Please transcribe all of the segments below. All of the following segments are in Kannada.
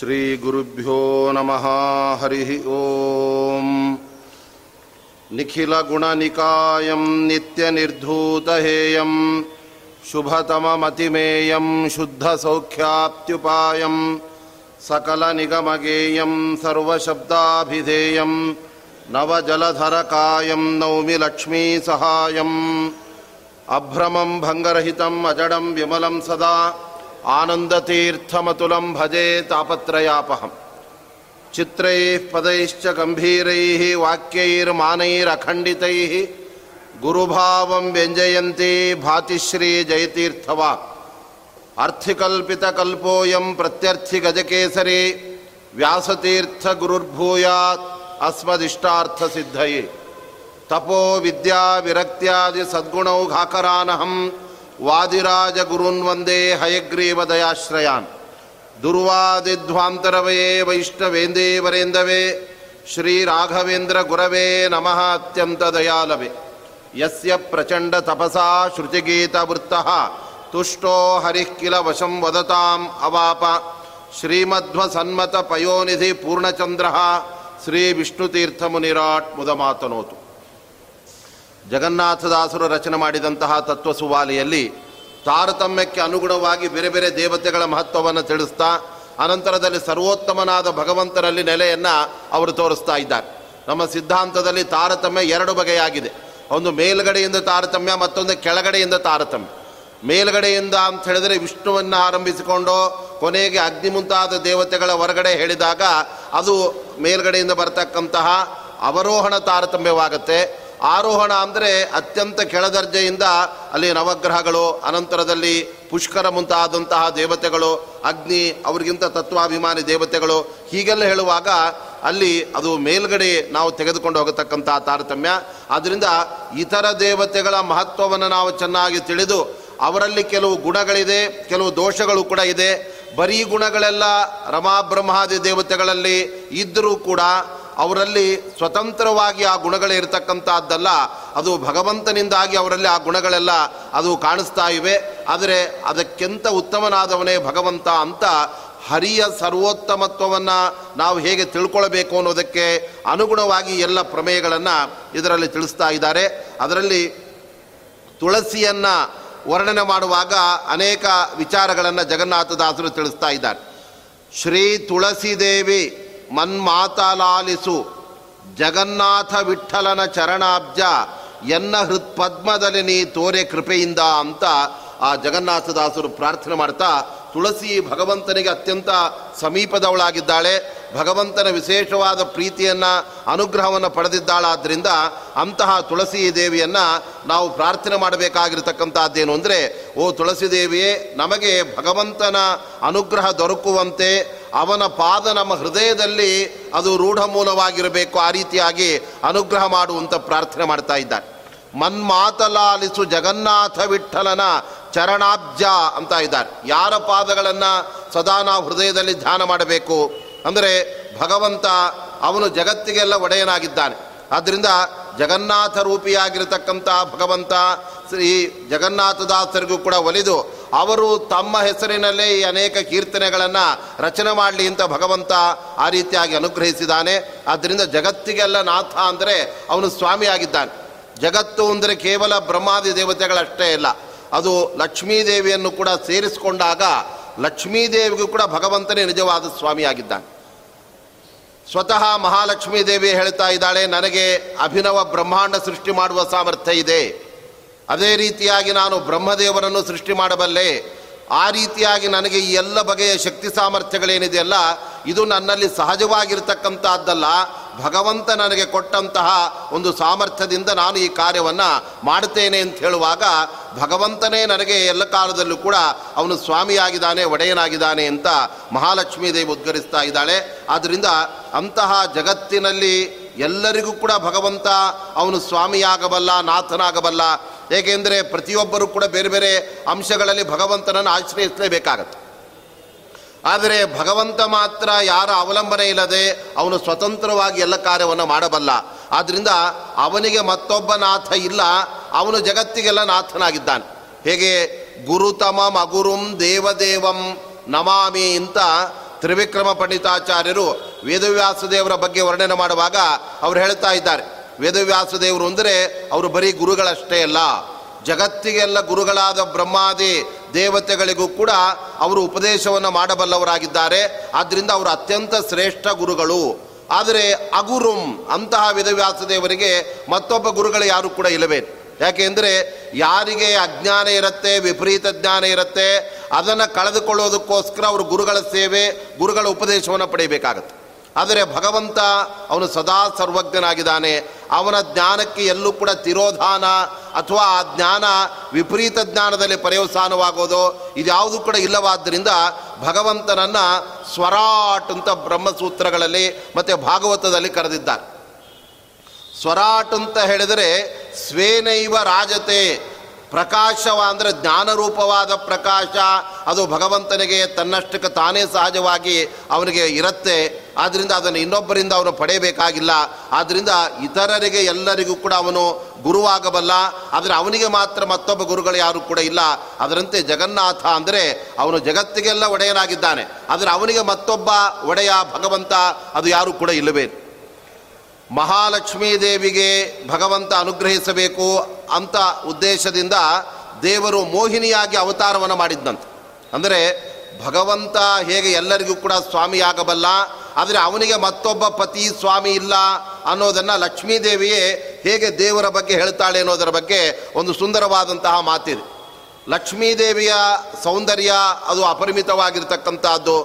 श्रीगुरुभ्यो नमः हरिः ॐ निखिलगुणनिकायं नित्यनिर्धूतहेयं शुभतममतिमेयं शुद्धसौख्याप्त्युपायं सकलनिगमगेयं सर्वशब्दाभिधेयं नवजलधरकायं नौमि लक्ष्मीसहायम् अभ्रमं भङ्गरहितम् अजडं विमलं सदा आनन्दतीर्थमतुलं भजे तापत्रयापहम्। चित्रैः पदैश्च गम्भीरैः वाक्यैर्मानैरखण्डितैः गुरुभावं व्यञ्जयन्ती भाति श्रीजयतीर्थवा अर्थिकल्पितकल्पोऽयं प्रत्यर्थिगजकेसरी व्यासतीर्थगुरुर्भूयात् अस्मदिष्टार्थसिद्धये। तपो विद्या ವಾದಿರಾಜ ಗುರುನ್ ವಂದೇ ಹಯಗ್ರೀವ ದಯಾಶ್ರಯಾನ್. ದುರ್ವಾದಿಧ್ವಾಂತರವಯೇ ವೈಷ್ಣವೇಂದೇ ವರೇಂದವೇ ಶ್ರೀರಾಘವೇಂದ್ರ ಗುರವೇ ನಮಃ ಅತ್ಯಂತ ದಯಾಲವೇ. ಯಸ್ಯ ಪ್ರಚಂಡ ತಪಸಾ ಶ್ರುತಿಗೀತವೃತ್ತಃ ತುಷ್ಟೋ ಹರಿಃ ಕಿಲ ವಶಂ ವದತಾಂ ಅವಾಪ. ಶ್ರೀಮಧ್ವಸನ್ಮತ ಪಯೋನಿಧಿ ಪೂರ್ಣಚಂದ್ರ, ಶ್ರೀ ವಿಷ್ಣುತೀರ್ಥಮುನಿರಾಟ್ ಮುದಮಾತನೋತು. ಜಗನ್ನಾಥದಾಸರು ರಚನೆ ಮಾಡಿದಂತಹ ತತ್ವ ಸುವಾಲೆಯಲ್ಲಿ ತಾರತಮ್ಯಕ್ಕೆ ಅನುಗುಣವಾಗಿ ಬೇರೆ ಬೇರೆ ದೇವತೆಗಳ ಮಹತ್ವವನ್ನು ತಿಳಿಸ್ತಾ, ಅನಂತರದಲ್ಲಿ ಸರ್ವೋತ್ತಮನಾದ ಭಗವಂತನಲ್ಲಿ ನೆಲೆಯನ್ನು ಅವರು ತೋರಿಸ್ತಾ ಇದ್ದಾರೆ. ನಮ್ಮ ಸಿದ್ಧಾಂತದಲ್ಲಿ ತಾರತಮ್ಯ ಎರಡು ಬಗೆಯಾಗಿದೆ. ಒಂದು ಮೇಲ್ಗಡೆಯಿಂದ ತಾರತಮ್ಯ, ಮತ್ತೊಂದು ಕೆಳಗಡೆಯಿಂದ ತಾರತಮ್ಯ. ಮೇಲ್ಗಡೆಯಿಂದ ಅಂತ ಹೇಳಿದರೆ ವಿಷ್ಣುವನ್ನು ಆರಂಭಿಸಿಕೊಂಡು ಕೊನೆಗೆ ಅಗ್ನಿ ಮುಂತಾದ ದೇವತೆಗಳ ಹೊರಗಡೆ ಹೇಳಿದಾಗ ಅದು ಮೇಲ್ಗಡೆಯಿಂದ ಬರತಕ್ಕಂತಹ ಅವರೋಹಣ ತಾರತಮ್ಯವಾಗುತ್ತೆ. ಆರೋಹಣ ಅಂದರೆ ಅತ್ಯಂತ ಕೆಳದರ್ಜೆಯಿಂದ ಅಲ್ಲಿ ನವಗ್ರಹಗಳು, ಅನಂತರದಲ್ಲಿ ಪುಷ್ಕರ ಮುಂತಾದಂತಹ ದೇವತೆಗಳು, ಅಗ್ನಿ, ಅವರಿಗಿಂತ ತತ್ವಾಭಿಮಾನಿ ದೇವತೆಗಳು, ಹೀಗೆಲ್ಲ ಹೇಳುವಾಗ ಅಲ್ಲಿ ಅದು ಮೇಲ್ಗಡೆ ನಾವು ತೆಗೆದುಕೊಂಡು ಹೋಗತಕ್ಕಂತಹ ತಾರತಮ್ಯ. ಆದ್ದರಿಂದ ಇತರ ದೇವತೆಗಳ ಮಹತ್ವವನ್ನು ನಾವು ಚೆನ್ನಾಗಿ ತಿಳಿದು ಅವರಲ್ಲಿ ಕೆಲವು ಗುಣಗಳಿದೆ, ಕೆಲವು ದೋಷಗಳು ಕೂಡ ಇದೆ. ಬರೀ ಗುಣಗಳೆಲ್ಲ ರಮಾಬ್ರಹ್ಮಾದಿ ದೇವತೆಗಳಲ್ಲಿ ಇದ್ದರೂ ಕೂಡ ಅವರಲ್ಲಿ ಸ್ವತಂತ್ರವಾಗಿ ಆ ಗುಣಗಳೇ ಇರತಕ್ಕಂಥದ್ದಲ್ಲ ಅದು ಭಗವಂತನಿಂದಾಗಿ ಅವರಲ್ಲಿ ಆ ಗುಣಗಳೆಲ್ಲ ಅದು ಕಾಣಿಸ್ತಾ ಇವೆ. ಆದರೆ ಅದಕ್ಕಿಂತ ಉತ್ತಮನಾದವನೇ ಭಗವಂತ ಅಂತ ಹರಿಯ ಸರ್ವೋತ್ತಮತ್ವವನ್ನು ನಾವು ಹೇಗೆ ತಿಳ್ಕೊಳ್ಬೇಕು ಅನ್ನೋದಕ್ಕೆ ಅನುಗುಣವಾಗಿ ಎಲ್ಲ ಪ್ರಮೇಯಗಳನ್ನು ಇದರಲ್ಲಿ ತಿಳಿಸ್ತಾ ಇದ್ದಾರೆ. ಅದರಲ್ಲಿ ತುಳಸಿಯನ್ನು ವರ್ಣನೆ ಮಾಡುವಾಗ ಅನೇಕ ವಿಚಾರಗಳನ್ನು ಜಗನ್ನಾಥದಾಸರು ತಿಳಿಸ್ತಾ ಇದ್ದಾರೆ. ಶ್ರೀ ತುಳಸಿದೇವಿ ಮನ್ಮಾತಲಾಲಿಸು. ಜಗನ್ನಾಥ ವಿಠಲನ ಚರಣಾಬ್ಜ, ಎನ್ನ ಹೃತ್ಪದ್ಮದಲ್ಲಿ ನೀ ತೋರೆ ಕೃಪೆಯಿಂದ ಅಂತ ಆ ಜಗನ್ನಾಥದಾಸರು ಪ್ರಾರ್ಥನೆ ಮಾಡ್ತಾ, ತುಳಸಿ ಭಗವಂತನಿಗೆ ಅತ್ಯಂತ ಸಮೀಪದವಳಾಗಿದ್ದಾಳೆ. ಭಗವಂತನ ವಿಶೇಷವಾದ ಪ್ರೀತಿಯನ್ನು, ಅನುಗ್ರಹವನ್ನು ಪಡೆದಿದ್ದಾಳಾದ್ದರಿಂದ ಅಂತಹ ತುಳಸಿ ದೇವಿಯನ್ನು ನಾವು ಪ್ರಾರ್ಥನೆ ಮಾಡಬೇಕಾಗಿರ್ತಕ್ಕಂಥದ್ದೇನು ಅಂದರೆ, ಓ ತುಳಸಿ ದೇವಿಯೇ, ನಮಗೆ ಭಗವಂತನ ಅನುಗ್ರಹ ದೊರಕುವಂತೆ ಅವನ ಪಾದ ನಮ್ಮ ಹೃದಯದಲ್ಲಿ ಅದು ರೂಢ ಮೂಲವಾಗಿರಬೇಕು ಆ ರೀತಿಯಾಗಿ ಅನುಗ್ರಹ ಮಾಡುವಂಥ ಪ್ರಾರ್ಥನೆ ಮಾಡ್ತಾ ಇದ್ದಾರೆ ಮನ್ಮಾತಲಾಲಿಸು ಜಗನ್ನಾಥ ವಿಠಲನ ಚರಣಾಬ್ಜ ಅಂತ ಇದ್ದಾರೆ ಯಾರ ಪಾದಗಳನ್ನು ಸದಾ ನಾವು ಹೃದಯದಲ್ಲಿ ಧ್ಯಾನ ಮಾಡಬೇಕು? ಅಂದರೆ ಭಗವಂತ ಅವನು ಜಗತ್ತಿಗೆಲ್ಲ ಒಡೆಯನಾಗಿದ್ದಾನೆ. ಆದ್ದರಿಂದ ಜಗನ್ನಾಥ ರೂಪಿಯಾಗಿರತಕ್ಕಂಥ ಭಗವಂತ ಶ್ರೀ ಜಗನ್ನಾಥದಾಸರಿಗೂ ಕೂಡ ಒಲಿದು ಅವರು ತಮ್ಮ ಹೆಸರಿನಲ್ಲೇ ಈ ಅನೇಕ ಕೀರ್ತನೆಗಳನ್ನು ರಚನೆ ಮಾಡಲಿ ಅಂತ ಭಗವಂತ ಆ ರೀತಿಯಾಗಿ ಅನುಗ್ರಹಿಸಿದ್ದಾನೆ. ಆದ್ದರಿಂದ ಜಗತ್ತಿಗೆಲ್ಲ ನಾಥ ಅಂದರೆ ಅವನು ಸ್ವಾಮಿಯಾಗಿದ್ದಾನೆ. ಜಗತ್ತು ಅಂದರೆ ಕೇವಲ ಬ್ರಹ್ಮಾದಿ ದೇವತೆಗಳಷ್ಟೇ ಇಲ್ಲ. ಅದು ಲಕ್ಷ್ಮೀದೇವಿಯನ್ನು ಕೂಡ ಸೇರಿಸಿಕೊಂಡಾಗ ಲಕ್ಷ್ಮೀದೇವಿಗೂ ಕೂಡ ಭಗವಂತನೇ ನಿಜವಾದ ಸ್ವಾಮಿಯಾಗಿದ್ದಾನೆ. ಸ್ವತಃ ಮಹಾಲಕ್ಷ್ಮೀ ದೇವಿ ಹೇಳ್ತಾ ಇದ್ದಾಳೆ, ನನಗೆ ಅಭಿನವ ಬ್ರಹ್ಮಾಂಡ ಸೃಷ್ಟಿ ಮಾಡುವ ಸಾಮರ್ಥ್ಯ ಇದೆ. ಅದೇ ರೀತಿಯಾಗಿ ನಾನು ಬ್ರಹ್ಮದೇವರನ್ನು ಸೃಷ್ಟಿ ಮಾಡಬಲ್ಲೆ. ಆ ರೀತಿಯಾಗಿ ನನಗೆ ಈ ಎಲ್ಲ ಬಗೆಯ ಶಕ್ತಿ ಸಾಮರ್ಥ್ಯಗಳೇನಿದೆಯಲ್ಲ ಇದು ನನ್ನಲ್ಲಿ ಸಹಜವಾಗಿರ್ತಕ್ಕಂಥದ್ದಲ್ಲ ಭಗವಂತ ನನಗೆ ಕೊಟ್ಟಂತಹ ಒಂದು ಸಾಮರ್ಥ್ಯದಿಂದ ನಾನು ಈ ಕಾರ್ಯವನ್ನು ಮಾಡುತ್ತೇನೆ ಅಂತ ಹೇಳುವಾಗ, ಭಗವಂತನೇ ನನಗೆ ಎಲ್ಲ ಕಾಲದಲ್ಲೂ ಕೂಡ ಅವನು ಸ್ವಾಮಿಯಾಗಿದ್ದಾನೆ, ಒಡೆಯನಾಗಿದ್ದಾನೆ ಅಂತ ಮಹಾಲಕ್ಷ್ಮೀ ದೇವಿ ಉದ್ಗರಿಸ್ತಾ ಇದ್ದಾಳೆ. ಆದ್ದರಿಂದ ಅಂತಹ ಜಗತ್ತಿನಲ್ಲಿ ಎಲ್ಲರಿಗೂ ಕೂಡ ಭಗವಂತ ಅವನು ಸ್ವಾಮಿಯಾಗಬಲ್ಲ, ನಾಥನಾಗಬಲ್ಲ ಏಕೆಂದರೆ ಪ್ರತಿಯೊಬ್ಬರೂ ಕೂಡ ಬೇರೆ ಬೇರೆ ಅಂಶಗಳಲ್ಲಿ ಭಗವಂತನನ್ನು ಆಶ್ರಯಿಸಲೇಬೇಕಾಗತ್ತೆ. ಆದರೆ ಭಗವಂತ ಮಾತ್ರ ಯಾರ ಅವಲಂಬನೆ ಇಲ್ಲದೆ ಅವನು ಸ್ವತಂತ್ರವಾಗಿ ಎಲ್ಲ ಕಾರ್ಯವನ್ನು ಮಾಡಬಲ್ಲ. ಆದ್ದರಿಂದ ಅವನಿಗೆ ಮತ್ತೊಬ್ಬ ನಾಥ ಇಲ್ಲ, ಅವನು ಜಗತ್ತಿಗೆಲ್ಲ ನಾಥನಾಗಿದ್ದಾನೆ. ಹೇಗೆ? ಗುರುತಮ ಮಗುರುಂ ದೇವದೇವಂ ನಮಾಮಿ ಅಂತ ತ್ರಿವಿಕ್ರಮ ಪಂಡಿತಾಚಾರ್ಯರು ವೇದವ್ಯಾಸ ದೇವರ ಬಗ್ಗೆ ವರ್ಣನೆ ಮಾಡುವಾಗ ಅವರು ಹೇಳ್ತಾ ಇದ್ದಾರೆ. ವೇದವ್ಯಾಸ ದೇವರು ಅಂದರೆ ಅವರು ಬರೀ ಗುರುಗಳಷ್ಟೇ ಅಲ್ಲ. ಜಗತ್ತಿಗೆಲ್ಲ ಗುರುಗಳಾದ ಬ್ರಹ್ಮಾದಿ ದೇವತೆಗಳಿಗೂ ಕೂಡ ಅವರು ಉಪದೇಶವನ್ನು ಮಾಡಬಲ್ಲವರಾಗಿದ್ದಾರೆ. ಆದ್ದರಿಂದ ಅವರು ಅತ್ಯಂತ ಶ್ರೇಷ್ಠ ಗುರುಗಳು. ಆದರೆ ಅಗುರುಂ ಅಂತಹ ವೇದವ್ಯಾಸ ದೇವರಿಗೆ ಮತ್ತೊಬ್ಬ ಗುರುಗಳು ಯಾರು ಕೂಡ ಇಲ್ಲವೇ? ಯಾಕೆಂದರೆ ಯಾರಿಗೆ ಅಜ್ಞಾನ ಇರುತ್ತೆ, ವಿಪರೀತ ಜ್ಞಾನ ಇರುತ್ತೆ, ಅದನ್ನು ಕಳೆದುಕೊಳ್ಳೋದಕ್ಕೋಸ್ಕರ ಅವರು ಗುರುಗಳ ಸೇವೆ, ಗುರುಗಳ ಉಪದೇಶವನ್ನು ಪಡೆಯಬೇಕಾಗತ್ತೆ. ಆದರೆ ಭಗವಂತ ಅವನು ಸದಾ ಸರ್ವಜ್ಞನಾಗಿದ್ದಾನೆ. ಅವನ ಜ್ಞಾನಕ್ಕೆ ಎಲ್ಲೂ ಕೂಡ ತಿರೋಧಾನ ಅಥವಾ ಆ ಜ್ಞಾನ ವಿಪರೀತ ಜ್ಞಾನದಲ್ಲಿ ಪರ್ಯವಸಾನವಾಗೋದು ಇದ್ಯಾವುದು ಕೂಡ ಇಲ್ಲವಾದ್ದರಿಂದ ಭಗವಂತನನ್ನು ಸ್ವರಾಟ್ ಅಂತ ಬ್ರಹ್ಮಸೂತ್ರಗಳಲ್ಲಿ ಮತ್ತು ಭಾಗವತದಲ್ಲಿ ಕರೆದಿದ್ದಾರೆ. ಸ್ವರಾಟ್ ಅಂತ ಹೇಳಿದರೆ ಸ್ವೇನೈವ ರಾಜತೆ ಪ್ರಕಾಶವ ಅಂದರೆ ಜ್ಞಾನರೂಪವಾದ ಪ್ರಕಾಶ. ಅದು ಭಗವಂತನಿಗೆ ತನ್ನಷ್ಟಕ್ಕೆ ತಾನೇ ಸಹಜವಾಗಿ ಅವನಿಗೆ ಇರುತ್ತೆ. ಆದ್ದರಿಂದ ಅದನ್ನು ಇನ್ನೊಬ್ಬರಿಂದ ಅವನು ಪಡೆಯಬೇಕಾಗಿಲ್ಲ. ಆದ್ದರಿಂದ ಇತರರಿಗೆ ಎಲ್ಲರಿಗೂ ಕೂಡ ಅವನು ಗುರುವಾಗಬಲ್ಲ. ಆದರೆ ಅವನಿಗೆ ಮಾತ್ರ ಮತ್ತೊಬ್ಬ ಗುರುಗಳು ಯಾರು ಕೂಡ ಇಲ್ಲ. ಅದರಂತೆ ಜಗನ್ನಾಥ ಅಂದರೆ ಅವನು ಜಗತ್ತಿಗೆಲ್ಲ ಒಡೆಯನಾಗಿದ್ದಾನೆ. ಆದರೆ ಅವನಿಗೆ ಮತ್ತೊಬ್ಬ ಒಡೆಯ ಭಗವಂತ ಅದು ಯಾರು ಕೂಡ ಇಲ್ಲವೇ. ಮಹಾಲಕ್ಷ್ಮೀ ದೇವಿಗೆ ಭಗವಂತ ಅನುಗ್ರಹಿಸಬೇಕು. ಅಂತ ಉದ್ದೇಶದಿಂದ ದೇವರು ಮೋಹಿನಿಯಾಗಿ ಅವತಾರವನ್ನು ಮಾಡಿದ್ದಂತೆ ಅಂದರೆ ಭಗವಂತ ಹೇಗೆ ಎಲ್ಲರಿಗೂ ಕೂಡ ಸ್ವಾಮಿಯಾಗಬಲ್ಲ, ಆದರೆ ಅವನಿಗೆ ಮತ್ತೊಬ್ಬ ಪತಿ ಸ್ವಾಮಿ ಇಲ್ಲ ಅನ್ನೋದನ್ನು ಲಕ್ಷ್ಮೀದೇವಿಯೇ ಹೇಗೆ ದೇವರ ಬಗ್ಗೆ ಹೇಳ್ತಾಳೆ ಅನ್ನೋದರ ಬಗ್ಗೆ ಒಂದು ಸುಂದರವಾದಂತಹ ಮಾತಿದೆ. ಲಕ್ಷ್ಮೀದೇವಿಯ ಸೌಂದರ್ಯ ಅದು ಅಪರಿಮಿತವಾಗಿರ್ತಕ್ಕಂಥದ್ದು.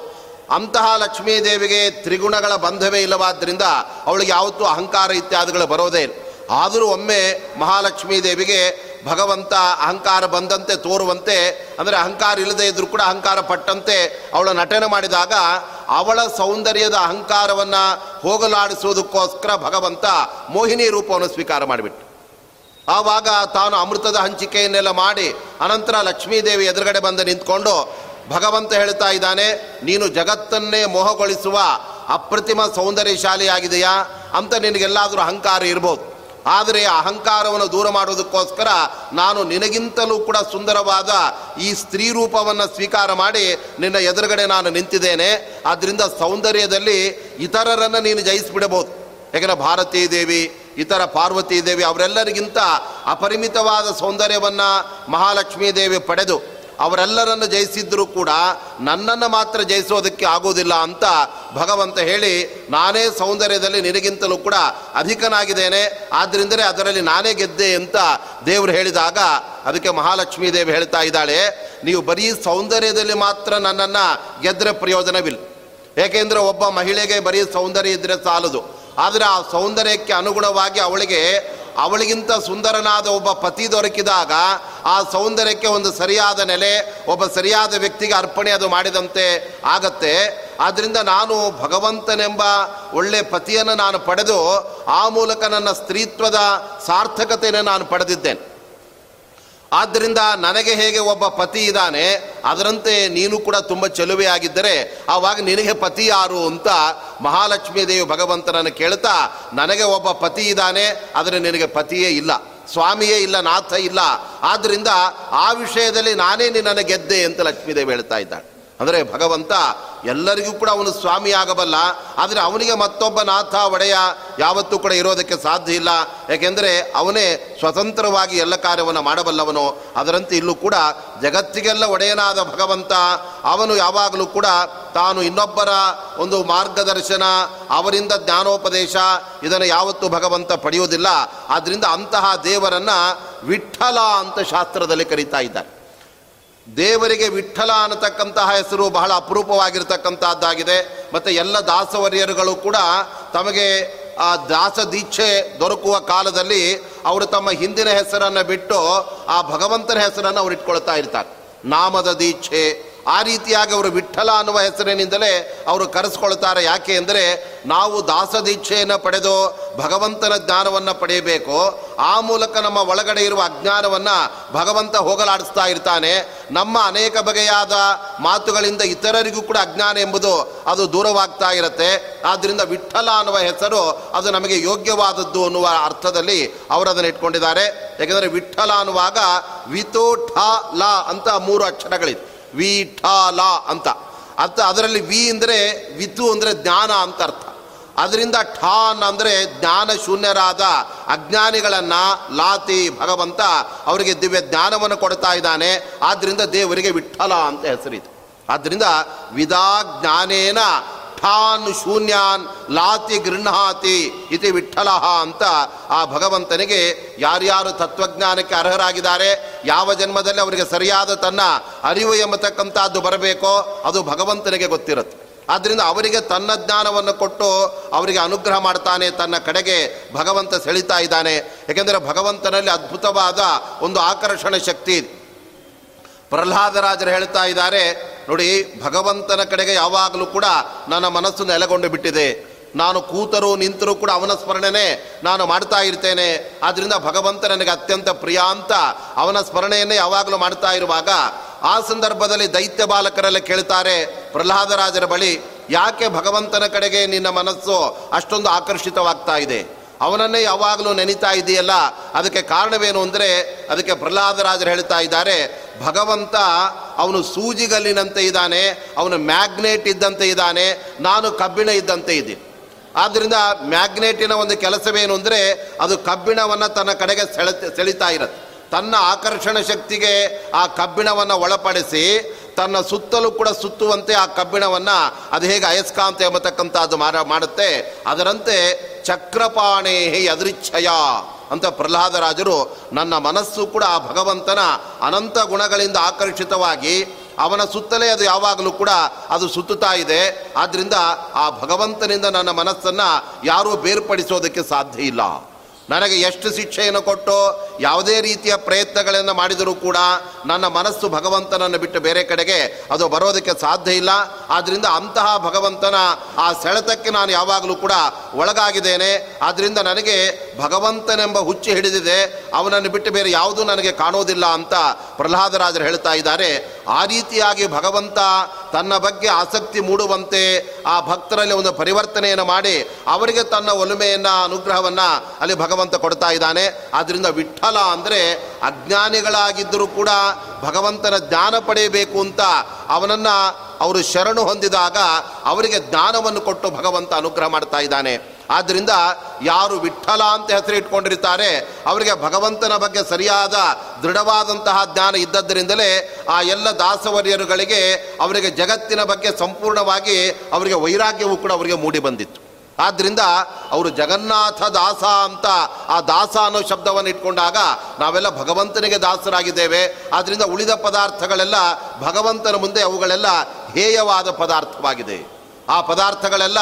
ಅಂತಹ ಲಕ್ಷ್ಮೀದೇವಿಗೆ ತ್ರಿಗುಣಗಳ ಬಂಧವೇ ಇಲ್ಲವಾದ್ದರಿಂದ ಅವಳಿಗೆ ಯಾವತ್ತೂ ಅಹಂಕಾರ ಇತ್ಯಾದಿಗಳು ಬರೋದೇ ಇಲ್ಲ. ಆದರೂ ಒಮ್ಮೆ ಮಹಾಲಕ್ಷ್ಮೀ ದೇವಿಗೆ ಭಗವಂತ ಅಹಂಕಾರ ಬಂದಂತೆ ತೋರುವಂತೆ, ಅಂದರೆ ಅಹಂಕಾರ ಇಲ್ಲದೆ ಇದ್ದರೂ ಕೂಡ ಅಹಂಕಾರ ಪಟ್ಟಂತೆ ಅವಳ ನಟನೆ ಮಾಡಿದಾಗ ಅವಳ ಸೌಂದರ್ಯದ ಅಹಂಕಾರವನ್ನು ಹೋಗಲಾಡಿಸುವುದಕ್ಕೋಸ್ಕರ ಭಗವಂತ ಮೋಹಿನಿ ರೂಪವನ್ನು ಸ್ವೀಕಾರ ಮಾಡಿಬಿಟ್ಟು. ಆವಾಗ ತಾನು ಅಮೃತದ ಹಂಚಿಕೆಯನ್ನೆಲ್ಲ ಮಾಡಿ ಅನಂತರ ಲಕ್ಷ್ಮೀದೇವಿ ಎದುರುಗಡೆ ಬಂದು ನಿಂತ್ಕೊಂಡು ಭಗವಂತ ಹೇಳ್ತಾ ಇದ್ದಾನೆ, ನೀನು ಜಗತ್ತನ್ನೇ ಮೋಹಗೊಳಿಸುವ ಅಪ್ರತಿಮ ಸೌಂದರ್ಯಶಾಲಿಯಾಗಿದೆಯಾ ಅಂತ ನಿನಗೆಲ್ಲಾದರೂ ಅಹಂಕಾರ ಇರ್ಬೋದು. ಆದರೆ ಅಹಂಕಾರವನ್ನು ದೂರ ಮಾಡೋದಕ್ಕೋಸ್ಕರ ನಾನು ನಿನಗಿಂತಲೂ ಕೂಡ ಸುಂದರವಾದ ಈ ಸ್ತ್ರೀ ರೂಪವನ್ನು ಸ್ವೀಕಾರ ಮಾಡಿ ನಿನ್ನ ಎದುರುಗಡೆ ನಾನು ನಿಂತಿದ್ದೇನೆ. ಆದ್ದರಿಂದ ಸೌಂದರ್ಯದಲ್ಲಿ ಇತರರನ್ನು ನೀನು ಜಯಿಸಿಬಿಡಬಹುದು. ಯಾಕೆಂದರೆ ಭಾರತೀ ದೇವಿ, ಇತರ ಪಾರ್ವತಿ ದೇವಿ ಅವರೆಲ್ಲರಿಗಿಂತ ಅಪರಿಮಿತವಾದ ಸೌಂದರ್ಯವನ್ನು ಮಹಾಲಕ್ಷ್ಮೀ ದೇವಿ ಪಡೆದು ಅವರೆಲ್ಲರನ್ನು ಜಯಿಸಿದ್ರೂ ಕೂಡ ನನ್ನನ್ನು ಮಾತ್ರ ಜಯಿಸೋದಕ್ಕೆ ಆಗೋದಿಲ್ಲ ಅಂತ ಭಗವಂತ ಹೇಳಿ ನಾನೇ ಸೌಂದರ್ಯದಲ್ಲಿ ನಿನಗಿಂತಲೂ ಕೂಡ ಅಧಿಕನಾಗಿದ್ದೇನೆ. ಆದ್ದರಿಂದಲೇ ಅದರಲ್ಲಿ ನಾನೇ ಗೆದ್ದೆ ಅಂತ ದೇವರು ಹೇಳಿದಾಗ ಅದಕ್ಕೆ ಮಹಾಲಕ್ಷ್ಮೀ ದೇವಿ ಹೇಳ್ತಾ ಇದ್ದಾಳೆ, ನೀವು ಬರೀ ಸೌಂದರ್ಯದಲ್ಲಿ ಮಾತ್ರ ನನ್ನನ್ನು ಗೆದ್ದರೆ ಪ್ರಯೋಜನವಿಲ್ಲ. ಏಕೆಂದರೆ ಒಬ್ಬ ಮಹಿಳೆಗೆ ಬರೀ ಸೌಂದರ್ಯ ಇದ್ದರೆ ಸಾಲದು. ಆದರೆ ಆ ಸೌಂದರ್ಯಕ್ಕೆ ಅನುಗುಣವಾಗಿ ಅವಳಿಗೆ ಅವಳಿಗಿಂತ ಸುಂದರನಾದ ಒಬ್ಬ ಪತಿ ದೊರಕಿದಾಗ ಆ ಸೌಂದರ್ಯಕ್ಕೆ ಒಂದು ಸರಿಯಾದ ನೆಲೆ, ಒಬ್ಬ ಸರಿಯಾದ ವ್ಯಕ್ತಿಗೆ ಅರ್ಪಣೆ ಅದು ಮಾಡಿದಂತೆ ಆಗತ್ತೆ. ಆದ್ದರಿಂದ ನಾನು ಭಗವಂತನೆಂಬ ಒಳ್ಳೆ ಪತಿಯನ್ನು ನಾನು ಪಡೆದು ಆ ಮೂಲಕ ನನ್ನ ಸ್ತ್ರೀತ್ವದ ಸಾರ್ಥಕತೆಯನ್ನು ನಾನು ಪಡೆದಿದ್ದೇನೆ. ಆದ್ದರಿಂದ ನನಗೆ ಹೇಗೆ ಒಬ್ಬ ಪತಿ ಇದ್ದಾನೆ, ಅದರಂತೆ ನೀನು ಕೂಡ ತುಂಬ ಚೆಲುವೆಯಾಗಿದ್ದರೆ, ಆವಾಗ ನಿನಗೆ ಪತಿ ಯಾರು ಅಂತ ಮಹಾಲಕ್ಷ್ಮೀ ದೇವಿ ಭಗವಂತನನ್ನು ಕೇಳ್ತಾ, ನನಗೆ ಒಬ್ಬ ಪತಿ ಇದ್ದಾನೆ, ಆದರೆ ನಿನಗೆ ಪತಿಯೇ ಇಲ್ಲ, ಸ್ವಾಮಿಯೇ ಇಲ್ಲ, ನಾಥ ಇಲ್ಲ, ಆದ್ದರಿಂದ ಆ ವಿಷಯದಲ್ಲಿ ನಾನೇ ನಿನ್ನನ್ನು ಗೆದ್ದೆ ಅಂತ ಲಕ್ಷ್ಮೀದೇವಿ ಹೇಳ್ತಾ ಇದ್ದಾಳೆ. ಅಂದರೆ ಭಗವಂತ ಎಲ್ಲರಿಗೂ ಕೂಡ ಅವನು ಸ್ವಾಮಿ ಆಗಬಲ್ಲ, ಆದರೆ ಅವನಿಗೆ ಮತ್ತೊಬ್ಬ ನಾಥ ಒಡೆಯ ಯಾವತ್ತೂ ಕೂಡ ಇರೋದಕ್ಕೆ ಸಾಧ್ಯ ಇಲ್ಲ. ಯಾಕೆಂದರೆ ಅವನೇ ಸ್ವತಂತ್ರವಾಗಿ ಎಲ್ಲ ಕಾರ್ಯವನ್ನು ಮಾಡಬಲ್ಲವನು. ಅದರಂತೆ ಇಲ್ಲೂ ಕೂಡ ಜಗತ್ತಿಗೆಲ್ಲ ಒಡೆಯನಾದ ಭಗವಂತ, ಅವನು ಯಾವಾಗಲೂ ಕೂಡ ತಾನು ಇನ್ನೊಬ್ಬರ ಒಂದು ಮಾರ್ಗದರ್ಶನ, ಅವರಿಂದ ಜ್ಞಾನೋಪದೇಶ ಇದನ್ನು ಯಾವತ್ತೂ ಭಗವಂತ ಪಡೆಯುವುದಿಲ್ಲ. ಆದ್ದರಿಂದ ಅಂತಹ ದೇವರನ್ನು ವಿಠಲ ಅಂತ ಶಾಸ್ತ್ರದಲ್ಲಿ ಕರೀತಾ ಇದ್ದಾರೆ. ದೇವರಿಗೆ ವಿಠಲ ಅನ್ನತಕ್ಕಂತಹ ಹೆಸರು ಬಹಳ ಅಪರೂಪವಾಗಿರ್ತಕ್ಕಂಥದ್ದಾಗಿದೆ ಮತ್ತು ಎಲ್ಲ ದಾಸವರ್ಯರುಗಳು ಕೂಡ ತಮಗೆ ಆ ದಾಸ ದೀಕ್ಷೆ ದೊರಕುವ ಕಾಲದಲ್ಲಿ ಅವರು ತಮ್ಮ ಹಿಂದಿನ ಹೆಸರನ್ನು ಬಿಟ್ಟು ಆ ಭಗವಂತನ ಹೆಸರನ್ನು ಅವರು ಇಟ್ಕೊಳ್ತಾ ಇರ್ತಾರೆ. ನಾಮದ ದೀಕ್ಷೆ ಆ ರೀತಿಯಾಗಿ ಅವರು ವಿಠಲ ಅನ್ನುವ ಹೆಸರಿನಿಂದಲೇ ಅವರು ಕರೆಸ್ಕೊಳ್ತಾರೆ. ಯಾಕೆ ಅಂದರೆ ನಾವು ದಾಸ ದೀಕ್ಷೆಯನ್ನು ಪಡೆದು ಭಗವಂತನ ಜ್ಞಾನವನ್ನು ಪಡೆಯಬೇಕು. ಆ ಮೂಲಕ ನಮ್ಮ ಒಳಗಡೆ ಇರುವ ಅಜ್ಞಾನವನ್ನು ಭಗವಂತ ಹೋಗಲಾಡಿಸ್ತಾ ಇರ್ತಾನೆ. ನಮ್ಮ ಅನೇಕ ಬಗೆಯಾದ ಮಾತುಗಳಿಂದ ಇತರರಿಗೂ ಕೂಡ ಅಜ್ಞಾನ ಎಂಬುದು ಅದು ದೂರವಾಗ್ತಾ ಇರುತ್ತೆ. ಆದ್ದರಿಂದ ವಿಠಲ ಅನ್ನುವ ಹೆಸರು ಅದು ನಮಗೆ ಯೋಗ್ಯವಾದದ್ದು ಅನ್ನುವ ಅರ್ಥದಲ್ಲಿ ಅವರು ಅದನ್ನು ಇಟ್ಕೊಂಡಿದ್ದಾರೆ. ಯಾಕೆಂದರೆ ವಿಠಲ ಅನ್ನುವಾಗ ವಿತೋ ಠ ಲ ಅಂತ ಮೂರು ಅಕ್ಷರಗಳಿದೆ ವಿ ಅಂತ. ಅರ್ಥ, ಅದರಲ್ಲಿ ವಿ ಅಂದರೆ ವಿತು ಅಂದರೆ ಜ್ಞಾನ ಅಂತ ಅರ್ಥ. ಅದರಿಂದ ಠಾನ್ ಅಂದರೆ ಜ್ಞಾನ ಶೂನ್ಯರಾದ ಅಜ್ಞಾನಿಗಳನ್ನು ಲಾತಿ ಭಗವಂತ ಅವರಿಗೆ ದಿವ್ಯ ಜ್ಞಾನವನ್ನು ಕೊಡ್ತಾ ಇದ್ದಾನೆ. ಆದ್ದರಿಂದ ದೇವರಿಗೆ ವಿಠಲ ಅಂತ ಹೆಸರಿದೆ. ಆದ್ದರಿಂದ ವಿದಾ ಜ್ಞಾನೇನ ಠಾನ್ ಶೂನ್ಯಾನ್ ಲಾತಿ ಗೃಹಾತಿ ಇತಿ ವಿಠಲ ಅಂತ ಆ ಭಗವಂತನಿಗೆ ಯಾರ್ಯಾರು ತತ್ವಜ್ಞಾನಕ್ಕೆ ಅರ್ಹರಾಗಿದ್ದಾರೆ, ಯಾವ ಜನ್ಮದಲ್ಲಿ ಅವರಿಗೆ ಸರಿಯಾದ ತನ್ನ ಅರಿವು ಎಂಬತಕ್ಕಂಥದ್ದು ಬರಬೇಕೋ ಅದು ಭಗವಂತನಿಗೆ ಗೊತ್ತಿರುತ್ತೆ. ಆದ್ದರಿಂದ ಅವರಿಗೆ ತನ್ನ ಜ್ಞಾನವನ್ನು ಕೊಟ್ಟು ಅವರಿಗೆ ಅನುಗ್ರಹ ಮಾಡ್ತಾನೆ, ತನ್ನ ಕಡೆಗೆ ಭಗವಂತ ಸೆಳಿತಾ ಇದ್ದಾನೆ. ಏಕೆಂದರೆ ಭಗವಂತನಲ್ಲಿ ಅದ್ಭುತವಾದ ಒಂದು ಆಕರ್ಷಣ ಶಕ್ತಿ ಇದೆ. ಪ್ರಹ್ಲಾದರಾಜರು ಹೇಳ್ತಾ ಇದ್ದಾರೆ, ನೋಡಿ, ಭಗವಂತನ ಕಡೆಗೆ ಯಾವಾಗಲೂ ಕೂಡ ನನ್ನ ಮನಸ್ಸು ನೆಲೆಗೊಂಡು ಬಿಟ್ಟಿದೆ. ನಾನು ಕೂತರೂ ನಿಂತರೂ ಕೂಡ ಅವನ ಸ್ಮರಣೆನೇ ನಾನು ಮಾಡ್ತಾ ಇರ್ತೇನೆ. ಆದ್ದರಿಂದ ಭಗವಂತ ನನಗೆ ಅತ್ಯಂತ ಪ್ರಿಯ ಅಂತ ಅವನ ಸ್ಮರಣೆಯನ್ನೇ ಯಾವಾಗಲೂ ಮಾಡ್ತಾ ಇರುವಾಗ ಆ ಸಂದರ್ಭದಲ್ಲಿ ದೈತ್ಯ ಬಾಲಕರೆಲ್ಲ ಕೇಳ್ತಾರೆ, ಪ್ರಹ್ಲಾದರಾಜರ ಬಳಿ ಯಾಕೆ ಭಗವಂತನ ಕಡೆಗೆ ನಿನ್ನ ಮನಸ್ಸು ಅಷ್ಟೊಂದು ಆಕರ್ಷಿತವಾಗ್ತಾ ಇದೆ? ಅವನನ್ನೇ ಯಾವಾಗಲೂ ನೆನೀತಾ ಇದೆಯಲ್ಲ? ಅದಕ್ಕೆ ಕಾರಣವೇನು ಅಂದರೆ, ಅದಕ್ಕೆ ಪ್ರಹ್ಲಾದರಾಜರು ಹೇಳ್ತಾ ಇದ್ದಾರೆ, ಭಗವಂತ ಅವನು ಸೂಜಿಗಲ್ಲಿನಂತೆ ಇದ್ದಾನೆ, ಅವನು ಮ್ಯಾಗ್ನೆಟ್ ಇದ್ದಂತೆ ಇದ್ದಾನೆ, ನಾನು ಕಬ್ಬಿಣ ಇದ್ದಂತೆ ಇದ್ದೀನಿ. ಆದ್ದರಿಂದ ಮ್ಯಾಗ್ನೆಟಿನ ಒಂದು ಕೆಲಸವೇನು ಅಂದರೆ, ಅದು ಕಬ್ಬಿಣವನ್ನು ತನ್ನ ಕಡೆಗೆ ಸೆಳೆ ಸೆಳಿತಾ ಇರುತ್ತೆ. ತನ್ನ ಆಕರ್ಷಣ ಶಕ್ತಿಗೆ ಆ ಕಬ್ಬಿಣವನ್ನು ಒಳಪಡಿಸಿ ತನ್ನ ಸುತ್ತಲೂ ಕೂಡ ಸುತ್ತುವಂತೆ ಆ ಕಬ್ಬಿಣವನ್ನು ಅದು ಹೇಗೆ ಅಯಸ್ಕಾಂತ ಎಂಬತಕ್ಕಂಥ ಅದು ಮಾರ, ಮಾಡುತ್ತೆ. ಅದರಂತೆ ಚಕ್ರಪಾಣೇ ಅದೃಚ್ಛಯ ಅಂತ ಪ್ರಹ್ಲಾದರಾಜರು ನನ್ನ ಮನಸ್ಸು ಕೂಡ ಆ ಭಗವಂತನ ಅನಂತ ಗುಣಗಳಿಂದ ಆಕರ್ಷಿತವಾಗಿ ಅವನ ಸುತ್ತಲೇ ಅದು ಯಾವಾಗಲೂ ಕೂಡ ಅದು ಸುತ್ತುತ್ತಾ ಇದೆ. ಆದ್ದರಿಂದ ಆ ಭಗವಂತನಿಂದ ನನ್ನ ಮನಸ್ಸನ್ನು ಯಾರೂ ಬೇರ್ಪಡಿಸೋದಕ್ಕೆ ಸಾಧ್ಯ ಇಲ್ಲ. ನನಗೆ ಎಷ್ಟು ಶಿಕ್ಷೆಯನ್ನು ಕೊಟ್ಟು ಯಾವುದೇ ರೀತಿಯ ಪ್ರಯತ್ನಗಳನ್ನು ಮಾಡಿದರೂ ಕೂಡ ನನ್ನ ಮನಸ್ಸು ಭಗವಂತನನ್ನು ಬಿಟ್ಟು ಬೇರೆ ಕಡೆಗೆ ಅದು ಬರೋದಕ್ಕೆ ಸಾಧ್ಯ ಇಲ್ಲ. ಆದ್ದರಿಂದ ಅಂತಹ ಭಗವಂತನ ಆ ಸೆಳೆತಕ್ಕೆ ನಾನು ಯಾವಾಗಲೂ ಕೂಡ ಒಳಗಾಗಿದ್ದೇನೆ. ಆದ್ದರಿಂದ ನನಗೆ ಭಗವಂತನೆಂಬ ಹುಚ್ಚು ಹಿಡಿದಿದೆ. ಅವನನ್ನು ಬಿಟ್ಟು ಬೇರೆ ಯಾವುದೂ ನನಗೆ ಕಾಣೋದಿಲ್ಲ ಅಂತ ಪ್ರಹ್ಲಾದರಾಜರು ಹೇಳ್ತಾ ಇದ್ದಾರೆ. ಆ ರೀತಿಯಾಗಿ ಭಗವಂತ ತನ್ನ ಬಗ್ಗೆ ಆಸಕ್ತಿ ಮೂಡುವಂತೆ ಆ ಭಕ್ತರಲ್ಲಿ ಒಂದು ಪರಿವರ್ತನೆಯನ್ನು ಮಾಡಿ ಅವರಿಗೆ ತನ್ನ ಒಲುಮೆಯನ್ನು, ಅನುಗ್ರಹವನ್ನು ಅಲ್ಲಿ ಭಗವಂತ ಕೊಡ್ತಾ ಇದ್ದಾನೆ. ಆದ್ದರಿಂದ ವಿಠಲ ಅಂದರೆ ಅಜ್ಞಾನಿಗಳಾಗಿದ್ದರೂ ಕೂಡ ಭಗವಂತನ ಜ್ಞಾನ ಪಡೆಯಬೇಕು ಅಂತ ಅವನನ್ನು ಅವರು ಶರಣು ಹೊಂದಿದಾಗ ಅವರಿಗೆ ಜ್ಞಾನವನ್ನು ಕೊಟ್ಟು ಭಗವಂತ ಅನುಗ್ರಹ ಮಾಡ್ತಾ ಇದ್ದಾನೆ. ಆದ್ದರಿಂದ ಯಾರು ವಿಠಲ ಅಂತ ಹೆಸರು ಇಟ್ಕೊಂಡಿರ್ತಾರೆ, ಅವರಿಗೆ ಭಗವಂತನ ಬಗ್ಗೆ ಸರಿಯಾದ ದೃಢವಾದಂತಹ ಜ್ಞಾನ ಇದ್ದದ್ದರಿಂದಲೇ ಆ ಎಲ್ಲ ದಾಸವರ್ಯರುಗಳಿಗೆ ಅವರಿಗೆ ಜಗತ್ತಿನ ಬಗ್ಗೆ ಸಂಪೂರ್ಣವಾಗಿ ಅವರಿಗೆ ವೈರಾಗ್ಯವೂ ಕೂಡ ಅವರಿಗೆ ಮೂಡಿ ಬಂದಿತ್ತು. ಆದ್ದರಿಂದ ಅವರು ಜಗನ್ನಾಥ ದಾಸ ಅಂತ ಆ ದಾಸ ಅನ್ನೋ ಶಬ್ದವನ್ನು ಇಟ್ಕೊಂಡಾಗ ನಾವೆಲ್ಲ ಭಗವಂತನಿಗೆ ದಾಸರಾಗಿದ್ದೇವೆ. ಆದ್ದರಿಂದ ಉಳಿದ ಪದಾರ್ಥಗಳೆಲ್ಲ ಭಗವಂತನ ಮುಂದೆ ಅವುಗಳೆಲ್ಲ ಹೇಯವಾದ ಪದಾರ್ಥವಾಗಿದೆ. ಆ ಪದಾರ್ಥಗಳೆಲ್ಲ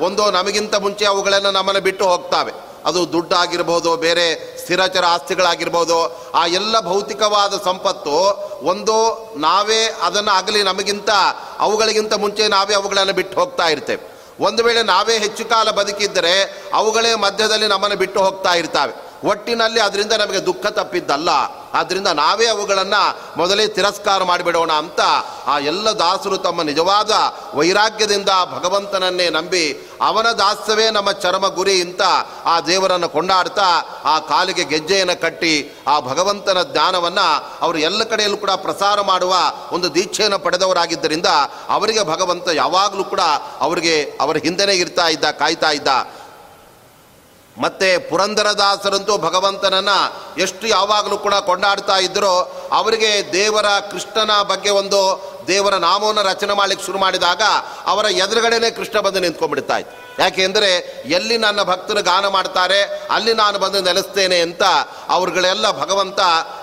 ಒಂದೋ ನಮಗಿಂತ ಮುಂಚೆ ಅವುಗಳನ್ನು ನಮ್ಮನ್ನು ಬಿಟ್ಟು ಹೋಗ್ತಾವೆ. ಅದು ದುಡ್ಡಾಗಿರ್ಬೋದು, ಬೇರೆ ಸ್ಥಿರಚರ ಆಸ್ತಿಗಳಾಗಿರ್ಬೋದು, ಆ ಎಲ್ಲ ಭೌತಿಕವಾದ ಸಂಪತ್ತು ಒಂದು ನಾವೇ ಅದನ್ನು ಆಗಲಿ ನಮಗಿಂತ, ಅವುಗಳಿಗಿಂತ ಮುಂಚೆ ನಾವೇ ಅವುಗಳನ್ನು ಬಿಟ್ಟು ಹೋಗ್ತಾ ಇರ್ತೇವೆ. ಒಂದು ವೇಳೆ ನಾವೇ ಹೆಚ್ಚು ಕಾಲ ಬದುಕಿದ್ದರೆ ಅವುಗಳೇ ಮಧ್ಯದಲ್ಲಿ ನಮ್ಮನ್ನು ಬಿಟ್ಟು ಹೋಗ್ತಾ ಇರ್ತಾವೆ. ಒಟ್ಟಿನಲ್ಲಿ ಅದರಿಂದ ನಮಗೆ ದುಃಖ ತಪ್ಪಿದ್ದಲ್ಲ. ಆದ್ದರಿಂದ ನಾವೇ ಅವುಗಳನ್ನು ಮೊದಲೇ ತಿರಸ್ಕಾರ ಮಾಡಿಬಿಡೋಣ ಅಂತ ಆ ಎಲ್ಲ ದಾಸರು ತಮ್ಮ ನಿಜವಾದ ವೈರಾಗ್ಯದಿಂದ ಭಗವಂತನನ್ನೇ ನಂಬಿ ಅವನ ದಾಸ್ಯವೇ ನಮ್ಮ ಚರಮ ಗುರಿ ಅಂತ ಆ ದೇವರನ್ನು ಕೊಂಡಾಡ್ತಾ ಆ ಕಾಲಿಗೆ ಗೆಜ್ಜೆಯನ್ನು ಕಟ್ಟಿ ಆ ಭಗವಂತನ ಜ್ಞಾನವನ್ನು ಅವರು ಎಲ್ಲ ಕಡೆಯಲ್ಲೂ ಕೂಡ ಪ್ರಸಾರ ಮಾಡುವ ಒಂದು ದೀಕ್ಷೆಯನ್ನು ಪಡೆದವರಾಗಿದ್ದರಿಂದ ಅವರಿಗೆ ಭಗವಂತ ಯಾವಾಗಲೂ ಕೂಡ ಅವರಿಗೆ ಅವರ ಹಿಂದೆನೇ ಇರ್ತಾ ಇದ್ದ, ಕಾಯ್ತಾ ಇದ್ದ. ಮತ್ತೆ ಪುರಂದರದಾಸರಂತೂ ಭಗವಂತನನ್ನ ಎಷ್ಟು ಯಾವಾಗಲೂ ಕೂಡ ಕೊಂಡಾಡ್ತಾ ಇದ್ದರೋ ಅವರಿಗೆ ದೇವರ ಕೃಷ್ಣನ ಬಗ್ಗೆ ಒಂದು ದೇವರ ನಾಮವನ್ನು ರಚನೆ ಮಾಡಲಿಕ್ಕೆ ಶುರು ಮಾಡಿದಾಗ ಅವರ ಎದುರುಗಡೆನೆ ಕೃಷ್ಣ ಬಂದು ನಿಂತ್ಕೊಂಡ್ಬಿಡ್ತಾ ಯಾಕೆಂದರೆ ಎಲ್ಲಿ ನನ್ನ ಭಕ್ತರು ಗಾನ ಮಾಡ್ತಾರೆ, ಅಲ್ಲಿ ನಾನು ಬಂದು ನೆಲೆಸ್ತೇನೆ ಅಂತ ಅವ್ರುಗಳೆಲ್ಲ ಭಗವಂತ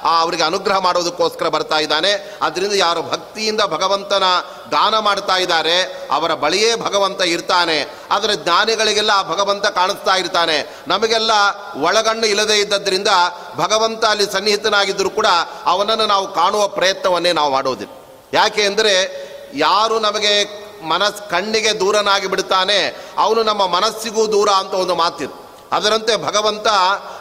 ಆ ಅವರಿಗೆ ಅನುಗ್ರಹ ಮಾಡೋದಕ್ಕೋಸ್ಕರ ಬರ್ತಾ ಇದ್ದಾನೆ. ಅದರಿಂದ ಯಾರು ಭಕ್ತಿಯಿಂದ ಭಗವಂತನ ಗಾನ ಮಾಡ್ತಾ ಇದ್ದಾರೆ, ಅವರ ಬಳಿಯೇ ಭಗವಂತ ಇರ್ತಾನೆ. ಆದರೆ ಜ್ಞಾನಿಗಳಿಗೆಲ್ಲ ಆ ಭಗವಂತ ಕಾಣಿಸ್ತಾ ಇರ್ತಾನೆ. ನಮಗೆಲ್ಲ ಒಳಗಣ್ಣು ಇಲ್ಲದೇ ಇದ್ದದ್ರಿಂದ ಭಗವಂತ ಅಲ್ಲಿ ಸನ್ನಿಹಿತನಾಗಿದ್ದರೂ ಕೂಡ ಅವನನ್ನು ನಾವು ಕಾಣುವ ಪ್ರಯತ್ನವನ್ನೇ ನಾವು ಮಾಡೋದಿಲ್ಲ. ಯಾಕೆ ಅಂದರೆ ಯಾರು ನಮಗೆ ಮನಸ್ ಕಣ್ಣಿಗೆ ದೂರನಾಗಿ ಬಿಡ್ತಾನೆ, ಅವನು ನಮ್ಮ ಮನಸ್ಸಿಗೂ ದೂರ ಅಂತ ಒಂದು ಮಾತಿದೆ. ಅದರಂತೆ ಭಗವಂತ,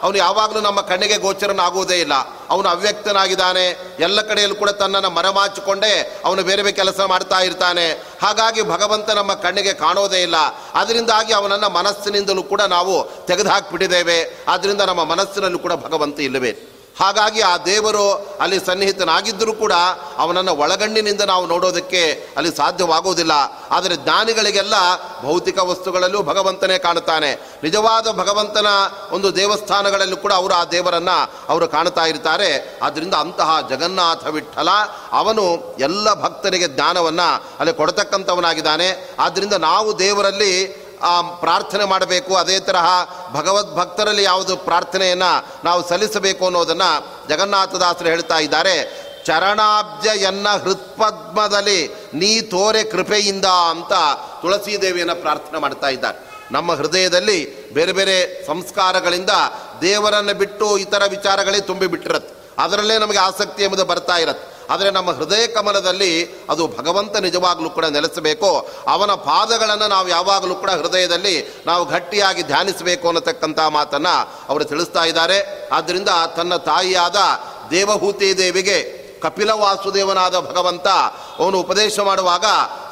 ಅವನು ಯಾವಾಗಲೂ ನಮ್ಮ ಕಣ್ಣಿಗೆ ಗೋಚರನಾಗುವುದೇ ಇಲ್ಲ. ಅವನು ಅವ್ಯಕ್ತನಾಗಿದ್ದಾನೆ, ಎಲ್ಲ ಕಡೆಯಲ್ಲೂ ಕೂಡ ತನ್ನನ್ನು ಮರಮಾಚಿಕೊಂಡೇ ಅವನು ಬೇರೆ ಬೇರೆ ಕೆಲಸ ಮಾಡ್ತಾ ಇರ್ತಾನೆ. ಹಾಗಾಗಿ ಭಗವಂತ ನಮ್ಮ ಕಣ್ಣಿಗೆ ಕಾಣೋದೇ ಇಲ್ಲ. ಅದರಿಂದಾಗಿ ಅವನನ್ನು ಮನಸ್ಸಿನಿಂದಲೂ ಕೂಡ ನಾವು ತೆಗೆದುಹಾಕಿಬಿಟ್ಟಿದ್ದೇವೆ. ಆದ್ದರಿಂದ ನಮ್ಮ ಮನಸ್ಸಿನಲ್ಲೂ ಕೂಡ ಭಗವಂತ ಇಲ್ಲವೇ? ಹಾಗಾಗಿ ಆ ದೇವರು ಅಲ್ಲಿ ಸನ್ನಿಹಿತನಾಗಿದ್ದರೂ ಕೂಡ ಅವನನ್ನು ಒಳಗಣ್ಣಿನಿಂದ ನಾವು ನೋಡೋದಕ್ಕೆ ಅಲ್ಲಿ ಸಾಧ್ಯವಾಗುವುದಿಲ್ಲ. ಆದರೆ ಜ್ಞಾನಿಗಳಿಗೆಲ್ಲ ಭೌತಿಕ ವಸ್ತುಗಳಲ್ಲೂ ಭಗವಂತನೇ ಕಾಣುತ್ತಾನೆ. ನಿಜವಾದ ಭಗವಂತನ ಒಂದು ದೇವಸ್ಥಾನಗಳಲ್ಲೂ ಕೂಡ ಅವರು ಆ ದೇವರನ್ನು ಅವರು ಕಾಣ್ತಾ ಇರ್ತಾರೆ. ಆದ್ದರಿಂದ ಅಂತಹ ಜಗನ್ನಾಥ ವಿಠಲ, ಅವನು ಎಲ್ಲ ಭಕ್ತರಿಗೆ ಜ್ಞಾನವನ್ನು ಅಲ್ಲಿ ಕೊಡತಕ್ಕಂಥವನಾಗಿದ್ದಾನೆ. ಆದ್ದರಿಂದ ನಾವು ದೇವರಲ್ಲಿ ಆ ಪ್ರಾರ್ಥನೆ ಮಾಡಬೇಕು, ಅದೇ ತರಹ ಭಗವದ್ ಭಕ್ತರಲ್ಲಿ ಯಾವುದು ಪ್ರಾರ್ಥನೆಯನ್ನು ನಾವು ಸಲ್ಲಿಸಬೇಕು ಅನ್ನೋದನ್ನು ಜಗನ್ನಾಥದಾಸರು ಹೇಳ್ತಾ ಇದ್ದಾರೆ. ಚರಣಾಬ್ಜ ಎನ್ನ ಹೃತ್ಪದ್ಮದಲ್ಲಿ ನೀ ತೋರೆ ಕೃಪೆಯಿಂದ ಅಂತ ತುಳಸೀದೇವಿಯನ್ನು ಪ್ರಾರ್ಥನೆ ಮಾಡ್ತಾ ಇದ್ದಾರೆ. ನಮ್ಮ ಹೃದಯದಲ್ಲಿ ಬೇರೆ ಬೇರೆ ಸಂಸ್ಕಾರಗಳಿಂದ ದೇವರನ್ನು ಬಿಟ್ಟು ಇತರ ವಿಚಾರಗಳೇ ತುಂಬಿಬಿಟ್ಟಿರತ್ತೆ ಅದರಲ್ಲೇ ನಮಗೆ ಆಸಕ್ತಿ ಎಂಬುದು ಬರ್ತಾ ಇರತ್ತೆ. ಆದರೆ ನಮ್ಮ ಹೃದಯ ಕಮಲದಲ್ಲಿ ಅದು ಭಗವಂತ ನಿಜವಾಗಲೂ ಕೂಡ ನೆಲೆಸಬೇಕು. ಅವನ ಪಾದಗಳನ್ನು ನಾವು ಯಾವಾಗಲೂ ಕೂಡ ಹೃದಯದಲ್ಲಿ ನಾವು ಗಟ್ಟಿಯಾಗಿ ಧ್ಯಾನಿಸಬೇಕು ಅನ್ನತಕ್ಕಂಥ ಮಾತನ್ನು ಅವರು ತಿಳಿಸ್ತಾ ಇದ್ದಾರೆ. ಆದ್ದರಿಂದ ತನ್ನ ತಾಯಿಯಾದ ದೇವಹೂತಿ ದೇವಿಗೆ ಕಪಿಲ ವಾಸುದೇವನಾದ ಭಗವಂತ ಅವನು ಉಪದೇಶ ಮಾಡುವಾಗ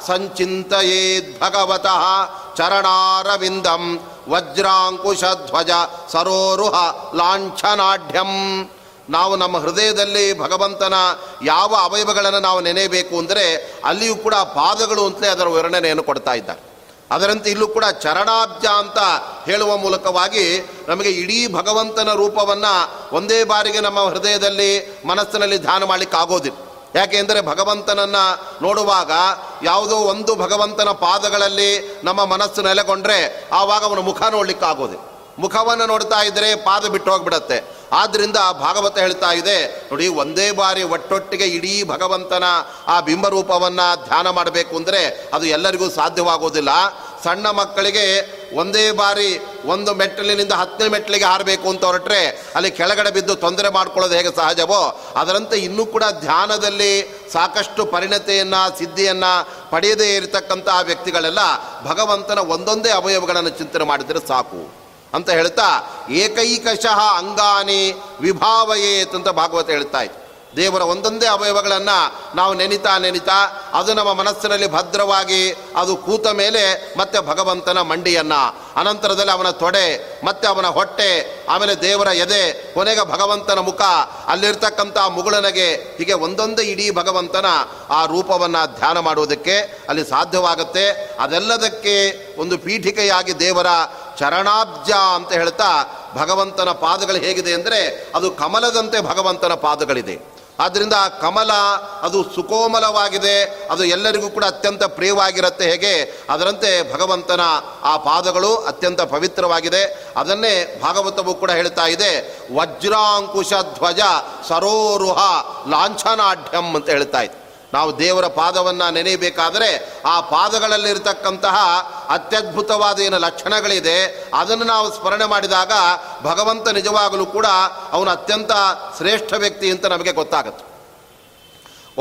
ಸಂಚಿಂತಯೇದ್ ಭಗವತಃ ಚರಣಾರವಿಂದಂ ವಜ್ರಾಂಕುಶಧ್ವಜ ಸರೋರುಹ ಲಾಂಛನಾಢ್ಯಂ. ನಾವು ನಮ್ಮ ಹೃದಯದಲ್ಲಿ ಭಗವಂತನ ಯಾವ ಅವಯವಗಳನ್ನು ನಾವು ನೆನೆಯಬೇಕು ಅಂದರೆ ಅಲ್ಲಿಯೂ ಕೂಡ ಪಾದಗಳು ಅಂತಲೇ ಅದರ ವರ್ಣನೆಯನ್ನು ಕೊಡ್ತಾ ಇದ್ದಾರೆ. ಅದರಂತೆ ಇಲ್ಲೂ ಕೂಡ ಚರಣಾಬ್ಜ ಅಂತ ಹೇಳುವ ಮೂಲಕವಾಗಿ ನಮಗೆ ಇಡೀ ಭಗವಂತನ ರೂಪವನ್ನು ಒಂದೇ ಬಾರಿಗೆ ನಮ್ಮ ಹೃದಯದಲ್ಲಿ ಮನಸ್ಸಿನಲ್ಲಿ ಧ್ಯಾನ ಮಾಡಲಿಕ್ಕೆ ಆಗೋದಿಲ್ಲ. ಯಾಕೆಂದರೆ ಭಗವಂತನನ್ನು ನೋಡುವಾಗ ಯಾವುದೋ ಒಂದು ಭಗವಂತನ ಪಾದಗಳಲ್ಲಿ ನಮ್ಮ ಮನಸ್ಸು ನೆಲೆಗೊಂಡ್ರೆ ಆವಾಗ ಅವನ ಮುಖ ನೋಡ್ಲಿಕ್ಕೆ ಆಗೋದಿಲ್ಲ. ಮುಖವನ್ನು ನೋಡ್ತಾ ಇದ್ದರೆ ಪಾದ ಬಿಟ್ಟು ಹೋಗ್ಬಿಡತ್ತೆ. ಆದ್ದರಿಂದ ಭಾಗವತ ಹೇಳ್ತಾ ಇದೆ, ನೋಡಿ, ಒಂದೇ ಬಾರಿ ಒಟ್ಟೊಟ್ಟಿಗೆ ಇಡೀ ಭಗವಂತನ ಆ ಬಿಂಬರೂಪವನ್ನು ಧ್ಯಾನ ಮಾಡಬೇಕು ಅಂದರೆ ಅದು ಎಲ್ಲರಿಗೂ ಸಾಧ್ಯವಾಗೋದಿಲ್ಲ. ಸಣ್ಣ ಮಕ್ಕಳಿಗೆ ಒಂದೇ ಬಾರಿ ಒಂದು ಮೆಟ್ಟಲಿನಿಂದ ಹತ್ತನೇ ಮೆಟ್ಟಲಿಗೆ ಹಾರಬೇಕು ಅಂತ ಹೊರಟ್ರೆ ಅಲ್ಲಿ ಕೆಳಗಡೆ ಬಿದ್ದು ತೊಂದರೆ ಮಾಡ್ಕೊಳ್ಳೋದು ಹೇಗೆ ಸಹಜವೋ? ಅದರಂತೆ ಇನ್ನೂ ಕೂಡ ಧ್ಯಾನದಲ್ಲಿ ಸಾಕಷ್ಟು ಪರಿಣತೆಯನ್ನು, ಸಿದ್ಧಿಯನ್ನು ಪಡೆಯದೇ ಇರತಕ್ಕಂಥ ವ್ಯಕ್ತಿಗಳೆಲ್ಲ ಭಗವಂತನ ಒಂದೊಂದೇ ಅವಯವಗಳನ್ನು ಚಿಂತನೆ ಮಾಡಿದರೆ ಸಾಕು. ಅಂತ ಹೇಳ್ತಾ, ಏಕೈಕಶಃ ಅಂಗಾನಿ ವಿಭಾವಯೇತ್ ಅಂತ ಭಾಗವತ ಹೇಳ್ತಾ ಇತ್ತು. ದೇವರ ಒಂದೊಂದೇ ಅವಯವಗಳನ್ನು ನಾವು ನೆನಿತಾ ನೆನಿತಾ, ಅದು ನಮ್ಮ ಮನಸ್ಸಿನಲ್ಲಿ ಭದ್ರವಾಗಿ ಅದು ಕೂತ ಮೇಲೆ ಮತ್ತೆ ಭಗವಂತನ ಮಂಡಿಯನ್ನು, ಅನಂತರದಲ್ಲಿ ಅವನ ತೊಡೆ, ಮತ್ತೆ ಅವನ ಹೊಟ್ಟೆ, ಆಮೇಲೆ ದೇವರ ಎದೆ, ಕೊನೆಗೆ ಭಗವಂತನ ಮುಖ, ಅಲ್ಲಿರ್ತಕ್ಕಂಥ ಮುಗುಳನಗೆ ಹೀಗೆ ಒಂದೊಂದೇ ಇಡೀ ಭಗವಂತನ ಆ ರೂಪವನ್ನು ಧ್ಯಾನ ಮಾಡುವುದಕ್ಕೆ ಅಲ್ಲಿ ಸಾಧ್ಯವಾಗುತ್ತೆ. ಅದೆಲ್ಲದಕ್ಕೆ ಒಂದು ಪೀಠಿಕೆಯಾಗಿ ದೇವರ ಚರಣಾಬ್ಜ ಅಂತ ಹೇಳ್ತಾ ಭಗವಂತನ ಪಾದಗಳು ಹೇಗಿದೆ ಅಂದರೆ ಅದು ಕಮಲದಂತೆ ಭಗವಂತನ ಪಾದಗಳಿದೆ. ಆದ್ದರಿಂದ ಕಮಲ ಅದು ಸುಕೋಮಲವಾಗಿದೆ, ಅದು ಎಲ್ಲರಿಗೂ ಕೂಡ ಅತ್ಯಂತ ಪ್ರಿಯವಾಗಿರುತ್ತೆ ಹೇಗೆ? ಅದರಂತೆ ಭಗವಂತನ ಆ ಪಾದಗಳು ಅತ್ಯಂತ ಪವಿತ್ರವಾಗಿದೆ. ಅದನ್ನೇ ಭಾಗವತವು ಕೂಡ ಹೇಳ್ತಾ ಇದೆ, ವಜ್ರಾಂಕುಶ ಧ್ವಜ ಸರೋರುಹ ಲಾಂಛನಾಢ್ಯಂ ಅಂತ ಹೇಳ್ತಾ ಇದೆ. ನಾವು ದೇವರ ಪಾದವನ್ನು ನೆನೆಯಬೇಕಾದರೆ ಆ ಪಾದಗಳಲ್ಲಿರ್ತಕ್ಕಂತಹ ಅತ್ಯದ್ಭುತವಾದ ಏನು ಲಕ್ಷಣಗಳಿದೆ, ಅದನ್ನು ನಾವು ಸ್ಮರಣೆ ಮಾಡಿದಾಗ ಭಗವಂತ ನಿಜವಾಗಲೂ ಕೂಡ ಅವನು ಅತ್ಯಂತ ಶ್ರೇಷ್ಠ ವ್ಯಕ್ತಿ ಅಂತ ನಮಗೆ ಗೊತ್ತಾಗುತ್ತೆ.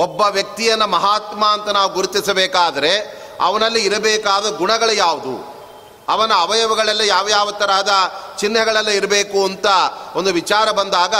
ಒಬ್ಬ ವ್ಯಕ್ತಿಯನ್ನು ಮಹಾತ್ಮ ಅಂತ ನಾವು ಗುರುತಿಸಬೇಕಾದರೆ ಅವನಲ್ಲಿ ಇರಬೇಕಾದ ಗುಣಗಳು ಯಾವುದು? ಅವನ ಅವಯವಗಳೆಲ್ಲ ಯಾವ್ಯಾವ ತರಹದ ಚಿಹ್ನೆಗಳೆಲ್ಲ ಇರಬೇಕು ಅಂತ ಒಂದು ವಿಚಾರ ಬಂದಾಗ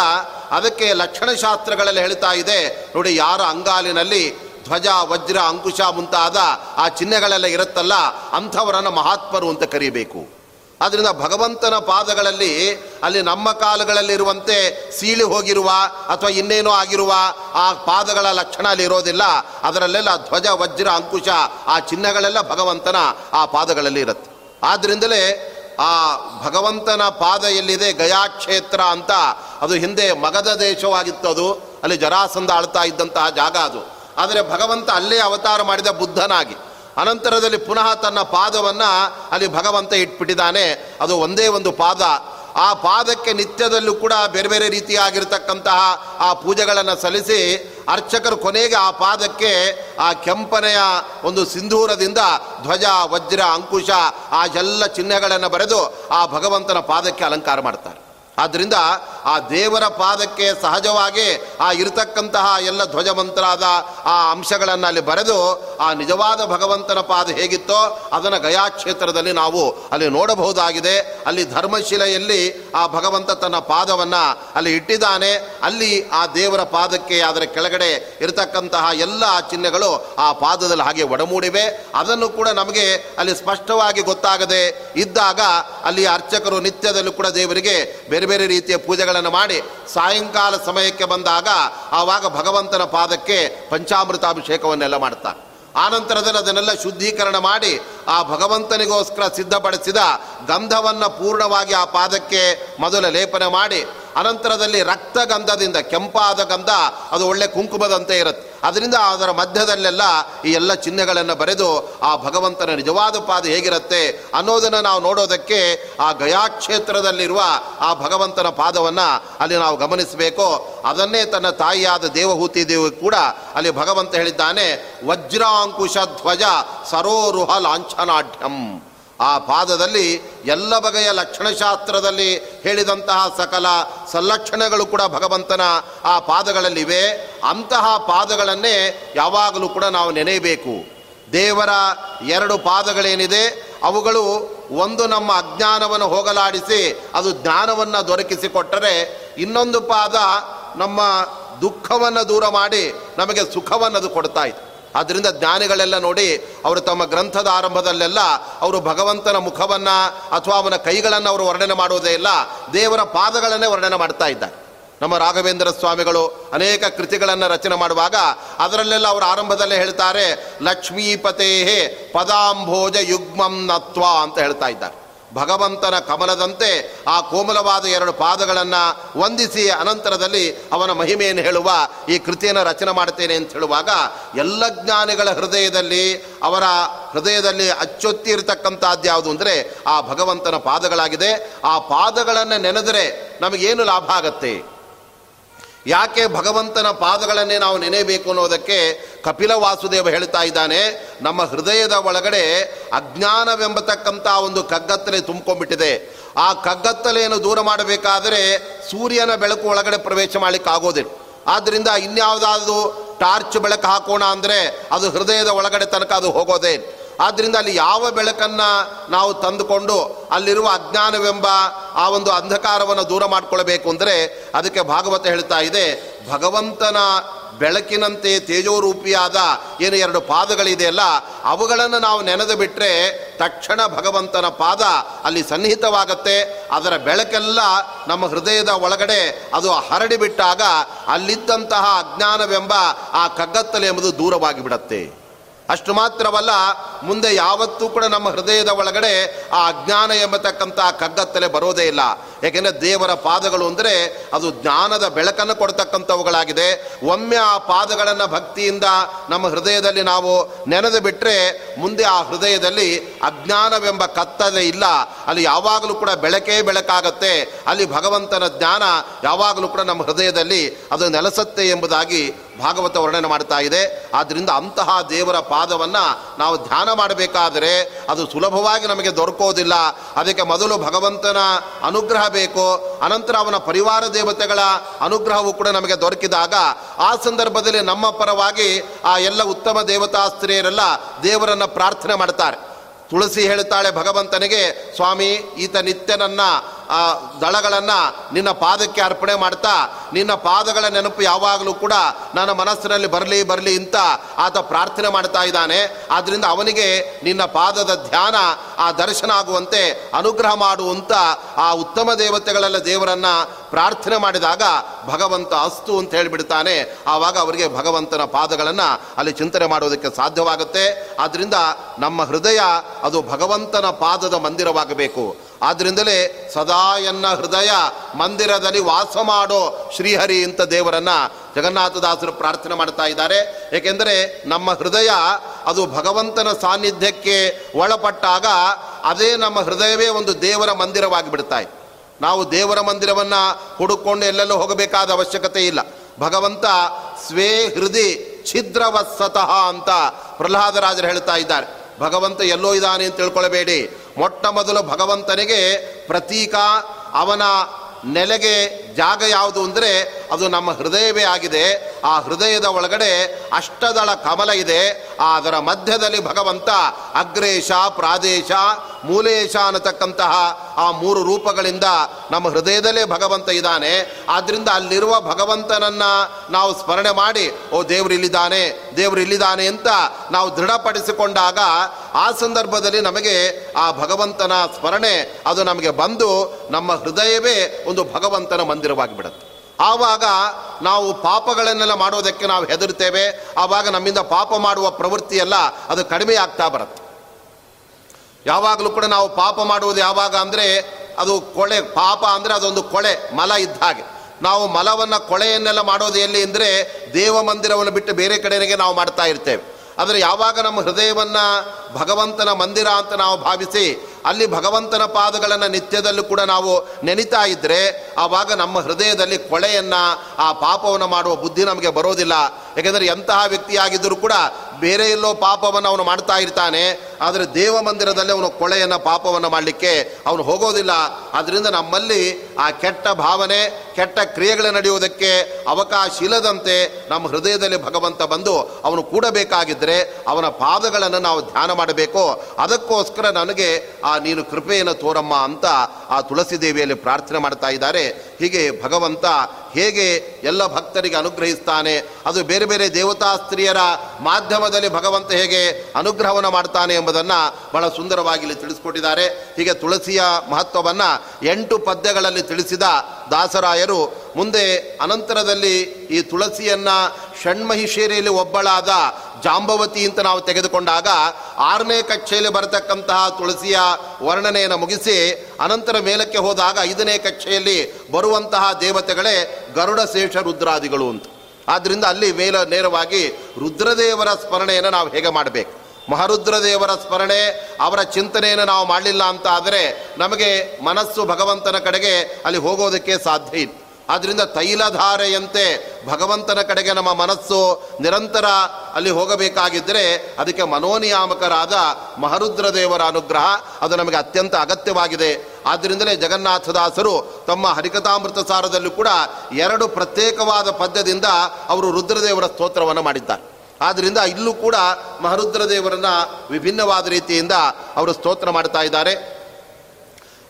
ಅದಕ್ಕೆ ಲಕ್ಷಣಶಾಸ್ತ್ರಗಳಲ್ಲಿ ಹೇಳ್ತಾ ಇದೆ. ನೋಡಿ, ಯಾರ ಅಂಗಾಲಿನಲ್ಲಿ ಧ್ವಜ, ವಜ್ರ, ಅಂಕುಶ ಮುಂತಾದ ಆ ಚಿಹ್ನೆಗಳೆಲ್ಲ ಇರುತ್ತಲ್ಲ, ಅಂಥವರನ್ನು ಮಹಾತ್ಮರು ಅಂತ ಕರೀಬೇಕು. ಅದರಿಂದ ಭಗವಂತನ ಪಾದಗಳಲ್ಲಿ ಅಲ್ಲಿ ನಮ್ಮ ಕಾಲುಗಳಲ್ಲಿರುವಂತೆ ಸೀಳಿ ಹೋಗಿರುವ ಅಥವಾ ಇನ್ನೇನೋ ಆಗಿರುವ ಆ ಪಾದಗಳ ಲಕ್ಷಣ ಅಲ್ಲಿ ಇರೋದಿಲ್ಲ. ಅದರಲ್ಲೆಲ್ಲ ಧ್ವಜ, ವಜ್ರ, ಅಂಕುಶ ಆ ಚಿಹ್ನೆಗಳೆಲ್ಲ ಭಗವಂತನ ಆ ಪಾದಗಳಲ್ಲಿ ಇರುತ್ತೆ. ಆದ್ದರಿಂದಲೇ ಆ ಭಗವಂತನ ಪಾದ ಎಲ್ಲಿದೆ? ಗಯಾಕ್ಷೇತ್ರ ಅಂತ. ಅದು ಹಿಂದೆ ಮಗಧ ದೇಶವಾಗಿತ್ತು ಅದು. ಅಲ್ಲಿ ಜರಾಸಂಧ ಆಳ್ತಾ ಇದ್ದಂತಹ ಜಾಗ ಅದು. ಆದರೆ ಭಗವಂತ ಅಲ್ಲೇ ಅವತಾರ ಮಾಡಿದ ಬುದ್ಧನಾಗಿ. ಅನಂತರದಲ್ಲಿ ಪುನಃ ತನ್ನ ಪಾದವನ್ನು ಅಲ್ಲಿ ಭಗವಂತ ಇಟ್ಬಿಟ್ಟಿದ್ದಾನೆ. ಅದು ಒಂದೇ ಒಂದು ಪಾದ. ಆ ಪಾದಕ್ಕೆ ನಿತ್ಯದಲ್ಲೂ ಕೂಡ ಬೇರೆ ಬೇರೆ ರೀತಿಯಾಗಿರ್ತಕ್ಕಂತಹ ಆ ಪೂಜೆಗಳನ್ನು ಸಲ್ಲಿಸಿ ಅರ್ಚಕರು ಕೊನೆಗೆ ಆ ಪಾದಕ್ಕೆ ಆ ಕೆಂಪನೆಯ ಒಂದು ಸಿಂಧೂರದಿಂದ ಧ್ವಜ, ವಜ್ರ, ಅಂಕುಶ, ಆ ಎಲ್ಲ ಚಿಹ್ನೆಗಳನ್ನು ಬರೆದು ಆ ಭಗವಂತನ ಪಾದಕ್ಕೆ ಅಲಂಕಾರ ಮಾಡ್ತಾರೆ. ಆದ್ದರಿಂದ ಆ ದೇವರ ಪಾದಕ್ಕೆ ಸಹಜವಾಗಿ ಆ ಇರತಕ್ಕಂತಹ ಎಲ್ಲ ಧ್ವಜಮಂತ್ರಾದ ಆ ಅಂಶಗಳನ್ನು ಅಲ್ಲಿ ಬರೆದು ಆ ನಿಜವಾದ ಭಗವಂತನ ಪಾದ ಹೇಗಿತ್ತೋ ಅದನ್ನು ಗಯಾಕ್ಷೇತ್ರದಲ್ಲಿ ನಾವು ಅಲ್ಲಿ ನೋಡಬಹುದಾಗಿದೆ. ಅಲ್ಲಿ ಧರ್ಮಶಿಲೆಯಲ್ಲಿ ಆ ಭಗವಂತ ತನ್ನ ಪಾದವನ್ನು ಅಲ್ಲಿ ಇಟ್ಟಿದ್ದಾನೆ. ಅಲ್ಲಿ ಆ ದೇವರ ಪಾದಕ್ಕೆ ಅದರ ಕೆಳಗಡೆ ಇರತಕ್ಕಂತಹ ಎಲ್ಲ ಚಿಹ್ನೆಗಳು ಆ ಪಾದದಲ್ಲಿ ಹಾಗೆ ಒಡಮೂಡಿವೆ. ಅದನ್ನು ಕೂಡ ನಮಗೆ ಅಲ್ಲಿ ಸ್ಪಷ್ಟವಾಗಿ ಗೊತ್ತಾಗದೆ ಇದ್ದಾಗ ಅಲ್ಲಿ ಅರ್ಚಕರು ನಿತ್ಯದಲ್ಲೂ ಕೂಡ ದೇವರಿಗೆ ಬೇರೆ ಬೇರೆ ರೀತಿಯ ಪೂಜೆಗಳನ್ನು ಮಾಡಿ ಸಾಯಂಕಾಲ ಸಮಯಕ್ಕೆ ಬಂದಾಗ ಆವಾಗ ಭಗವಂತನ ಪಾದಕ್ಕೆ ಪಂಚಾಮೃತಾಭಿಷೇಕವನ್ನೆಲ್ಲ ಮಾಡ್ತಾರೆ. ಆನಂತರದಲ್ಲಿ ಅದನ್ನೆಲ್ಲ ಶುದ್ಧೀಕರಣ ಮಾಡಿ ಆ ಭಗವಂತನಿಗೋಸ್ಕರ ಸಿದ್ಧಪಡಿಸಿದ ಗಂಧವನ್ನು ಪೂರ್ಣವಾಗಿ ಆ ಪಾದಕ್ಕೆ ಮೊದಲ ಲೇಪನ ಮಾಡಿ ಅನಂತರದಲ್ಲಿ ರಕ್ತ ಗಂಧದಿಂದ ಕೆಂಪಾದ ಗಂಧ, ಅದು ಒಳ್ಳೆ ಕುಂಕುಮದಂತೆ ಇರುತ್ತೆ. ಅದರಿಂದ ಅದರ ಮಧ್ಯದಲ್ಲೆಲ್ಲ ಈ ಎಲ್ಲ ಚಿಹ್ನೆಗಳನ್ನು ಬರೆದು ಆ ಭಗವಂತನ ನಿಜವಾದ ಪಾದ ಹೇಗಿರುತ್ತೆ ಅನ್ನೋದನ್ನು ನಾವು ನೋಡೋದಕ್ಕೆ ಆ ಗಯಾಕ್ಷೇತ್ರದಲ್ಲಿರುವ ಆ ಭಗವಂತನ ಪಾದವನ್ನು ಅಲ್ಲಿ ನಾವು ಗಮನಿಸಬೇಕು. ಅದನ್ನೇ ತನ್ನ ತಾಯಿಯಾದ ದೇವಹೂತಿ ದೇವಿ ಕೂಡ ಅಲ್ಲಿ ಭಗವಂತ ಹೇಳಿದ್ದಾನೆ, ವಜ್ರಾಂಕುಶ ಧ್ವಜ ಸರೋರುಹ ಲಾಂಛನಾಢ್ಯಂ. ಆ ಪಾದದಲ್ಲಿ ಎಲ್ಲ ಬಗೆಯ ಲಕ್ಷಣಶಾಸ್ತ್ರದಲ್ಲಿ ಹೇಳಿದಂತಹ ಸಕಲ ಸಲ್ಲಕ್ಷಣಗಳು ಕೂಡ ಭಗವಂತನ ಆ ಪಾದಗಳಲ್ಲಿವೆ. ಅಂತಹ ಪಾದಗಳನ್ನೇ ಯಾವಾಗಲೂ ಕೂಡ ನಾವು ನೆನೆಯಬೇಕು. ದೇವರ ಎರಡು ಪಾದಗಳೇನಿದೆ, ಅವುಗಳು ಒಂದು ನಮ್ಮ ಅಜ್ಞಾನವನ್ನು ಹೋಗಲಾಡಿಸಿ ಅದು ಜ್ಞಾನವನ್ನು ದೊರಕಿಸಿಕೊಟ್ಟರೆ ಇನ್ನೊಂದು ಪಾದ ನಮ್ಮ ದುಃಖವನ್ನು ದೂರ ಮಾಡಿ ನಮಗೆ ಸುಖವನ್ನು ಅದು ಕೊಡ್ತಾ ಇದೆ ಆದ್ದರಿಂದ ಜ್ಞಾನಿಗಳೆಲ್ಲ ನೋಡಿ ಅವರು ತಮ್ಮ ಗ್ರಂಥದ ಆರಂಭದಲ್ಲೆಲ್ಲ ಅವರು ಭಗವಂತನ ಮುಖವನ್ನು ಅಥವಾ ಅವನ ಕೈಗಳನ್ನು ಅವರು ವರ್ಣನೆ ಮಾಡುವುದೇ ಇಲ್ಲ, ದೇವರ ಪಾದಗಳನ್ನೇ ವರ್ಣನೆ ಮಾಡ್ತಾ ಇದ್ದಾರೆ. ನಮ್ಮ ರಾಘವೇಂದ್ರ ಸ್ವಾಮಿಗಳು ಅನೇಕ ಕೃತಿಗಳನ್ನು ರಚನೆ ಮಾಡುವಾಗ ಅದರಲ್ಲೆಲ್ಲ ಅವರು ಆರಂಭದಲ್ಲೇ ಹೇಳ್ತಾರೆ ಲಕ್ಷ್ಮೀಪತೇ ಪದಾಂಭೋಜ ಯುಗ್ಮಂ ನತ್ವ ಅಂತ ಹೇಳ್ತಾ ಇದ್ದಾರೆ. ಭಗವಂತನ ಕಮಲದಂತೆ ಆ ಕೋಮಲವಾದ ಎರಡು ಪಾದಗಳನ್ನು ವಂದಿಸಿ ಅನಂತರದಲ್ಲಿ ಅವನ ಮಹಿಮೆಯನ್ನು ಹೇಳುವ ಈ ಕೃತಿಯನ್ನು ರಚನೆ ಮಾಡ್ತೇನೆ ಅಂತ ಹೇಳುವಾಗ ಎಲ್ಲ ಜ್ಞಾನಿಗಳ ಹೃದಯದಲ್ಲಿ, ಅವರ ಹೃದಯದಲ್ಲಿ ಅಚ್ಚೊತ್ತಿ ಇರತಕ್ಕಂಥದ್ದು ಯಾವುದು ಅಂದರೆ ಆ ಭಗವಂತನ ಪಾದಗಳಾಗಿದೆ. ಆ ಪಾದಗಳನ್ನು ನೆನೆದರೆ ನಮಗೇನು ಲಾಭ ಆಗತ್ತೆ? ಯಾಕೆ ಭಗವಂತನ ಪಾದಗಳನ್ನೇ ನಾವು ನೆನೆಯಬೇಕು ಅನ್ನೋದಕ್ಕೆ ಕಪಿಲ ವಾಸುದೇವ ಹೇಳ್ತಾ ಇದ್ದಾನೆ, ನಮ್ಮ ಹೃದಯದ ಒಳಗಡೆ ಅಜ್ಞಾನವೆಂಬತಕ್ಕಂಥ ಒಂದು ಕಗ್ಗತ್ತಲೆ ತುಂಬಿಕೊಂಡ್ಬಿಟ್ಟಿದೆ. ಆ ಕಗ್ಗತ್ತಲೆಯನ್ನು ದೂರ ಮಾಡಬೇಕಾದರೆ ಸೂರ್ಯನ ಬೆಳಕು ಒಳಗಡೆ ಪ್ರವೇಶ ಮಾಡಲಿಕ್ಕೆ ಆಗೋದಿಲ್ಲ. ಆದ್ದರಿಂದ ಇನ್ಯಾವುದಾದ್ರು ಟಾರ್ಚ್ ಬೆಳಕು ಹಾಕೋಣ ಅಂದರೆ ಅದು ಹೃದಯದ ಒಳಗಡೆ ತನಕ ಅದು ಹೋಗೋದೇ ಆದ್ದರಿಂದ ಅಲ್ಲಿ ಯಾವ ಬೆಳಕನ್ನು ನಾವು ತಂದುಕೊಂಡು ಅಲ್ಲಿರುವ ಅಜ್ಞಾನವೆಂಬ ಆ ಒಂದು ಅಂಧಕಾರವನ್ನು ದೂರ ಮಾಡಿಕೊಳ್ಬೇಕು ಅಂದರೆ ಅದಕ್ಕೆ ಭಾಗವತ ಹೇಳ್ತಾ ಇದೆ, ಭಗವಂತನ ಬೆಳಕಿನಂತೆ ತೇಜೋರೂಪಿಯಾದ ಏನು ಎರಡು ಪಾದಗಳಿದೆಯಲ್ಲ, ಅವುಗಳನ್ನು ನಾವು ನೆನೆದು ಬಿಟ್ಟರೆ ತಕ್ಷಣ ಭಗವಂತನ ಪಾದ ಅಲ್ಲಿ ಸನ್ನಿಹಿತವಾಗತ್ತೆ. ಅದರ ಬೆಳಕೆಲ್ಲ ನಮ್ಮ ಹೃದಯದ ಒಳಗಡೆ ಅದು ಹರಡಿಬಿಟ್ಟಾಗ ಅಲ್ಲಿದ್ದಂತಹ ಅಜ್ಞಾನವೆಂಬ ಆ ಕಗ್ಗತ್ತಲೆ ಎಂಬುದು ದೂರವಾಗಿ ಅಷ್ಟು ಮಾತ್ರವಲ್ಲ, ಮುಂದೆ ಯಾವತ್ತೂ ಕೂಡ ನಮ್ಮ ಹೃದಯದ ಒಳಗಡೆ ಆ ಅಜ್ಞಾನ ಎಂಬತಕ್ಕಂಥ ಕಗ್ಗತ್ತಲೆ ಬರೋದೇ ಇಲ್ಲ. ಏಕೆಂದರೆ ದೇವರ ಪಾದಗಳು ಅಂದರೆ ಅದು ಜ್ಞಾನದ ಬೆಳಕನ್ನು ಕೊಡ್ತಕ್ಕಂಥವುಗಳಾಗಿದೆ. ಒಮ್ಮೆ ಆ ಪಾದಗಳನ್ನು ಭಕ್ತಿಯಿಂದ ನಮ್ಮ ಹೃದಯದಲ್ಲಿ ನಾವು ನೆನೆದು ಬಿಟ್ಟರೆ ಮುಂದೆ ಆ ಹೃದಯದಲ್ಲಿ ಅಜ್ಞಾನವೆಂಬ ಕತ್ತಲೆ ಇಲ್ಲ. ಅಲ್ಲಿ ಯಾವಾಗಲೂ ಕೂಡ ಬೆಳಕೇ ಬೆಳಕಾಗತ್ತೆ. ಅಲ್ಲಿ ಭಗವಂತನ ಜ್ಞಾನ ಯಾವಾಗಲೂ ಕೂಡ ನಮ್ಮ ಹೃದಯದಲ್ಲಿ ಅದು ನೆಲೆಸತ್ತೆ ಎಂಬುದಾಗಿ ಭಾಗವತ ವರ್ಣನೆ ಮಾಡ್ತಾ ಇದೆ. ಆದ್ದರಿಂದ ಅಂತಹ ದೇವರ ಪಾದವನ್ನು ನಾವು ಧ್ಯಾನ ಮಾಡಬೇಕಾದರೆ ಅದು ಸುಲಭವಾಗಿ ನಮಗೆ ದೊರಕೋದಿಲ್ಲ. ಅದಕ್ಕೆ ಮೊದಲು ಭಗವಂತನ ಅನುಗ್ರಹ ಬೇಕು. ಅನಂತರ ಅವನ ಪರಿವಾರ ದೇವತೆಗಳ ಅನುಗ್ರಹವು ಕೂಡ ನಮಗೆ ದೊರಕಿದಾಗ ಆ ಸಂದರ್ಭದಲ್ಲಿ ನಮ್ಮ ಪರವಾಗಿ ಆ ಎಲ್ಲ ಉತ್ತಮ ದೇವತಾಸ್ತ್ರೀಯರೆಲ್ಲ ದೇವರನ್ನು ಪ್ರಾರ್ಥನೆ ಮಾಡ್ತಾರೆ. ತುಳಸಿ ಹೇಳ್ತಾಳೆ ಭಗವಂತನಿಗೆ, ಸ್ವಾಮಿ, ಈತ ನಿತ್ಯ ನನ್ನ ಆ ದಳಗಳನ್ನು ನಿನ್ನ ಪಾದಕ್ಕೆ ಅರ್ಪಣೆ ಮಾಡ್ತಾ, ನಿನ್ನ ಪಾದಗಳ ನೆನಪು ಯಾವಾಗಲೂ ಕೂಡ ನನ್ನ ಮನಸ್ಸಿನಲ್ಲಿ ಬರಲಿ ಬರಲಿ ಅಂತ ಆತ ಪ್ರಾರ್ಥನೆ ಮಾಡ್ತಾ ಇದ್ದಾನೆ. ಆದ್ದರಿಂದ ಅವನಿಗೆ ನಿನ್ನ ಪಾದದ ಧ್ಯಾನ, ಆ ದರ್ಶನ ಆಗುವಂತೆ ಅನುಗ್ರಹ ಮಾಡುವಂತ ಆ ಉತ್ತಮ ದೇವತೆಗಳೆಲ್ಲ ದೇವರನ್ನ ಪ್ರಾರ್ಥನೆ ಮಾಡಿದಾಗ ಭಗವಂತ ಅಸ್ತು ಅಂತ ಹೇಳಿಬಿಡ್ತಾನೆ. ಆವಾಗ ಅವರಿಗೆ ಭಗವಂತನ ಪಾದಗಳನ್ನು ಅಲ್ಲಿ ಚಿಂತನೆ ಮಾಡೋದಕ್ಕೆ ಸಾಧ್ಯವಾಗುತ್ತೆ. ಆದ್ದರಿಂದ ನಮ್ಮ ಹೃದಯ ಅದು ಭಗವಂತನ ಪಾದದ ಮಂದಿರವಾಗಬೇಕು. ಆದ್ರಿಂದಲೇ ಸದಾ ಎನ್ನ ಹೃದಯ ಮಂದಿರದಲ್ಲಿ ವಾಸ ಮಾಡೋ ಶ್ರೀಹರಿ ಇಂಥ ದೇವರನ್ನು ಜಗನ್ನಾಥದಾಸರು ಪ್ರಾರ್ಥನೆ ಮಾಡ್ತಾ ಇದ್ದಾರೆ. ಏಕೆಂದರೆ ನಮ್ಮ ಹೃದಯ ಅದು ಭಗವಂತನ ಸಾನ್ನಿಧ್ಯಕ್ಕೆ ಒಳಪಟ್ಟಾಗ ಅದೇ ನಮ್ಮ ಹೃದಯವೇ ಒಂದು ದೇವರ ಮಂದಿರವಾಗಿ ಬಿಡ್ತಾ ನಾವು ದೇವರ ಮಂದಿರವನ್ನು ಹುಡುಕೊಂಡು ಎಲ್ಲೆಲ್ಲೂ ಹೋಗಬೇಕಾದ ಅವಶ್ಯಕತೆ ಇಲ್ಲ. ಭಗವಂತ ಸ್ವೇ ಹೃದಯ ಛಿದ್ರವತ್ಸತಃ ಅಂತ ಪ್ರಹ್ಲಾದರಾಜರು ಹೇಳ್ತಾ ಇದ್ದಾರೆ. ಭಗವಂತ ಎಲ್ಲೋ ಇದ್ದಾನೆ ಅಂತ ತಿಳ್ಕೊಳ್ಬೇಡಿ. ಮೊಟ್ಟ ಮೊದಲು ಭಗವಂತನಿಗೆ ಪ್ರತೀಕ ಅವನ ನೆಲೆಗೆ ಜಾಗ ಯಾವುದು ಅಂದರೆ ಅದು ನಮ್ಮ ಹೃದಯವೇ ಆಗಿದೆ. ಆ ಹೃದಯದ ಒಳಗಡೆ ಅಷ್ಟದಳ ಕಮಲ ಇದೆ. ಅದರ ಮಧ್ಯದಲ್ಲಿ ಭಗವಂತ ಅಗ್ರೇಶ, ಪ್ರಾದೇಶ, ಮೂಲೇಶ ಅನ್ನತಕ್ಕಂತಹ ಆ ಮೂರು ರೂಪಗಳಿಂದ ನಮ್ಮ ಹೃದಯದಲ್ಲೇ ಭಗವಂತ ಇದ್ದಾನೆ. ಆದ್ದರಿಂದ ಅಲ್ಲಿರುವ ಭಗವಂತನನ್ನು ನಾವು ಸ್ಮರಣೆ ಮಾಡಿ, ಓ ದೇವರು ಇಲ್ಲಿದ್ದಾನೆ ದೇವರು ಇಲ್ಲಿದ್ದಾನೆ ಅಂತ ನಾವು ದೃಢಪಡಿಸಿಕೊಂಡಾಗ ಆ ಸಂದರ್ಭದಲ್ಲಿ ನಮಗೆ ಆ ಭಗವಂತನ ಸ್ಮರಣೆ, ಅದು ನಮಗೆ ಬಂದು ನಮ್ಮ ಹೃದಯವೇ ಒಂದು ಭಗವಂತನ ಮಂದಿರವಾಗಿ ಬಿಡುತ್ತೆ ಆವಾಗ ನಾವು ಪಾಪಗಳನ್ನೆಲ್ಲ ಮಾಡೋದಕ್ಕೆ ನಾವು ಹೆದರ್ತೇವೆ ಆವಾಗ ನಮ್ಮಿಂದ ಪಾಪ ಮಾಡುವ ಪ್ರವೃತ್ತಿ ಎಲ್ಲ ಅದು ಕಡಿಮೆ ಆಗ್ತಾ ಬರುತ್ತೆ. ಯಾವಾಗಲೂ ಕೂಡ ನಾವು ಪಾಪ ಮಾಡುವುದು ಯಾವಾಗ ಅಂದರೆ, ಅದು ಕೊಳೆ, ಪಾಪ ಅಂದರೆ ಅದೊಂದು ಕೊಳೆ, ಮಲ ಇದ್ದ ಹಾಗೆ. ನಾವು ಮಲವನ್ನು ಕೊಳೆಯನ್ನೆಲ್ಲ ಮಾಡೋದು ಎಲ್ಲಿ ಅಂದರೆ, ದೇವ ಮಂದಿರವನ್ನು ಬಿಟ್ಟು ಬೇರೆ ಕಡೆಗೆ ನಾವು ಮಾಡ್ತಾ ಇರ್ತೇವೆ. ಆದರೆ ಯಾವಾಗ ನಮ್ಮ ಹೃದಯವನ್ನು ಭಗವಂತನ ಮಂದಿರ ಅಂತ ನಾವು ಭಾವಿಸಿ ಅಲ್ಲಿ ಭಗವಂತನ ಪಾದಗಳನ್ನು ನಿತ್ಯದಲ್ಲೂ ಕೂಡ ನಾವು ನೆನಿತಾ ಇದ್ದರೆ ಆವಾಗ ನಮ್ಮ ಹೃದಯದಲ್ಲಿ ಕೊಳೆಯನ್ನು, ಆ ಪಾಪವನ್ನು ಮಾಡುವ ಬುದ್ಧಿ ನಮಗೆ ಬರೋದಿಲ್ಲ. ಯಾಕೆಂದರೆ ಎಂತಹ ವ್ಯಕ್ತಿಯಾಗಿದ್ದರೂ ಕೂಡ ಬೇರೆ ಎಲ್ಲೋ ಪಾಪವನ್ನು ಅವನು ಮಾಡ್ತಾ ಇರ್ತಾನೆ, ಆದರೆ ದೇವ ಮಂದಿರದಲ್ಲಿ ಅವನು ಕೊಳೆಯನ್ನು, ಪಾಪವನ್ನು ಮಾಡಲಿಕ್ಕೆ ಅವನು ಹೋಗೋದಿಲ್ಲ. ಆದ್ದರಿಂದ ನಮ್ಮಲ್ಲಿ ಆ ಕೆಟ್ಟ ಭಾವನೆ, ಕೆಟ್ಟ ಕ್ರಿಯೆಗಳು ನಡೆಯುವುದಕ್ಕೆ ಅವಕಾಶ ಇಲ್ಲದಂತೆ ನಮ್ಮ ಹೃದಯದಲ್ಲಿ ಭಗವಂತ ಬಂದು ಅವನು ಕೂಡಬೇಕಾಗಿದ್ದರೆ ಅವನ ಪಾದಗಳನ್ನು ನಾವು ಧ್ಯಾನ ಮಾಡಬೇಕು. ಅದಕ್ಕೋಸ್ಕರ ನನಗೆ ಆ ನೀನು ಕೃಪೆಯನ್ನು ತೋರಮ್ಮ ಅಂತ ಆ ತುಳಸಿ ದೇವಿಯಲ್ಲಿ ಪ್ರಾರ್ಥನೆ ಮಾಡ್ತಾ ಇದ್ದಾರೆ. ಹೀಗೆ ಭಗವಂತ ಹೇಗೆ ಎಲ್ಲ ಭಕ್ತರಿಗೆ ಅನುಗ್ರಹಿಸ್ತಾನೆ. ಅದು ಬೇರೆ ಬೇರೆ ದೇವತಾ ಸ್ತ್ರೀಯರ ಮಾಧ್ಯಮದಲ್ಲಿ ಭಗವಂತ ಹೇಗೆ ಅನುಗ್ರಹವನ್ನು ಮಾಡ್ತಾನೆ ಎಂಬುದನ್ನು ಬಹಳ ಸುಂದರವಾಗಿ ಇಲ್ಲಿ ತಿಳಿಸ್ಕೊಟ್ಟಿದ್ದಾರೆ. ಹೀಗೆ ತುಳಸಿಯ ಮಹತ್ವವನ್ನು ಎಂಟು ಪದ್ಯಗಳಲ್ಲಿ ತಿಳಿಸಿದ ದಾಸರಾಯರು ಮುಂದೆ ಅನಂತರದಲ್ಲಿ ಈ ತುಳಸಿಯನ್ನು ಷಣ್ಮಹಿಷೇರಿಯಲ್ಲಿ ಒಬ್ಬಳಾದ ಜಾಂಬವತಿ ಅಂತ ನಾವು ತೆಗೆದುಕೊಂಡಾಗ ಆರನೇ ಕಕ್ಷೆಯಲ್ಲಿ ಬರತಕ್ಕಂತಹ ತುಳಸಿಯ ವರ್ಣನೆಯನ್ನು ಮುಗಿಸಿ ಅನಂತರ ಮೇಲಕ್ಕೆ ಹೋದಾಗ ಐದನೇ ಕಕ್ಷೆಯಲ್ಲಿ ಬರುವಂತಹ ದೇವತೆಗಳೇ ಗರುಡ ಶೇಷ ರುದ್ರಾದಿಗಳು ಅಂತ. ಆದ್ದರಿಂದ ಅಲ್ಲಿ ಮೇಲ ನೇರವಾಗಿ ರುದ್ರದೇವರ ಸ್ಮರಣೆಯನ್ನು ನಾವು ಹೇಗೆ ಮಾಡಬೇಕು? ಮಹಾರುದ್ರದೇವರ ಸ್ಮರಣೆ, ಅವರ ಚಿಂತನೆಯನ್ನು ನಾವು ಮಾಡಲಿಲ್ಲ ಅಂತ ಆದರೆ ನಮಗೆ ಮನಸ್ಸು ಭಗವಂತನ ಕಡೆಗೆ ಅಲ್ಲಿ ಹೋಗೋದಕ್ಕೆ ಸಾಧ್ಯ ಇಲ್ಲ. ಆದ್ದರಿಂದ ತೈಲಧಾರೆಯಂತೆ ಭಗವಂತನ ಕಡೆಗೆ ನಮ್ಮ ಮನಸ್ಸು ನಿರಂತರ ಅಲ್ಲಿ ಹೋಗಬೇಕಾಗಿದ್ದರೆ ಅದಕ್ಕೆ ಮನೋನಿಯಾಮಕರಾದ ಮಹರುದ್ರದೇವರ ಅನುಗ್ರಹ ಅದು ನಮಗೆ ಅತ್ಯಂತ ಅಗತ್ಯವಾಗಿದೆ. ಆದ್ದರಿಂದಲೇ ಜಗನ್ನಾಥದಾಸರು ತಮ್ಮ ಹರಿಕಥಾಮೃತ ಸಾರದಲ್ಲೂ ಕೂಡ ಎರಡು ಪ್ರತ್ಯೇಕವಾದ ಪದ್ಯದಿಂದ ಅವರು ರುದ್ರದೇವರ ಸ್ತೋತ್ರವನ್ನು ಮಾಡಿದ್ದಾರೆ. ಆದ್ದರಿಂದ ಇಲ್ಲೂ ಕೂಡ ಮಹರುದ್ರದೇವರನ್ನ ವಿಭಿನ್ನವಾದ ರೀತಿಯಿಂದ ಅವರು ಸ್ತೋತ್ರ ಮಾಡ್ತಾ ಇದ್ದಾರೆ.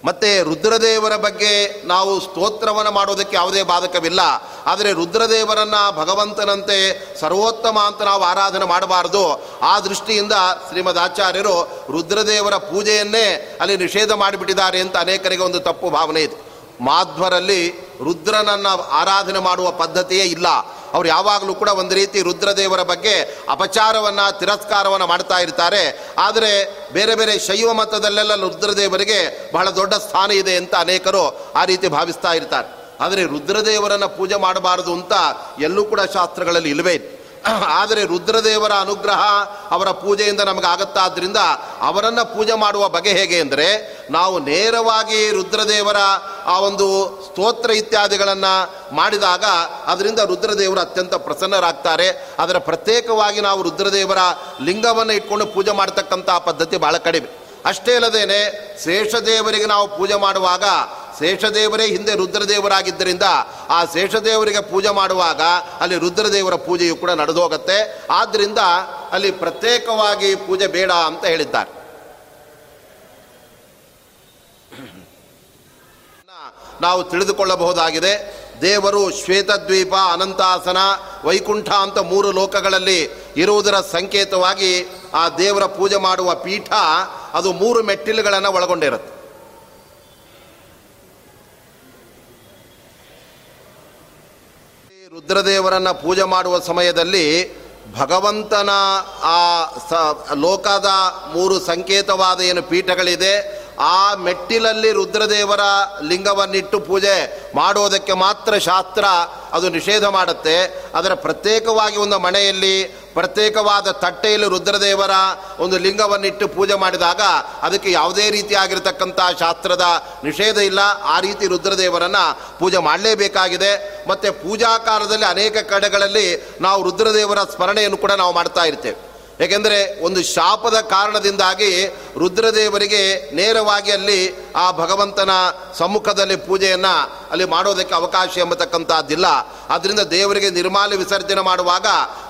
ಮತ್ತೆ ರುದ್ರದೇವರ ಬಗ್ಗೆ ನಾವು ಸ್ತೋತ್ರವನ್ನು ಮಾಡೋದಕ್ಕೆ ಯಾವುದೇ ಬಾಧಕವಿಲ್ಲ. ಆದರೆ ರುದ್ರದೇವರನ್ನ ಭಗವಂತನಂತೆ ಸರ್ವೋತ್ತಮ ಅಂತ ನಾವು ಆರಾಧನೆ ಮಾಡಬಾರದು. ಆ ದೃಷ್ಟಿಯಿಂದ ಶ್ರೀಮದ್ ಆಚಾರ್ಯರು ರುದ್ರದೇವರ ಪೂಜೆಯನ್ನೇ ಅಲ್ಲಿ ನಿಷೇಧ ಮಾಡಿಬಿಟ್ಟಿದ್ದಾರೆ ಅಂತ ಅನೇಕರಿಗೆ ಒಂದು ತಪ್ಪು ಭಾವನೆ ಇದೆ. ಮಾಧ್ವರಲ್ಲಿ ರುದ್ರನನ್ನು ಆರಾಧನೆ ಮಾಡುವ ಪದ್ಧತಿಯೇ ಇಲ್ಲ. ಅವ್ರು ಯಾವಾಗಲೂ ಕೂಡ ಒಂದು ರೀತಿ ರುದ್ರದೇವರ ಬಗ್ಗೆ ಅಪಚಾರವನ್ನು, ತಿರಸ್ಕಾರವನ್ನು ಮಾಡ್ತಾ ಇರ್ತಾರೆ. ಆದರೆ ಬೇರೆ ಬೇರೆ ಶೈವ ಮತದಲ್ಲೆಲ್ಲ ರುದ್ರದೇವರಿಗೆ ಬಹಳ ದೊಡ್ಡ ಸ್ಥಾನ ಇದೆ ಅಂತ ಅನೇಕರು ಆ ರೀತಿ ಭಾವಿಸ್ತಾ ಇರ್ತಾರೆ. ಆದರೆ ರುದ್ರದೇವರನ್ನು ಪೂಜೆ ಮಾಡಬಾರದು ಅಂತ ಎಲ್ಲೂ ಕೂಡ ಶಾಸ್ತ್ರಗಳಲ್ಲಿ ಇಲ್ಲವೇ ಇಲ್ಲ. ಆದರೆ ರುದ್ರದೇವರ ಅನುಗ್ರಹ ಅವರ ಪೂಜೆಯಿಂದ ನಮಗೆ ಆಗುತ್ತಾದ್ರಿಂದ ಅವರನ್ನು ಪೂಜೆ ಮಾಡುವ ಬಗೆ ಹೇಗೆ ಅಂದರೆ ನಾವು ನೇರವಾಗಿ ರುದ್ರದೇವರ ಆ ಒಂದು ಸ್ತೋತ್ರ ಇತ್ಯಾದಿಗಳನ್ನು ಮಾಡಿದಾಗ ಅದರಿಂದ ರುದ್ರದೇವರು ಅತ್ಯಂತ ಪ್ರಸನ್ನರಾಗ್ತಾರೆ. ಅದರ ಪ್ರತ್ಯೇಕವಾಗಿ ನಾವು ರುದ್ರದೇವರ ಲಿಂಗವನ್ನು ಇಟ್ಕೊಂಡು ಪೂಜೆ ಮಾಡ್ತಕ್ಕಂಥ ಪದ್ಧತಿ ಭಾಳ ಕಡಿಮೆ. ಅಷ್ಟೇ ಅಲ್ಲದೇನೆ ಶೇಷದೇವರಿಗೆ ನಾವು ಪೂಜೆ ಮಾಡುವಾಗ ಶೇಷದೇವರೇ ಹಿಂದೆ ರುದ್ರದೇವರಾಗಿದ್ದರಿಂದ ಆ ಶೇಷದೇವರಿಗೆ ಪೂಜೆ ಮಾಡುವಾಗ ಅಲ್ಲಿ ರುದ್ರದೇವರ ಪೂಜೆಯು ಕೂಡ ನಡೆದು ಹೋಗುತ್ತೆ ಆದ್ದರಿಂದ ಅಲ್ಲಿ ಪ್ರತ್ಯೇಕವಾಗಿ ಪೂಜೆ ಬೇಡ ಅಂತ ಹೇಳಿದ್ದಾರೆ. ನಾವು ತಿಳಿದುಕೊಳ್ಳಬಹುದಾಗಿದೆ. ದೇವರು ಶ್ವೇತದ್ವೀಪ, ಅನಂತಾಸನ, ವೈಕುಂಠ ಅಂತ ಮೂರು ಲೋಕಗಳಲ್ಲಿ ಇರುವುದರ ಸಂಕೇತವಾಗಿ ಆ ದೇವರ ಪೂಜೆ ಮಾಡುವ ಪೀಠ ಅದು ಮೂರು ಮೆಟ್ಟಿಲುಗಳನ್ನು ಒಳಗೊಂಡಿರುತ್ತೆ. ರುದ್ರದೇವರನ್ನು ಪೂಜೆ ಮಾಡುವ ಸಮಯದಲ್ಲಿ ಭಗವಂತನ ಆ ಸ ಲೋಕದ ಮೂರು ಸಂಕೇತವಾದ ಏನು ಪೀಠಗಳಿದೆ ಆ ಮೆಟ್ಟಿಲಲ್ಲಿ ರುದ್ರದೇವರ ಲಿಂಗವನ್ನಿಟ್ಟು ಪೂಜೆ ಮಾಡೋದಕ್ಕೆ ಮಾತ್ರ ಶಾಸ್ತ್ರ ಅದು ನಿಷೇಧ ಮಾಡುತ್ತೆ. ಅದರ ಪ್ರತ್ಯೇಕವಾಗಿ ಒಂದು ಮನೆಯಲ್ಲಿ ಪ್ರತ್ಯೇಕವಾದ ತಟ್ಟೆಯಲ್ಲಿ ರುದ್ರದೇವರ ಒಂದು ಲಿಂಗವನ್ನಿಟ್ಟು ಪೂಜೆ ಮಾಡಿದಾಗ ಅದಕ್ಕೆ ಯಾವುದೇ ರೀತಿಯಾಗಿರ್ತಕ್ಕಂಥ ಶಾಸ್ತ್ರದ ನಿಷೇಧ ಇಲ್ಲ. ಆ ರೀತಿ ರುದ್ರದೇವರನ್ನು ಪೂಜೆ ಮಾಡಲೇಬೇಕಾಗಿದೆ. ಮತ್ತು ಪೂಜಾ ಕಾಲದಲ್ಲಿ ಅನೇಕ ಕಡೆಗಳಲ್ಲಿ ನಾವು ರುದ್ರದೇವರ ಸ್ಮರಣೆಯನ್ನು ಕೂಡ ನಾವು ಮಾಡ್ತಾ ಇರ್ತೇವೆ. ಏಕೆಂದರೆ ಒಂದು ಶಾಪದ ಕಾರಣದಿಂದಾಗಿ ರುದ್ರದೇವರಿಗೆ ನೇರವಾಗಿ ಅಲ್ಲಿ ಆ ಭಗವಂತನ ಸಮ್ಮುಖದಲ್ಲಿ ಪೂಜೆಯನ್ನು ಅಲ್ಲಿ ಮಾಡೋದಕ್ಕೆ ಅವಕಾಶ ಎಂಬತಕ್ಕಂಥದ್ದಿಲ್ಲ ಆದ್ದರಿಂದ ದೇವರಿಗೆ ನಿರ್ಮಾಲ್ಯ ವಿಸರ್ಜನೆ ಮಾಡುವಾಗ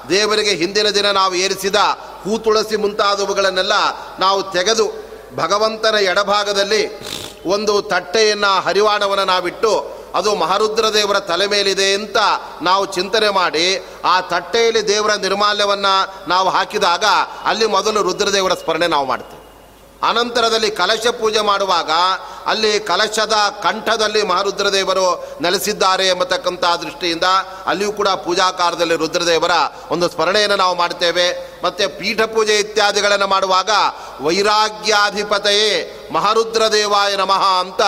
ದೇವರಿಗೆ ಹಿಂದಿನ ದಿನ ನಾವು ಏರಿಸಿದ ಹೂ ತುಳಸಿ ಮುಂತಾದವುಗಳನ್ನೆಲ್ಲ ನಾವು ತೆಗೆದು ಭಗವಂತನ ಎಡಭಾಗದಲ್ಲಿ ಒಂದು ತಟ್ಟೆಯನ್ನು ಹರಿವಾಣವನ್ನು ನಾವಿಟ್ಟು ಅದು ಮಹಾರುದ್ರ ದೇವರ ತಲೆ ಮೇಲಿದೆ ಅಂತ ನಾವು ಚಿಂತನೆ ಮಾಡಿ ಆ ತಟ್ಟೆಯಲ್ಲಿ ದೇವರ ನಿರ್ಮಾಲ್ಯವನ್ನು ನಾವು ಹಾಕಿದಾಗ ಅಲ್ಲಿ ಮೊದಲು ರುದ್ರದೇವರ ಸ್ಮರಣೆ ನಾವು ಮಾಡ್ತೇವೆ. ಅನಂತರದಲ್ಲಿ ಕಲಶ ಪೂಜೆ ಮಾಡುವಾಗ ಅಲ್ಲಿ ಕಲಶದ ಕಂಠದಲ್ಲಿ ಮಹಾರುದ್ರದೇವರು ನೆಲೆಸಿದ್ದಾರೆ ಎಂಬತಕ್ಕಂಥ ದೃಷ್ಟಿಯಿಂದ ಅಲ್ಲಿಯೂ ಕೂಡ ಪೂಜಾಕಾರದಲ್ಲಿ ರುದ್ರದೇವರ ಒಂದು ಸ್ಮರಣೆಯನ್ನು ನಾವು ಮಾಡ್ತೇವೆ ಮತ್ತು ಪೀಠ ಪೂಜೆ ಇತ್ಯಾದಿಗಳನ್ನು ಮಾಡುವಾಗ ವೈರಾಗ್ಯಾಧಿಪತೆಯೇ ಮಹಾರುದ್ರ ದೇವಾಯ ನಮಃ ಅಂತ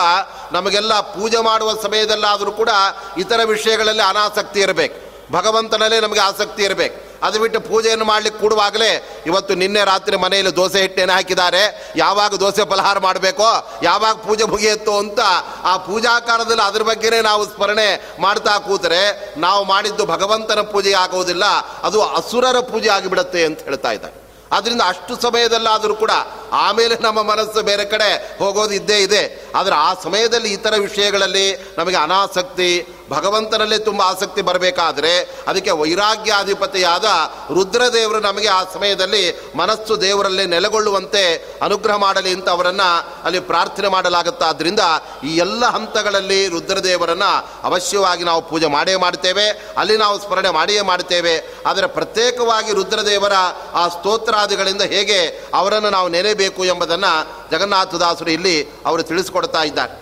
ನಮಗೆಲ್ಲ ಪೂಜೆ ಮಾಡುವ ಸಮಯದಲ್ಲಾದರೂ ಕೂಡ ಇತರ ವಿಷಯಗಳಲ್ಲಿ ಅನಾಸಕ್ತಿ ಇರಬೇಕು. ಭಗವಂತನಲ್ಲೇ ನಮಗೆ ಆಸಕ್ತಿ ಇರಬೇಕು. ಅದು ಬಿಟ್ಟು ಪೂಜೆಯನ್ನು ಮಾಡಲಿಕ್ಕೆ ಕೂಡುವಾಗಲೇ ಇವತ್ತು ನಿನ್ನೆ ರಾತ್ರಿ ಮನೆಯಲ್ಲಿ ದೋಸೆ ಹಿಟ್ಟೇನು ಹಾಕಿದ್ದಾರೆ. ಯಾವಾಗ ದೋಸೆ ಫಲಹಾರ ಮಾಡಬೇಕೋ, ಯಾವಾಗ ಪೂಜೆ ಮುಗಿಯುತ್ತೋ ಅಂತ ಆ ಪೂಜಾಕಾರದಲ್ಲಿ ಅದ್ರ ಬಗ್ಗೆನೇ ನಾವು ಸ್ಮರಣೆ ಮಾಡ್ತಾ ಕೂತರೆ, ನಾವು ಮಾಡಿದ್ದು ಭಗವಂತನ ಪೂಜೆ ಆಗೋದಿಲ್ಲ, ಅದು ಅಸುರರ ಪೂಜೆ ಆಗಿಬಿಡುತ್ತೆ ಅಂತ ಹೇಳ್ತಾ ಇದ್ದಾರೆ. ಅದರಿಂದ ಅಷ್ಟು ಸಮಯದಲ್ಲಾದರೂ ಕೂಡ ಆಮೇಲೆ ನಮ್ಮ ಮನಸ್ಸು ಬೇರೆ ಕಡೆ ಹೋಗೋದು ಇದ್ದೇ ಇದೆ. ಆದರೆ ಆ ಸಮಯದಲ್ಲಿ ಇತರ ವಿಷಯಗಳಲ್ಲಿ ನಮಗೆ ಅನಾಸಕ್ತಿ ಭಗವಂತನಲ್ಲೇ ತುಂಬ ಆಸಕ್ತಿ ಬರಬೇಕಾದ್ರೆ ಅದಕ್ಕೆ ವೈರಾಗ್ಯಾಧಿಪತಿಯಾದ ರುದ್ರದೇವರು ನಮಗೆ ಆ ಸಮಯದಲ್ಲಿ ಮನಸ್ಸು ದೇವರಲ್ಲೇ ನೆಲೆಗೊಳ್ಳುವಂತೆ ಅನುಗ್ರಹ ಮಾಡಲಿ ಅಂತ ಅವರನ್ನು ಅಲ್ಲಿ ಪ್ರಾರ್ಥನೆ ಮಾಡಲಾಗುತ್ತಾದ್ದರಿಂದ ಈ ಎಲ್ಲ ಹಂತಗಳಲ್ಲಿ ರುದ್ರದೇವರನ್ನು ಅವಶ್ಯವಾಗಿ ನಾವು ಪೂಜೆ ಮಾಡೇ ಮಾಡ್ತೇವೆ. ಅಲ್ಲಿ ನಾವು ಸ್ಮರಣೆ ಮಾಡಿಯೇ ಮಾಡ್ತೇವೆ. ಆದರೆ ಪ್ರತ್ಯೇಕವಾಗಿ ರುದ್ರದೇವರ ಆ ಸ್ತೋತ್ರಾದಿಗಳಿಂದ ಹೇಗೆ ಅವರನ್ನು ನಾವು ನೆನೆಬೇಕು ಎಂಬುದನ್ನು ಜಗನ್ನಾಥದಾಸರು ಇಲ್ಲಿ ಅವರು ತಿಳಿಸ್ಕೊಡ್ತಾ ಇದ್ದಾರೆ.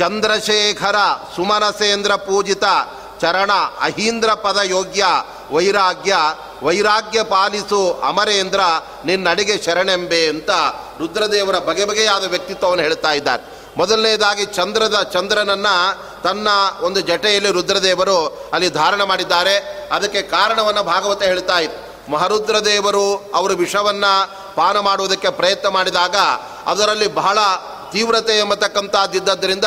ಚಂದ್ರಶೇಖರ ಸುಮನಸೇಂದ್ರ ಪೂಜಿತ ಚರಣ ಅಹೀಂದ್ರ ಪದ ಯೋಗ್ಯ ವೈರಾಗ್ಯ ವೈರಾಗ್ಯ ಪಾಲಿಸು ಅಮರೇಂದ್ರ, ನಿನ್ನಡಿಗೆ ಶರಣೆಂಬೆ ಅಂತ ರುದ್ರದೇವರ ಬಗೆ ಬಗೆಯಾದ ವ್ಯಕ್ತಿತ್ವವನ್ನು ಹೇಳ್ತಾ ಇದ್ದಾರೆ ಮೊದಲನೇದಾಗಿ ಚಂದ್ರದ, ಚಂದ್ರನನ್ನು ತನ್ನ ಒಂದು ಜಟೆಯಲ್ಲಿ ರುದ್ರದೇವರು ಅಲ್ಲಿ ಧಾರಣ ಮಾಡಿದ್ದಾರೆ. ಅದಕ್ಕೆ ಕಾರಣವನ್ನು ಭಾಗವತ ಹೇಳ್ತಾ ಇತ್ತು ಮಹರುದ್ರದೇವರು ಅವರು ವಿಷವನ್ನು ಪಾನ ಮಾಡುವುದಕ್ಕೆ ಪ್ರಯತ್ನ ಮಾಡಿದಾಗ ಅದರಲ್ಲಿ ಬಹಳ ತೀವ್ರತೆ ಎಂಬತಕ್ಕಂಥದ್ದಿದ್ದರಿಂದ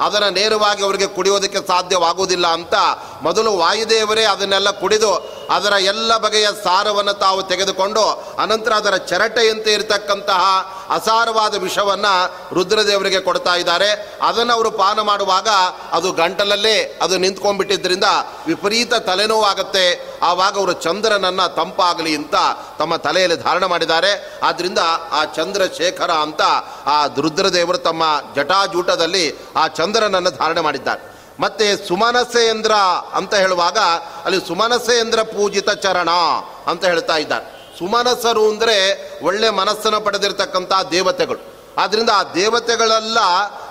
ಅದನ್ನು ನೇರವಾಗಿ ಅವರಿಗೆ ಕುಡಿಯೋದಕ್ಕೆ ಸಾಧ್ಯವಾಗುವುದಿಲ್ಲ ಅಂತ ಮೊದಲು ವಾಯುದೇವರೇ ಅದನ್ನೆಲ್ಲ ಕುಡಿದು ಅದರ ಎಲ್ಲ ಬಗೆಯ ಸಾರವನ್ನು ತಾವು ತೆಗೆದುಕೊಂಡು ಅನಂತರ ಅದರ ಚರಟೆಯಂತೆ ಇರತಕ್ಕಂತಹ ಅಸಾರವಾದ ವಿಷವನ್ನು ರುದ್ರದೇವರಿಗೆ ಕೊಡ್ತಾ ಇದ್ದಾರೆ. ಅದನ್ನು ಅವರು ಪಾನ ಮಾಡುವಾಗ ಅದು ಗಂಟಲಲ್ಲೇ ಅದು ನಿಂತ್ಕೊಂಡ್ಬಿಟ್ಟಿದ್ದರಿಂದ ವಿಪರೀತ ತಲೆನೋವಾಗುತ್ತೆ. ಆವಾಗ ಅವರು ಚಂದ್ರನನ್ನು ತಂಪಾಗಲಿ ಅಂತ ತಮ್ಮ ತಲೆಯಲ್ಲಿ ಧಾರಣ ಮಾಡಿದ್ದಾರೆ. ಆದ್ದರಿಂದ ಆ ಚಂದ್ರಶೇಖರ ಅಂತ ಆ ರುದ್ರದೇವರು ತಮ್ಮ ಜಟಾಜೂಟದಲ್ಲಿ ಆ ಚಂದ್ರನನ್ನು ಧಾರಣೆ ಮಾಡಿದ್ದಾರೆ. ಮತ್ತೆ ಸುಮನಸೇಂದ್ರ ಅಂತ ಹೇಳುವಾಗ ಅಲ್ಲಿ ಸುಮನಸೇಂದ್ರ ಪೂಜಿತ ಚರಣ ಅಂತ ಹೇಳ್ತಾ ಇದ್ದಾರೆ. ಸುಮನಸರು ಅಂದರೆ ಒಳ್ಳೆ ಮನಸ್ಸನ್ನು ಪಡೆದಿರತಕ್ಕಂಥ ದೇವತೆಗಳು. ಆದ್ದರಿಂದ ಆ ದೇವತೆಗಳೆಲ್ಲ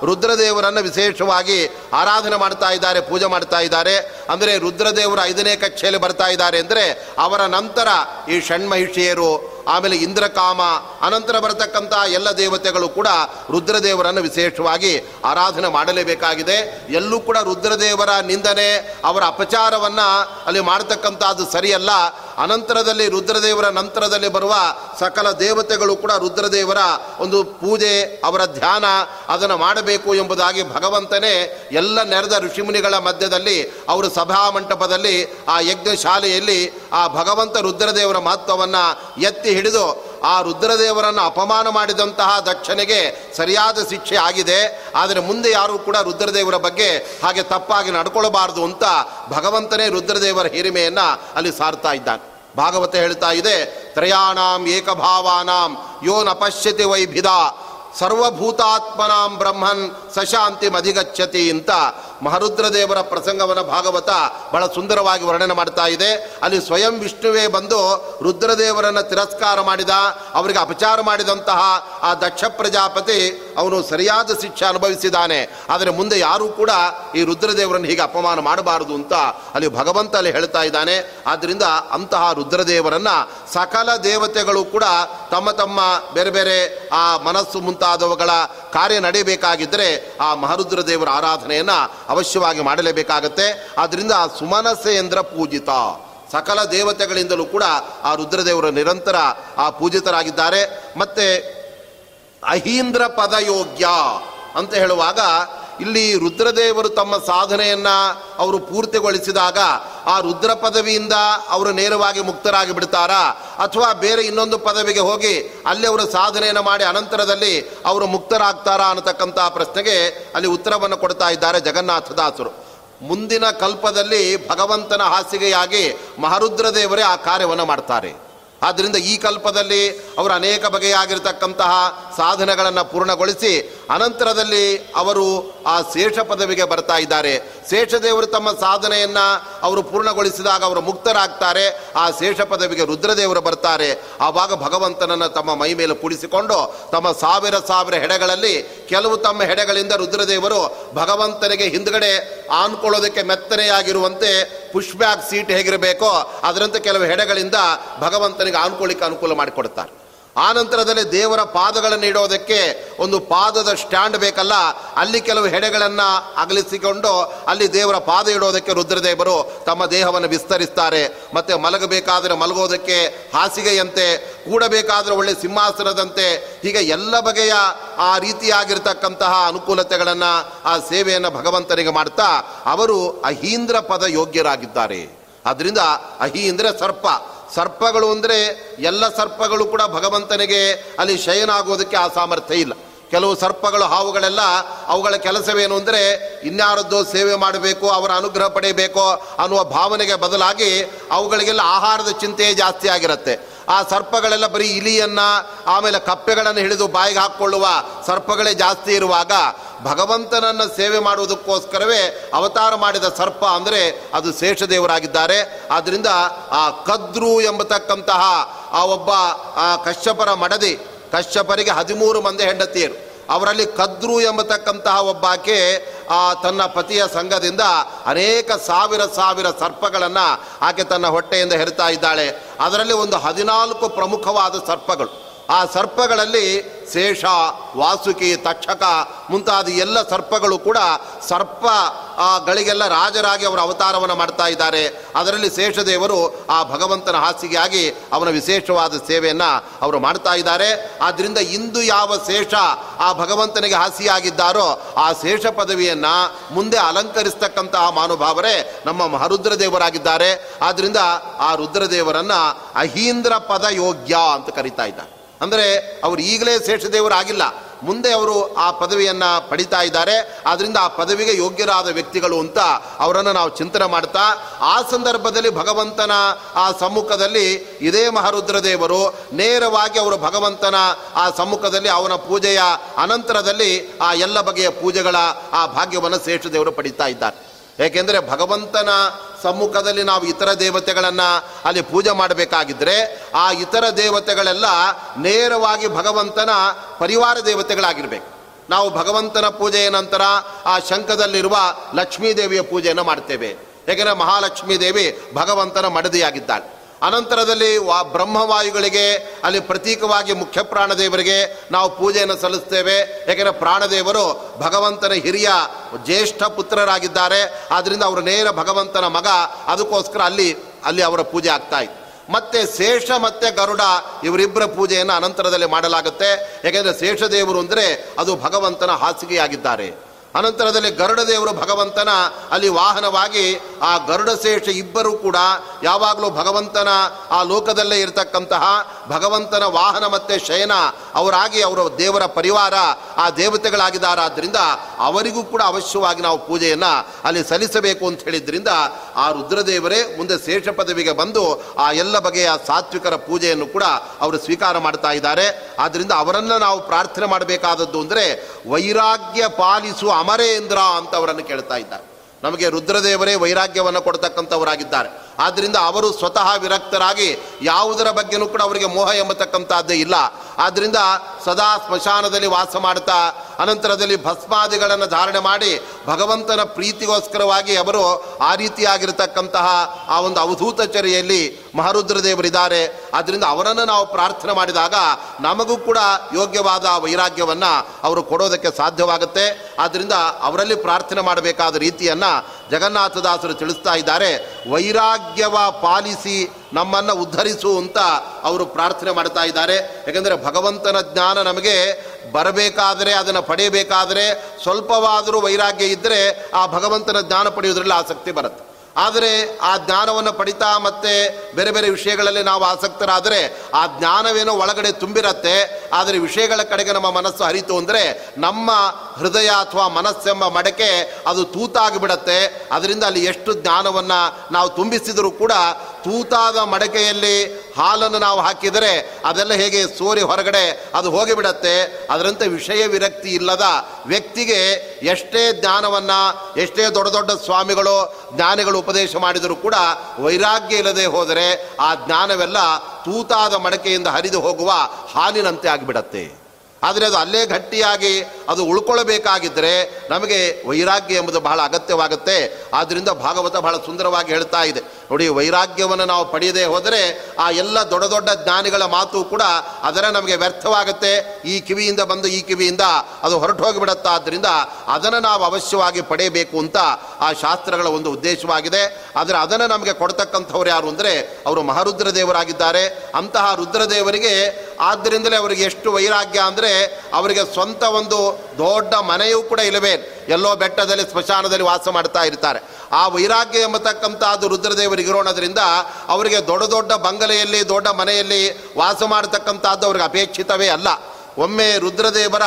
ರುದ್ರದೇವರನ್ನು ವಿಶೇಷವಾಗಿ ಆರಾಧನೆ ಮಾಡ್ತಾ ಇದ್ದಾರೆ, ಪೂಜೆ ಮಾಡ್ತಾ ಇದ್ದಾರೆ. ಅಂದರೆ ರುದ್ರದೇವರು ಐದನೇ ಕಕ್ಷೆಯಲ್ಲಿ ಬರ್ತಾ ಇದ್ದಾರೆ ಅಂದರೆ ಅವರ ನಂತರ ಈ ಷಣ್ಮಹಿಷಿಯರು ಆಮೇಲೆ ಇಂದ್ರಕಾಮ, ಅನಂತರ ಬರತಕ್ಕಂಥ ಎಲ್ಲ ದೇವತೆಗಳು ಕೂಡ ರುದ್ರದೇವರನ್ನು ವಿಶೇಷವಾಗಿ ಆರಾಧನೆ ಮಾಡಲೇಬೇಕಾಗಿದೆ. ಎಲ್ಲೂ ಕೂಡ ರುದ್ರದೇವರ ನಿಂದನೆ, ಅವರ ಅಪಚಾರವನ್ನು ಅಲ್ಲಿ ಮಾಡತಕ್ಕಂಥದ್ದು ಸರಿಯಲ್ಲ. ಅನಂತರದಲ್ಲಿ ರುದ್ರದೇವರ ನಂತರದಲ್ಲಿ ಬರುವ ಸಕಲ ದೇವತೆಗಳು ಕೂಡ ರುದ್ರದೇವರ ಒಂದು ಪೂಜೆ, ಅವರ ಧ್ಯಾನ ಅದನ್ನು ಮಾಡಬೇಕು ಎಂಬುದಾಗಿ ಭಗವಂತನೇ ಎಲ್ಲ ನೆರೆದ ಋಷಿಮುನಿಗಳ ಮಧ್ಯದಲ್ಲಿ, ಅವರು ಸಭಾ ಮಂಟಪದಲ್ಲಿ, ಆ ಯಜ್ಞಶಾಲೆಯಲ್ಲಿ ಆ ಭಗವಂತ ರುದ್ರದೇವರ ಮಹತ್ವವನ್ನು ಎತ್ತಿ ಹಿಡಿದು ಆ ರುದ್ರದೇವರನ್ನು ಅಪಮಾನ ಮಾಡಿದಂತಹ ದಕ್ಷನಿಗೆ ಸರಿಯಾದ ಶಿಕ್ಷೆ ಆಗಿದೆ. ಆದರೆ ಮುಂದೆ ಯಾರೂ ಕೂಡ ರುದ್ರದೇವರ ಬಗ್ಗೆ ಹಾಗೆ ತಪ್ಪಾಗಿ ನಡ್ಕೊಳ್ಬಾರ್ದು ಅಂತ ಭಗವಂತನೇ ರುದ್ರದೇವರ ಹಿರಿಮೆಯನ್ನು ಅಲ್ಲಿ ಸಾರ್ತಾ ಇದ್ದಾನೆ. ಭಾಗವತ ಹೇಳ್ತಾ ಇದೆ, ತ್ರಯಾಣಾಂ ಏಕಭಾವಾನಾಂ ಯೋ ನಪಶ್ಯತಿ ಪಶ್ಯತಿ ವೈಭಿದ, ಸರ್ವಭೂತಾತ್ಮನಾಂ ಬ್ರಹ್ಮನ್ ಸಶಾಂತಿ ಮಧಿಗಚ್ಚತಿ ಅಂತ ಮಹರುದ್ರದೇವರ ಪ್ರಸಂಗವನ್ನು ಭಾಗವತ ಬಹಳ ಸುಂದರವಾಗಿ ವರ್ಣನೆ ಮಾಡ್ತಾ ಇದೆ. ಅಲ್ಲಿ ಸ್ವಯಂ ವಿಷ್ಣುವೇ ಬಂದು ರುದ್ರದೇವರನ್ನು ತಿರಸ್ಕಾರ ಮಾಡಿದ, ಅವರಿಗೆ ಅಪಚಾರ ಮಾಡಿದಂತಹ ಆ ದಕ್ಷ ಪ್ರಜಾಪತಿ ಅವನು ಸರಿಯಾದ ಶಿಕ್ಷೆ ಅನುಭವಿಸಿದ್ದಾನೆ. ಆದರೆ ಮುಂದೆ ಯಾರೂ ಕೂಡ ಈ ರುದ್ರದೇವರನ್ನು ಹೀಗೆ ಅಪಮಾನ ಮಾಡಬಾರದು ಅಂತ ಅಲ್ಲಿ ಭಗವಂತ ಅಲ್ಲಿ ಹೇಳ್ತಾ ಇದ್ದಾನೆ. ಆದ್ದರಿಂದ ಅಂತಹ ರುದ್ರದೇವರನ್ನು ಸಕಲ ದೇವತೆಗಳು ಕೂಡ ತಮ್ಮ ತಮ್ಮ ಬೇರೆ ಬೇರೆ ಆ ಮನಸ್ಸು ಮುಂತಾದವುಗಳ ಕಾರ್ಯ ನಡೆಯಬೇಕಾಗಿದ್ದರೆ ಆ ಮಹರುದ್ರ ದೇವರ ಆರಾಧನೆಯನ್ನು ಅವಶ್ಯವಾಗಿ ಮಾಡಲೇಬೇಕಾಗತ್ತೆ. ಆದ್ದರಿಂದ ಆ ಸುಮನಸೇಂದ್ರ ಪೂಜಿತ. ಸಕಲ ದೇವತೆಗಳಿಂದಲೂ ಕೂಡ ಆ ರುದ್ರದೇವರು ನಿರಂತರ ಆ ಪೂಜಿತರಾಗಿದ್ದಾರೆ. ಮತ್ತೆ ಅಹೀಂದ್ರ ಪದಯೋಗ್ಯ ಅಂತ ಹೇಳುವಾಗ ಇಲ್ಲಿ ರುದ್ರದೇವರು ತಮ್ಮ ಸಾಧನೆಯನ್ನ ಅವರು ಪೂರ್ತಿಗೊಳಿಸಿದಾಗ ಆ ರುದ್ರ ಪದವಿಯಿಂದ ಅವರು ನೇರವಾಗಿ ಮುಕ್ತರಾಗಿ ಬಿಡ್ತಾರಾ. ಅಥವಾ ಬೇರೆ ಇನ್ನೊಂದು ಪದವಿಗೆ ಹೋಗಿ ಅಲ್ಲಿ ಅವರು ಸಾಧನೆಯನ್ನು ಮಾಡಿ ಅನಂತರದಲ್ಲಿ ಅವರು ಮುಕ್ತರಾಗ್ತಾರಾ ಅನ್ನತಕ್ಕಂಥ ಪ್ರಶ್ನೆಗೆ ಅಲ್ಲಿ ಉತ್ತರವನ್ನು ಕೊಡ್ತಾ ಇದ್ದಾರೆ ಜಗನ್ನಾಥದಾಸರು ಮುಂದಿನ ಕಲ್ಪದಲ್ಲಿ ಭಗವಂತನ ಹಾಸಿಗೆಯಾಗಿ ಮಹರುದ್ರದೇವರೇ ಆ ಕಾರ್ಯವನ್ನು ಮಾಡ್ತಾರೆ. ಆದ್ದರಿಂದ ಈ ಕಲ್ಪದಲ್ಲಿ ಅವರು ಅನೇಕ ಬಗೆಯಾಗಿರ್ತಕ್ಕಂತಹ ಸಾಧನೆಗಳನ್ನು ಪೂರ್ಣಗೊಳಿಸಿ ಅನಂತರದಲ್ಲಿ ಅವರು ಆ ಶೇಷ ಪದವಿಗೆ ಬರ್ತಾ ಇದ್ದಾರೆ. ಶೇಷದೇವರು ತಮ್ಮ ಸಾಧನೆಯನ್ನು ಅವರು ಪೂರ್ಣಗೊಳಿಸಿದಾಗ ಅವರು ಮುಕ್ತರಾಗ್ತಾರೆ. ಆ ಶೇಷ ಪದವಿಗೆ ರುದ್ರದೇವರು ಬರ್ತಾರೆ. ಆವಾಗ ಭಗವಂತನನ್ನು ತಮ್ಮ ಮೈ ಮೇಲೆ ಕೂಡಿಸಿಕೊಂಡು ತಮ್ಮ ಸಾವಿರ ಸಾವಿರ ಹೆಡೆಗಳಲ್ಲಿ ಕೆಲವು ತಮ್ಮ ಹೆಡೆಗಳಿಂದ ರುದ್ರದೇವರು ಭಗವಂತನಿಗೆ ಹಿಂದ್ಗಡೆ ಆನ್ಕೊಳ್ಳೋದಕ್ಕೆ ಮೆತ್ತನೆಯಾಗಿರುವಂತೆ ಪುಷ್ ಬ್ಯಾಕ್ ಸೀಟ್ ಹೇಗಿರಬೇಕೋ ಅದರಂತೆ ಕೆಲವು ಹೆಡೆಗಳಿಂದ ಭಗವಂತನಿಗೆ ಆನ್ಕೊಳ್ಳಿಕ್ಕೆ ಅನುಕೂಲ ಮಾಡಿಕೊಡ್ತಾರೆ ಆ ನಂತರದಲ್ಲಿ ದೇವರ ಪಾದಗಳನ್ನು ಇಡೋದಕ್ಕೆ ಒಂದು ಪಾದದ ಸ್ಟ್ಯಾಂಡ್ ಬೇಕಲ್ಲ, ಅಲ್ಲಿ ಕೆಲವು ಹೆಡೆಗಳನ್ನು ಅಗಲಿಸಿಕೊಂಡು ಅಲ್ಲಿ ದೇವರ ಪಾದ ಇಡೋದಕ್ಕೆ ರುದ್ರದೇವರು ತಮ್ಮ ದೇಹವನ್ನು ವಿಸ್ತರಿಸ್ತಾರೆ. ಮತ್ತು ಮಲಗಬೇಕಾದರೆ ಮಲಗೋದಕ್ಕೆ ಹಾಸಿಗೆಯಂತೆ, ಕೂಡಬೇಕಾದರೆ ಒಳ್ಳೆ ಸಿಂಹಾಸನದಂತೆ, ಹೀಗೆ ಎಲ್ಲ ಬಗೆಯ ಆ ರೀತಿಯಾಗಿರ್ತಕ್ಕಂತಹ ಅನುಕೂಲತೆಗಳನ್ನು, ಆ ಸೇವೆಯನ್ನು ಭಗವಂತನಿಗೆ ಮಾಡ್ತಾ ಅವರು ಅಹೀಂದ್ರ ಪದ ಯೋಗ್ಯರಾಗಿದ್ದಾರೆ. ಅದರಿಂದ ಅಹಿ ಅಂದರೆ ಸರ್ಪ ಸರ್ಪಗಳು ಅಂದರೆ ಎಲ್ಲ ಸರ್ಪಗಳು ಕೂಡ ಭಗವಂತನಿಗೆ ಅಲ್ಲಿ ಶಯನ ಆಗೋದಕ್ಕೆ ಆ ಸಾಮರ್ಥ್ಯ ಇಲ್ಲ. ಕೆಲವು ಸರ್ಪಗಳು ಹಾವುಗಳೆಲ್ಲ ಅವುಗಳ ಕೆಲಸವೇನು ಅಂದರೆ ಇನ್ಯಾರದ್ದೋ ಸೇವೆ ಮಾಡಬೇಕು, ಅವರ ಅನುಗ್ರಹ ಪಡೆಯಬೇಕು ಅನ್ನುವ ಭಾವನೆಗೆ ಬದಲಾಗಿ ಅವುಗಳಿಗೆಲ್ಲ ಆಹಾರದ ಚಿಂತೆಯೇ ಜಾಸ್ತಿ ಆಗಿರುತ್ತೆ. ಆ ಸರ್ಪಗಳೆಲ್ಲ ಬರೀ ಇಲಿಯನ್ನ, ಆಮೇಲೆ ಕಪ್ಪೆಗಳನ್ನು ಹಿಡಿದು ಬಾಯಿಗೆ ಹಾಕ್ಕೊಳ್ಳುವ ಸರ್ಪಗಳೇ ಜಾಸ್ತಿ ಇರುವಾಗ ಭಗವಂತನನ್ನ ಸೇವೆ ಮಾಡುವುದಕ್ಕೋಸ್ಕರವೇ ಅವತಾರ ಮಾಡಿದ ಸರ್ಪ ಅಂದರೆ ಅದು ಶೇಷದೇವರಾಗಿದ್ದಾರೆ. ಆದ್ದರಿಂದ ಆ ಕದ್ರು ಎಂಬತಕ್ಕಂತಹ ಆ ಒಬ್ಬ ಆ ಕಶ್ಯಪರ ಮಡದಿ, ಕಶ್ಯಪರಿಗೆ ಹದಿಮೂರು ಮಂದಿ ಹೆಂಡತಿಯರು. ಅವರಲ್ಲಿ ಕದ್ರು ಎಂಬತಕ್ಕಂತಹ ಒಬ್ಬಾಕೆ, ಆ ತನ್ನ ಪತಿಯ ಸಂಘದಿಂದ ಅನೇಕ ಸಾವಿರ ಸಾವಿರ ಸರ್ಪಗಳನ್ನು ಆಕೆ ತನ್ನ ಹೊಟ್ಟೆಯಿಂದ ಹೆರಿತಾ ಇದ್ದಾಳೆ. ಅದರಲ್ಲಿ ಒಂದು ಹದಿನಾಲ್ಕು ಪ್ರಮುಖವಾದ ಸರ್ಪಗಳು. ಆ ಸರ್ಪಗಳಲ್ಲಿ ಶೇಷ, ವಾಸುಕಿ, ತಕ್ಷಕ ಮುಂತಾದ ಎಲ್ಲ ಸರ್ಪಗಳು ಕೂಡ ಸರ್ಪ ಗಳಿಗೆಲ್ಲ ರಾಜರಾಗಿ ಅವರ ಅವತಾರವನ್ನು ಮಾಡ್ತಾ ಇದ್ದಾರೆ. ಅದರಲ್ಲಿ ಶೇಷದೇವರು ಆ ಭಗವಂತನ ಹಾಸಿಗೆಯಾಗಿ ಅವನ ವಿಶೇಷವಾದ ಸೇವೆಯನ್ನು ಅವರು ಮಾಡ್ತಾ ಇದ್ದಾರೆ. ಆದ್ದರಿಂದ ಇಂದು ಯಾವ ಶೇಷ ಆ ಭಗವಂತನಿಗೆ ಹಾಸಿಯಾಗಿದ್ದಾರೋ ಆ ಶೇಷ ಪದವಿಯನ್ನು ಮುಂದೆ ಅಲಂಕರಿಸ್ತಕ್ಕಂತಹ ಮಹಾನುಭಾವರೇ ನಮ್ಮ ಮಹರುದ್ರದೇವರಾಗಿದ್ದಾರೆ. ದೇವರಾಗಿದ್ದಾರೆ ಆದ್ರಿಂದ ಆ ರುದ್ರದೇವರನ್ನು ಅಹೀಂದ್ರ ಪದ ಯೋಗ್ಯ ಅಂತ ಕರಿತಾ ಇದ್ದಾರೆ. ಅಂದರೆ ಅವರು ಈಗಲೇ ಶೇಷದೇವರಾಗಿಲ್ಲ ಮುಂದೆ ಅವರು ಆ ಪದವಿಯನ್ನು ಪಡಿತಾ ಇದ್ದಾರೆ. ಆದ್ದರಿಂದ ಆ ಪದವಿಗೆ ಯೋಗ್ಯರಾದ ವ್ಯಕ್ತಿಗಳು ಅಂತ ಅವರನ್ನು ನಾವು ಚಿಂತನೆ ಮಾಡ್ತಾ, ಆ ಸಂದರ್ಭದಲ್ಲಿ ಭಗವಂತನ ಆ ಸಮ್ಮುಖದಲ್ಲಿ ಇದೇ ಮಹಾರುದ್ರದೇವರು ನೇರವಾಗಿ ಅವರು ಭಗವಂತನ ಆ ಸಮ್ಮುಖದಲ್ಲಿ ಅವನ ಪೂಜೆಯ ಅನಂತರದಲ್ಲಿ ಆ ಎಲ್ಲ ಬಗೆಯ ಪೂಜೆಗಳ ಆ ಭಾಗ್ಯವನ್ನು ಶೇಷದೇವರು ಪಡಿತಾ ಇದ್ದಾರೆ. ಏಕೆಂದರೆ ಭಗವಂತನ ಸಮ್ಮುಖದಲ್ಲಿ ನಾವು ಇತರ ದೇವತೆಗಳನ್ನು ಅಲ್ಲಿ ಪೂಜೆ ಮಾಡಬೇಕಾಗಿದ್ದರೆ ಆ ಇತರ ದೇವತೆಗಳೆಲ್ಲ ನೇರವಾಗಿ ಭಗವಂತನ ಪರಿವಾರ ದೇವತೆಗಳಾಗಿರಬೇಕು. ನಾವು ಭಗವಂತನ ಪೂಜೆಯ ನಂತರ ಆ ಶಂಖದಲ್ಲಿರುವ ಲಕ್ಷ್ಮೀ ದೇವಿಯ ಪೂಜೆಯನ್ನು ಮಾಡ್ತೇವೆ. ಏಕೆಂದರೆ ಮಹಾಲಕ್ಷ್ಮೀ ದೇವಿ ಭಗವಂತನ ಮಡದಿಯಾಗಿದ್ದಾಳೆ. ಅನಂತರದಲ್ಲಿ ವಾ ಬ್ರಹ್ಮವಾಯುಗಳಿಗೆ ಅಲ್ಲಿ ಪ್ರತೀಕವಾಗಿ ಮುಖ್ಯ ಪ್ರಾಣದೇವರಿಗೆ ನಾವು ಪೂಜೆಯನ್ನು ಸಲ್ಲಿಸ್ತೇವೆ. ಯಾಕೆಂದರೆ ಪ್ರಾಣದೇವರು ಭಗವಂತನ ಹಿರಿಯ ಜ್ಯೇಷ್ಠ ಪುತ್ರರಾಗಿದ್ದಾರೆ. ಆದ್ದರಿಂದ ಅವರು ನೇರ ಭಗವಂತನ ಮಗ. ಅದಕ್ಕೋಸ್ಕರ ಅಲ್ಲಿ ಅಲ್ಲಿ ಅವರ ಪೂಜೆ ಆಗ್ತಾ ಇತ್ತು. ಮತ್ತೆ ಶೇಷ ಮತ್ತೆ ಗರುಡ ಇವರಿಬ್ಬರ ಪೂಜೆಯನ್ನು ಅನಂತರದಲ್ಲಿ ಮಾಡಲಾಗುತ್ತೆ. ಯಾಕೆಂದರೆ ಶೇಷದೇವರು ಅಂದರೆ ಅದು ಭಗವಂತನ ಹಾಸಿಗೆಯಾಗಿದ್ದಾರೆ. ಅನಂತರದಲ್ಲಿ ಗರುಡ ದೇವರು ಭಗವಂತನ ಅಲ್ಲಿ ವಾಹನವಾಗಿ ಆ ಗರುಡ ಶೇಷ ಇಬ್ಬರು ಕೂಡ ಯಾವಾಗಲೂ ಭಗವಂತನ ಆ ಲೋಕದಲ್ಲೇ ಇರತಕ್ಕಂತಹ ಭಗವಂತನ ವಾಹನ ಮತ್ತೆ ಶಯನ ಅವರಾಗಿ ಅವರ ದೇವರ ಪರಿವಾರ ಆ ದೇವತೆಗಳಾಗಿದ್ದಾರಾದ್ರಿಂದ ಅವರಿಗೂ ಕೂಡ ಅವಶ್ಯವಾಗಿ ನಾವು ಪೂಜೆಯನ್ನು ಅಲ್ಲಿ ಸಲ್ಲಿಸಬೇಕು ಅಂತ ಹೇಳಿದ್ರಿಂದ ಆ ರುದ್ರದೇವರೇ ಮುಂದೆ ಶೇಷ ಪದವಿಗೆ ಬಂದು ಆ ಎಲ್ಲ ಬಗೆಯ ಸಾತ್ವಿಕರ ಪೂಜೆಯನ್ನು ಕೂಡ ಅವರು ಸ್ವೀಕಾರ ಮಾಡ್ತಾ ಇದ್ದಾರೆ. ಆದ್ದರಿಂದ ಅವರನ್ನು ನಾವು ಪ್ರಾರ್ಥನೆ ಮಾಡಬೇಕಾದದ್ದು ಅಂದರೆ ವೈರಾಗ್ಯ ಪಾಲಿಸುವ ಅಮರೇಂದ್ರ ಅಂತ ಅವರನ್ನು ಕೇಳ್ತಾ ಇದ್ದಾರೆ. ನಮಗೆ ರುದ್ರದೇವರೇ ವೈರಾಗ್ಯವನ್ನು ಕೊಡ್ತಕ್ಕಂಥವರಾಗಿದ್ದಾರೆ. ಆದ್ದರಿಂದ ಅವರು ಸ್ವತಃ ವಿರಕ್ತರಾಗಿ ಯಾವುದರ ಬಗ್ಗೆನೂ ಕೂಡ ಅವರಿಗೆ ಮೋಹ ಎಂಬತಕ್ಕಂಥದ್ದೇ ಇಲ್ಲ. ಆದ್ದರಿಂದ ಸದಾ ಸ್ಮಶಾನದಲ್ಲಿ ವಾಸ ಮಾಡ್ತಾ ಅನಂತರದಲ್ಲಿ ಭಸ್ಮಾದಿಗಳನ್ನು ಧಾರಣೆ ಮಾಡಿ ಭಗವಂತನ ಪ್ರೀತಿಗೋಸ್ಕರವಾಗಿ ಅವರು ಆ ರೀತಿಯಾಗಿರತಕ್ಕಂತಹ ಆ ಒಂದು ಅವಧೂತಚರ್ಯಲ್ಲಿ ಮಹಾರುದ್ರದೇವರಿದ್ದಾರೆ. ಆದ್ದರಿಂದ ಅವರನ್ನು ನಾವು ಪ್ರಾರ್ಥನೆ ಮಾಡಿದಾಗ ನಮಗೂ ಕೂಡ ಯೋಗ್ಯವಾದ ವೈರಾಗ್ಯವನ್ನು ಅವರು ಕೊಡೋದಕ್ಕೆ ಸಾಧ್ಯವಾಗುತ್ತೆ. ಆದ್ದರಿಂದ ಅವರಲ್ಲಿ ಪ್ರಾರ್ಥನೆ ಮಾಡಬೇಕಾದ ರೀತಿಯನ್ನು ಜಗನ್ನಾಥದಾಸರು ತಿಳಿಸ್ತಾ ಇದ್ದಾರೆ. ವೈರಾಗ್ಯವ ಪಾಲಿಸಿ ನಮ್ಮನ್ನು ಉದ್ಧರಿಸು ಅಂತ ಅವರು ಪ್ರಾರ್ಥನೆ ಮಾಡ್ತಾ ಇದ್ದಾರೆ. ಯಾಕೆಂದರೆ ಭಗವಂತನ ಜ್ಞಾನ ನಮಗೆ ಬರಬೇಕಾದರೆ ಅದನ್ನು ಪಡೆಯಬೇಕಾದರೆ ಸ್ವಲ್ಪವಾದರೂ ವೈರಾಗ್ಯ ಇದ್ದರೆ ಆ ಭಗವಂತನ ಜ್ಞಾನ ಪಡೆಯುವುದರಲ್ಲಿ ಆಸಕ್ತಿ ಬರುತ್ತೆ. ಆದರೆ ಆ ಜ್ಞಾನವನ್ನು ಪಡಿತಾ ಮತ್ತೆ ಬೇರೆ ಬೇರೆ ವಿಷಯಗಳಲ್ಲಿ ನಾವು ಆಸಕ್ತರಾದರೆ ಆ ಜ್ಞಾನವೇನೋ ಒಳಗಡೆ ತುಂಬಿರತ್ತೆ, ಆದರೆ ವಿಷಯಗಳ ಕಡೆಗೆ ನಮ್ಮ ಮನಸ್ಸು ಹರಿತು ಅಂದರೆ ನಮ್ಮ ಹೃದಯ ಅಥವಾ ಮನಸ್ಸೆಂಬ ಮಡಕೆ ಅದು ತೂತಾಗಿಬಿಡತ್ತೆ. ಅದರಿಂದ ಅಲ್ಲಿ ಎಷ್ಟು ಜ್ಞಾನವನ್ನು ನಾವು ತುಂಬಿಸಿದರೂ ಕೂಡ ತೂತಾದ ಮಡಕೆಯಲ್ಲಿ ಹಾಲನ್ನು ನಾವು ಹಾಕಿದರೆ ಅದೆಲ್ಲ ಹೇಗೆ ಸೋರಿ ಹೊರಗಡೆ ಅದು ಹೋಗಿಬಿಡತ್ತೆ. ಅದರಂತೆ ವಿಷಯ ವಿರಕ್ತಿ ಇಲ್ಲದ ವ್ಯಕ್ತಿಗೆ ಎಷ್ಟೇ ಜ್ಞಾನವನ್ನು, ಎಷ್ಟೇ ದೊಡ್ಡ ದೊಡ್ಡ ಸ್ವಾಮಿಗಳು, ಜ್ಞಾನಿಗಳು ಉಪದೇಶ ಮಾಡಿದರೂ ಕೂಡ ವೈರಾಗ್ಯ ಇಲ್ಲದೆ ಹೋದರೆ ಆ ಜ್ಞಾನವೆಲ್ಲ ತೂತಾದ ಮಡಕೆಯಿಂದ ಹರಿದು ಹೋಗುವ ಹಾಲಿನಂತೆ ಆಗಿಬಿಡತ್ತೆ. ಆದರೆ ಅದು ಅಲ್ಲೇ ಗಟ್ಟಿಯಾಗಿ ಅದು ಉಳ್ಕೊಳ್ಳಬೇಕಾಗಿದ್ದರೆ ನಮಗೆ ವೈರಾಗ್ಯ ಎಂಬುದು ಬಹಳ ಅಗತ್ಯವಾಗುತ್ತೆ. ಆದ್ದರಿಂದ ಭಾಗವತ ಬಹಳ ಸುಂದರವಾಗಿ ಹೇಳ್ತಾ ಇದೆ. ನೋಡಿ ವೈರಾಗ್ಯವನ್ನು ನಾವು ಪಡೆಯದೇ ಹೋದರೆ ಆ ಎಲ್ಲ ದೊಡ್ಡ ದೊಡ್ಡ ಜ್ಞಾನಿಗಳ ಮಾತು ಕೂಡ ಅದರ ನಮಗೆ ವ್ಯರ್ಥವಾಗುತ್ತೆ. ಈ ಕಿವಿಯಿಂದ ಬಂದು ಈ ಕಿವಿಯಿಂದ ಅದು ಹೊರಟು ಹೋಗಿಬಿಡುತ್ತೆ ಆದ್ದರಿಂದ ಅದನ್ನು ನಾವು ಅವಶ್ಯವಾಗಿ ಪಡೆಯಬೇಕು ಅಂತ ಆ ಶಾಸ್ತ್ರಗಳ ಒಂದು ಉದ್ದೇಶವಾಗಿದೆ. ಆದರೆ ಅದನ್ನು ನಮಗೆ ಕೊಡ್ತಕ್ಕಂಥವ್ರು ಯಾರು ಅಂದರೆ ಅವರು ಮಹಾರುದ್ರ ದೇವರಾಗಿದ್ದಾರೆ ಅಂತಹ ರುದ್ರದೇವರಿಗೆ ಆದ್ದರಿಂದಲೇ ಅವರಿಗೆ ಎಷ್ಟು ವೈರಾಗ್ಯ ಅಂದರೆ ಅವರಿಗೆ ಸ್ವಂತ ಒಂದು ದೊಡ್ಡ ಮನೆಯೂ ಕೂಡ ಇಲ್ಲವೇ? ಎಲ್ಲೋ ಬೆಟ್ಟದಲ್ಲಿ ಸ್ಮಶಾನದಲ್ಲಿ ವಾಸ ಮಾಡ್ತಾ ಇರ್ತಾರೆ. ಆ ವೈರಾಗ್ಯ ಎಂಬತಕ್ಕಂಥದ್ದು ರುದ್ರದೇವರಿಗೆ ಇರೋಣದ್ರಿಂದ ಅವರಿಗೆ ದೊಡ್ಡ ದೊಡ್ಡ ಬಂಗಲೆಯಲ್ಲಿ, ದೊಡ್ಡ ಮನೆಯಲ್ಲಿ ವಾಸ ಮಾಡತಕ್ಕಂಥದ್ದು ಅವ್ರಿಗೆ ಅಪೇಕ್ಷಿತವೇ ಅಲ್ಲ. ಒಮ್ಮೆ ರುದ್ರದೇವರ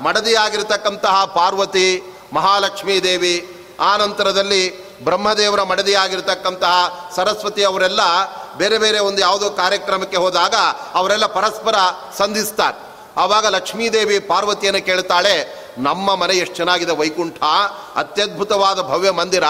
ಮಡದಿಯಾಗಿರ್ತಕ್ಕಂತಹ ಪಾರ್ವತಿ, ಮಹಾಲಕ್ಷ್ಮೀ ದೇವಿ, ಆ ನಂತರದಲ್ಲಿ ಬ್ರಹ್ಮದೇವರ ಮಡದಿಯಾಗಿರ್ತಕ್ಕಂತಹ ಸರಸ್ವತಿ ಅವರೆಲ್ಲ ಬೇರೆ ಬೇರೆ ಒಂದು ಯಾವುದೋ ಕಾರ್ಯಕ್ರಮಕ್ಕೆ ಹೋದಾಗ ಅವರೆಲ್ಲ ಪರಸ್ಪರ ಸಂಧಿಸ್ತಾರೆ. ಆವಾಗ ಲಕ್ಷ್ಮೀದೇವಿ ಪಾರ್ವತಿಯನ್ನು ಕೇಳ್ತಾಳೆ, ನಮ್ಮ ಮನೆ ಎಷ್ಟು ಚೆನ್ನಾಗಿದೆ ವೈಕುಂಠ, ಅತ್ಯದ್ಭುತವಾದ ಭವ್ಯ ಮಂದಿರ,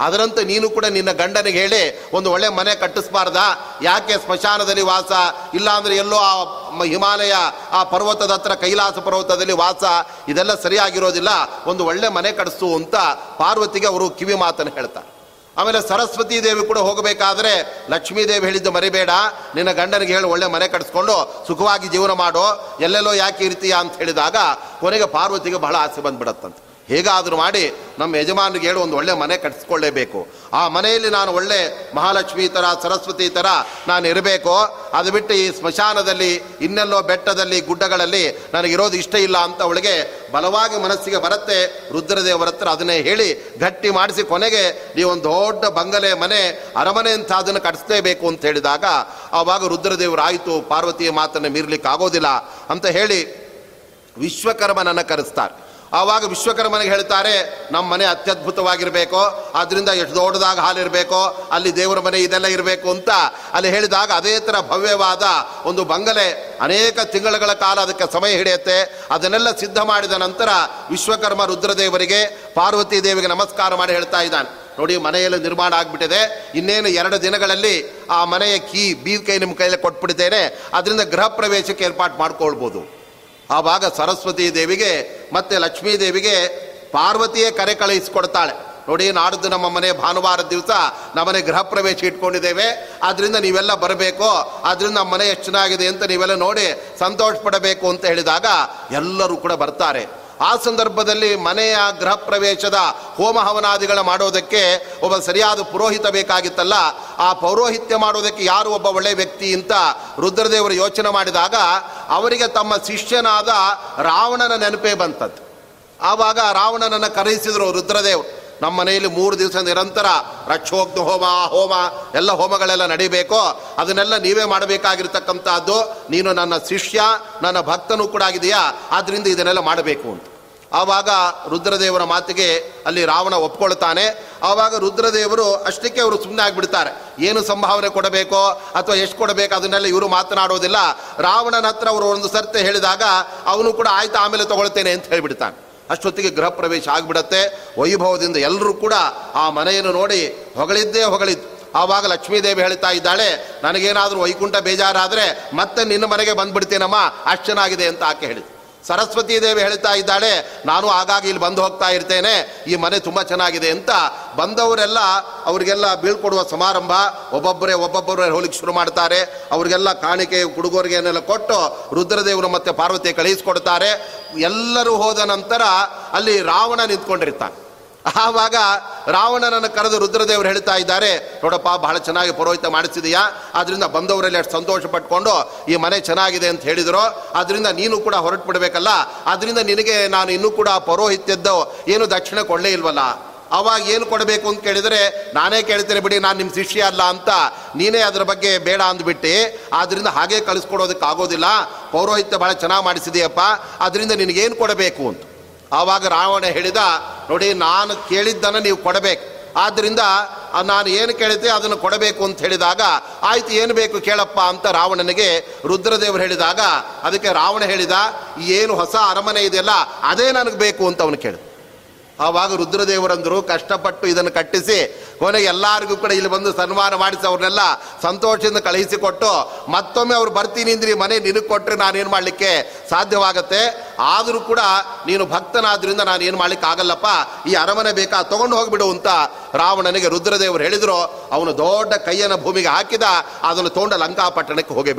ಅದರಂತೆ ನೀನು ಕೂಡ ನಿನ್ನ ಗಂಡನಿಗೆ ಹೇಳಿ, ಒಂದು ಒಳ್ಳೆ ಮನೆ ಕಟ್ಟಿಸ್ಬಾರ್ದ, ಯಾಕೆ ಸ್ಮಶಾನದಲ್ಲಿ ವಾಸ, ಇಲ್ಲಾಂದ್ರೆ ಎಲ್ಲೋ ಆ ಹಿಮಾಲಯ, ಆ ಪರ್ವತದ ಹತ್ರ ಕೈಲಾಸ ಪರ್ವತದಲ್ಲಿ ವಾಸ, ಇದೆಲ್ಲ ಸರಿಯಾಗಿರೋದಿಲ್ಲ, ಒಂದು ಒಳ್ಳೆ ಮನೆ ಕಟ್ಟಿಸು ಅಂತ ಪಾರ್ವತಿಗೆ ಅವರು ಕಿವಿ ಮಾತನ್ನು ಹೇಳ್ತಾರೆ. ಆಮೇಲೆ ಸರಸ್ವತಿ ದೇವಿ ಕೂಡ ಹೋಗಬೇಕಾದ್ರೆ ಲಕ್ಷ್ಮೀ ದೇವಿ ಹೇಳಿದ್ದು ಮರಿಬೇಡ. ನಿನ್ನ ಗಂಡನಿಗೆ ಹೇಳಿ ಒಳ್ಳೆ ಮನೆ ಕಟ್ಸ್ಕೊಂಡು ಸುಖವಾಗಿ ಜೀವನ ಮಾಡೋ. ಎಲ್ಲೆಲ್ಲೋ ಯಾಕೆ ಇರ್ತೀಯ ಅಂತ ಹೇಳಿದಾಗ ಕೊನೆಗೆ ಪಾರ್ವತಿಗೆ ಬಹಳ ಆಸೆ ಬಂದ್ಬಿಡತ್ತಂತೆ. ಹೇಗಾದರೂ ಮಾಡಿ ನಮ್ಮ ಯಜಮಾನಿಗೆ ಹೇಳಿ, ಒಂದು ಒಳ್ಳೆ ಮನೆ ಕಟ್ಟಿಸ್ಕೊಳ್ಳೇಬೇಕು ಆ ಮನೆಯಲ್ಲಿ ನಾನು ಒಳ್ಳೆ ಮಹಾಲಕ್ಷ್ಮಿ ಥರ, ಸರಸ್ವತಿ ಥರ ನಾನು ಇರಬೇಕು. ಅದು ಬಿಟ್ಟು ಈ ಸ್ಮಶಾನದಲ್ಲಿ, ಇನ್ನೆಲ್ಲೋ ಬೆಟ್ಟದಲ್ಲಿ, ಗುಡ್ಡಗಳಲ್ಲಿ ನನಗಿರೋದು ಇಷ್ಟ ಇಲ್ಲ ಅಂತ ಅವಳಿಗೆ ಬಲವಾಗಿ ಮನಸ್ಸಿಗೆ ಬರುತ್ತೆ. ರುದ್ರದೇವರ ಹತ್ರ ಅದನ್ನೇ ಹೇಳಿ ಗಟ್ಟಿ ಮಾಡಿಸಿ ಕೊನೆಗೆ ನೀವೊಂದು ದೊಡ್ಡ ಬಂಗಲೆ ಮನೆ, ಅರಮನೆ ಅಂತ ಅದನ್ನು ಕಟ್ಟಿಸ್ಲೇಬೇಕು ಅಂತ ಹೇಳಿದಾಗ ಆವಾಗ ರುದ್ರದೇವರು, ಆಯಿತು, ಪಾರ್ವತಿಯ ಮಾತನ್ನು ಮೀರ್ಲಿಕ್ಕೆ ಆಗೋದಿಲ್ಲ ಅಂತ ಹೇಳಿ ವಿಶ್ವಕರ್ಮನನ್ನು ಕರೆಸ್ತಾರೆ. ಆವಾಗ ವಿಶ್ವಕರ್ಮನಿಗೆ ಹೇಳ್ತಾರೆ, ನಮ್ಮ ಮನೆ ಅತ್ಯದ್ಭುತವಾಗಿರಬೇಕು ಅದರಿಂದ ಎಷ್ಟು ದೊಡ್ಡದಾಗ ಹಾಲಿರಬೇಕು, ಅಲ್ಲಿ ದೇವರ ಮನೆ ಇದೆಲ್ಲ ಇರಬೇಕು, ಅಂತ ಅಲ್ಲಿ ಹೇಳಿದಾಗ ಅದೇ ಥರ ಭವ್ಯವಾದ ಒಂದು ಬಂಗಲೆ ಅನೇಕ ತಿಂಗಳುಗಳ ಕಾಲ ಅದಕ್ಕೆ ಸಮಯ ಹಿಡಿಯುತ್ತೆ. ಅದನ್ನೆಲ್ಲ ಸಿದ್ಧ ಮಾಡಿದ ನಂತರ ವಿಶ್ವಕರ್ಮ ರುದ್ರದೇವರಿಗೆ ಪಾರ್ವತಿ ದೇವಿಗೆ ನಮಸ್ಕಾರ ಮಾಡಿ ಹೇಳ್ತಾ ಇದ್ದಾನೆ. ನೋಡಿ, ಮನೆಯಲ್ಲಿ ನಿರ್ಮಾಣ ಆಗಿಬಿಟ್ಟಿದೆ. ಇನ್ನೇನು ಎರಡು ದಿನಗಳಲ್ಲಿ ಆ ಮನೆಯ ಕೀ ಬೀದ್ ಕೈ ನಿಮ್ಮ ಕೈಯಲ್ಲಿ ಕೊಟ್ಬಿಡ್ತೇನೆ. ಅದರಿಂದ ಗೃಹ ಪ್ರವೇಶಕ್ಕೆ ಏರ್ಪಾಡು ಮಾಡ್ಕೊಳ್ಬೋದು. ಆವಾಗ ಸರಸ್ವತಿ ದೇವಿಗೆ ಮತ್ತೆ ಲಕ್ಷ್ಮೀ ದೇವಿಗೆ ಪಾರ್ವತಿಯೇ ಕರೆ ಕಳುಹಿಸಿಕೊಡ್ತಾಳೆ ನೋಡಿ, ನಾಡಿದ್ದು ನಮ್ಮ ಮನೆ ಭಾನುವಾರ ದಿವಸ ನಮ್ಮನೆ ಗೃಹ ಪ್ರವೇಶ ಇಟ್ಕೊಂಡಿದ್ದೇವೆ. ಆದ್ರಿಂದ ನೀವೆಲ್ಲ ಬರಬೇಕು. ಆದ್ರಿಂದ ನಮ್ಮ ಮನೆ ಎಷ್ಟು ಚೆನ್ನಾಗಿದೆ ಅಂತ ನೀವೆಲ್ಲ ನೋಡಿ ಸಂತೋಷ ಪಡಬೇಕು ಅಂತ ಹೇಳಿದಾಗ ಎಲ್ಲರೂ ಕೂಡ ಬರ್ತಾರೆ. ಆ ಸಂದರ್ಭದಲ್ಲಿ ಮನೆಯ ಗೃಹ ಪ್ರವೇಶದ ಹೋಮ ಹವನಾದಿಗಳ ಮಾಡೋದಕ್ಕೆ ಒಬ್ಬ ಸರಿಯಾದ ಪುರೋಹಿತ ಬೇಕಾಗಿತ್ತಲ್ಲ, ಆ ಪೌರೋಹಿತ್ಯ ಮಾಡೋದಕ್ಕೆ ಯಾರು ಒಬ್ಬ ಒಳ್ಳೆಯ ವ್ಯಕ್ತಿ ಅಂತ ರುದ್ರದೇವರು ಯೋಚನೆ ಮಾಡಿದಾಗ ಅವರಿಗೆ ತಮ್ಮ ಶಿಷ್ಯನಾದ ರಾವಣನ ನೆನಪೇ ಬಂತದ್ದು ಆವಾಗ ರಾವಣನನ್ನು ಕರೆಯಿಸಿದರು ರುದ್ರದೇವರು ನಮ್ಮ ಮನೆಯಲ್ಲಿ ಮೂರು ದಿವಸ ನಿರಂತರ ರಕ್ಷೋಗ್ನ ಹೋಮ ಹೋಮ, ಎಲ್ಲ ಹೋಮಗಳೆಲ್ಲ ನಡಿಬೇಕೋ, ಅದನ್ನೆಲ್ಲ ನೀವೇ ಮಾಡಬೇಕಾಗಿರ್ತಕ್ಕಂಥದ್ದು. ನೀನು ನನ್ನ ಶಿಷ್ಯ, ನನ್ನ ಭಕ್ತನೂ ಕೂಡ ಆಗಿದೆಯಾ ಆದ್ದರಿಂದ ಇದನ್ನೆಲ್ಲ ಮಾಡಬೇಕು ಅಂತ. ಆವಾಗ ರುದ್ರದೇವರ ಮಾತಿಗೆ ಅಲ್ಲಿ ರಾವಣ ಒಪ್ಕೊಳ್ತಾನೆ ಆವಾಗ ರುದ್ರದೇವರು ಅಷ್ಟಕ್ಕೆ ಅವರು ಸುಮ್ಮನೆ ಆಗಿಬಿಡ್ತಾರೆ. ಏನು ಸಂಭಾವನೆ ಕೊಡಬೇಕೋ ಅಥವಾ ಎಷ್ಟು ಕೊಡಬೇಕು ಅದನ್ನೆಲ್ಲ ಇವರು ಮಾತನಾಡೋದಿಲ್ಲ. ರಾವಣನ ಹತ್ರ ಅವರು ಒಂದು ಸರ್ತೆ ಹೇಳಿದಾಗ ಅವನು ಕೂಡ ಆಯ್ತು ಆಮೇಲೆ ತಗೊಳ್ತೇನೆ ಅಂತ ಹೇಳಿಬಿಡ್ತಾನೆ. ಅಷ್ಟೊತ್ತಿಗೆ ಗೃಹ ಪ್ರವೇಶ ಆಗಿಬಿಡತ್ತೆ. ವೈಭವದಿಂದ ಎಲ್ಲರೂ ಕೂಡ ಆ ಮನೆಯನ್ನು ನೋಡಿ ಹೊಗಳಿದ್ದೇ ಹೊಗಳಿದ್ದು. ಆವಾಗ ಲಕ್ಷ್ಮೀದೇವಿ ಹೇಳ್ತಾ ಇದ್ದಾಳೆ, ನನಗೇನಾದರೂ ವೈಕುಂಠ ಬೇಜಾರಾದರೆ ಮತ್ತೆ ನಿನ್ನ ಮನೆಗೆ ಬಂದ್ಬಿಡ್ತೇನಮ್ಮ, ಅಷ್ಟು ಚೆನ್ನಾಗಿದೆ ಅಂತ ಆಕೆ ಹೇಳಿದ್ರು ಸರಸ್ವತಿ ದೇವಿ ಹೇಳ್ತಾ ಇದ್ದಾಳೆ, ನಾನು ಆಗಾಗ ಇಲ್ಲಿ ಬಂದು ಹೋಗ್ತಾ ಇರ್ತೇನೆ, ಈ ಮನೆ ತುಂಬ ಚೆನ್ನಾಗಿದೆ ಅಂತ ಬಂದವರೆಲ್ಲ ಅವರಿಗೆಲ್ಲ ಬೀಳ್ಕೊಡುವ ಸಮಾರಂಭ, ಒಬ್ಬೊಬ್ಬರೇ ಒಬ್ಬೊಬ್ಬರೇ ಹೋಲಿಕ್ಕೆ ಶುರು ಮಾಡ್ತಾರೆ. ಅವರಿಗೆಲ್ಲ ಕಾಣಿಕೆ ಹುಡುಗರಿಗೆನೆಲ್ಲ ಕೊಟ್ಟು ರುದ್ರದೇವರು ಮತ್ತು ಪಾರ್ವತಿ ಕಳಿಸ್ಕೊಡ್ತಾರೆ. ಎಲ್ಲರೂ ಹೋದ ನಂತರ ಅಲ್ಲಿ ರಾವಣ ನಿಂತ್ಕೊಂಡಿರ್ತಾನೆ. ಆವಾಗ ರಾವಣನನ್ನು ಕರೆದು ರುದ್ರದೇವರು ಹೇಳ್ತಾ ಇದ್ದಾರೆ, ನೋಡಪ್ಪ, ಬಹಳ ಚೆನ್ನಾಗಿ ಪುರೋಹಿತ ಮಾಡಿಸಿದೀಯಾ, ಆದ್ರಿಂದ ಬಂದವರಲ್ಲಿ ಅಷ್ಟು ಸಂತೋಷ ಪಟ್ಕೊಂಡು ಈ ಮನೆ ಚೆನ್ನಾಗಿದೆ ಅಂತ ಹೇಳಿದರು. ಆದ್ರಿಂದ ನೀನು ಕೂಡ ಹೊರಟು ಬಿಡಬೇಕಲ್ಲ ಆದ್ರಿಂದ ನಿನಗೆ ನಾನು ಇನ್ನೂ ಕೂಡ ಪೌರೋಹಿತ್ಯದ್ದು ಏನು ದಕ್ಷಿಣ ಕೊಡಲೇ ಇಲ್ವಲ್ಲ? ಅವಾಗ ಏನು ಕೊಡಬೇಕು ಅಂತ ಕೇಳಿದರೆ, ನಾನೇ ಕೇಳ್ತೇನೆ ಬಿಡಿ, ನಾನು ನಿಮ್ಮ ಶಿಷ್ಯ ಅಲ್ಲ ಅಂತ ನೀನೇ ಅದರ ಬಗ್ಗೆ ಬೇಡ ಅಂದ್ಬಿಟ್ಟು, ಆದ್ರಿಂದ ಹಾಗೆ ಕಳಿಸ್ಕೊಡೋದಕ್ಕೆ ಆಗೋದಿಲ್ಲ. ಪೌರೋಹಿತ್ಯ ಭಾಳ ಚೆನ್ನಾಗಿ ಮಾಡಿಸಿದೆಯಪ್ಪ ಅದರಿಂದ ನಿನಗೇನು ಕೊಡಬೇಕು ಅಂತ. ಆವಾಗ ರಾವಣ ಹೇಳಿದ ನೋಡಿ, ನಾನು ಕೇಳಿದ್ದನ್ನು ನೀವು ಕೊಡಬೇಕು. ಆದ್ದರಿಂದ ನಾನು ಏನು ಕೇಳಿದ್ದೆ ಅದನ್ನು ಕೊಡಬೇಕು ಅಂತ ಹೇಳಿದಾಗ, ಆಯ್ತು, ಏನು ಬೇಕು ಕೇಳಪ್ಪ ಅಂತ ರಾವಣನಿಗೆ ರುದ್ರದೇವರು ಹೇಳಿದಾಗ, ಅದಕ್ಕೆ ರಾವಣ ಹೇಳಿದ, ಏನು ಹೊಸ ಅರಮನೆ ಇದೆಯಲ್ಲ, ಅದೇ ನನಗೆ ಬೇಕು ಅಂತ ಅವನು ಕೇಳಿದ. ಆವಾಗ ರುದ್ರದೇವರಂದರು ಕಷ್ಟಪಟ್ಟು ಇದನ್ನು ಕಟ್ಟಿಸಿ, ಕೊನೆಗೆ ಎಲ್ಲರಿಗೂ ಕೂಡ ಇಲ್ಲಿ ಬಂದು ಸನ್ಮಾನ ಮಾಡಿಸಿ ಅವ್ರನ್ನೆಲ್ಲ ಸಂತೋಷದಿಂದ ಕಳುಹಿಸಿಕೊಟ್ಟು, ಮತ್ತೊಮ್ಮೆ ಅವ್ರು ಬರ್ತೀನಿ ಅಂದ್ರಿ ಮನೆ ನಿನಗೆ ಕೊಟ್ಟರೆ ನಾನೇನು ಮಾಡಲಿಕ್ಕೆ ಸಾಧ್ಯವಾಗುತ್ತೆ? ಆದರೂ ಕೂಡ ನೀನು ಭಕ್ತನಾದ್ರಿಂದ ನಾನು ಏನು ಮಾಡ್ಲಿಕ್ಕೆ ಆಗಲ್ಲಪ್ಪ? ಈ ಅರಮನೆ ಬೇಕಾ? ತೊಗೊಂಡು ಹೋಗಿಬಿಡು ಅಂತ ರಾವಣನಿಗೆ ರುದ್ರದೇವರು ಹೇಳಿದ್ರು. ಅವನು ದೊಡ್ಡ ಕೈಯನ್ನು ಭೂಮಿಗೆ ಹಾಕಿದ, ಅದನ್ನು ತೋಂಡ ಲಂಕಾಪಟ್ಟಣಕ್ಕೆ ಹೋಗೇ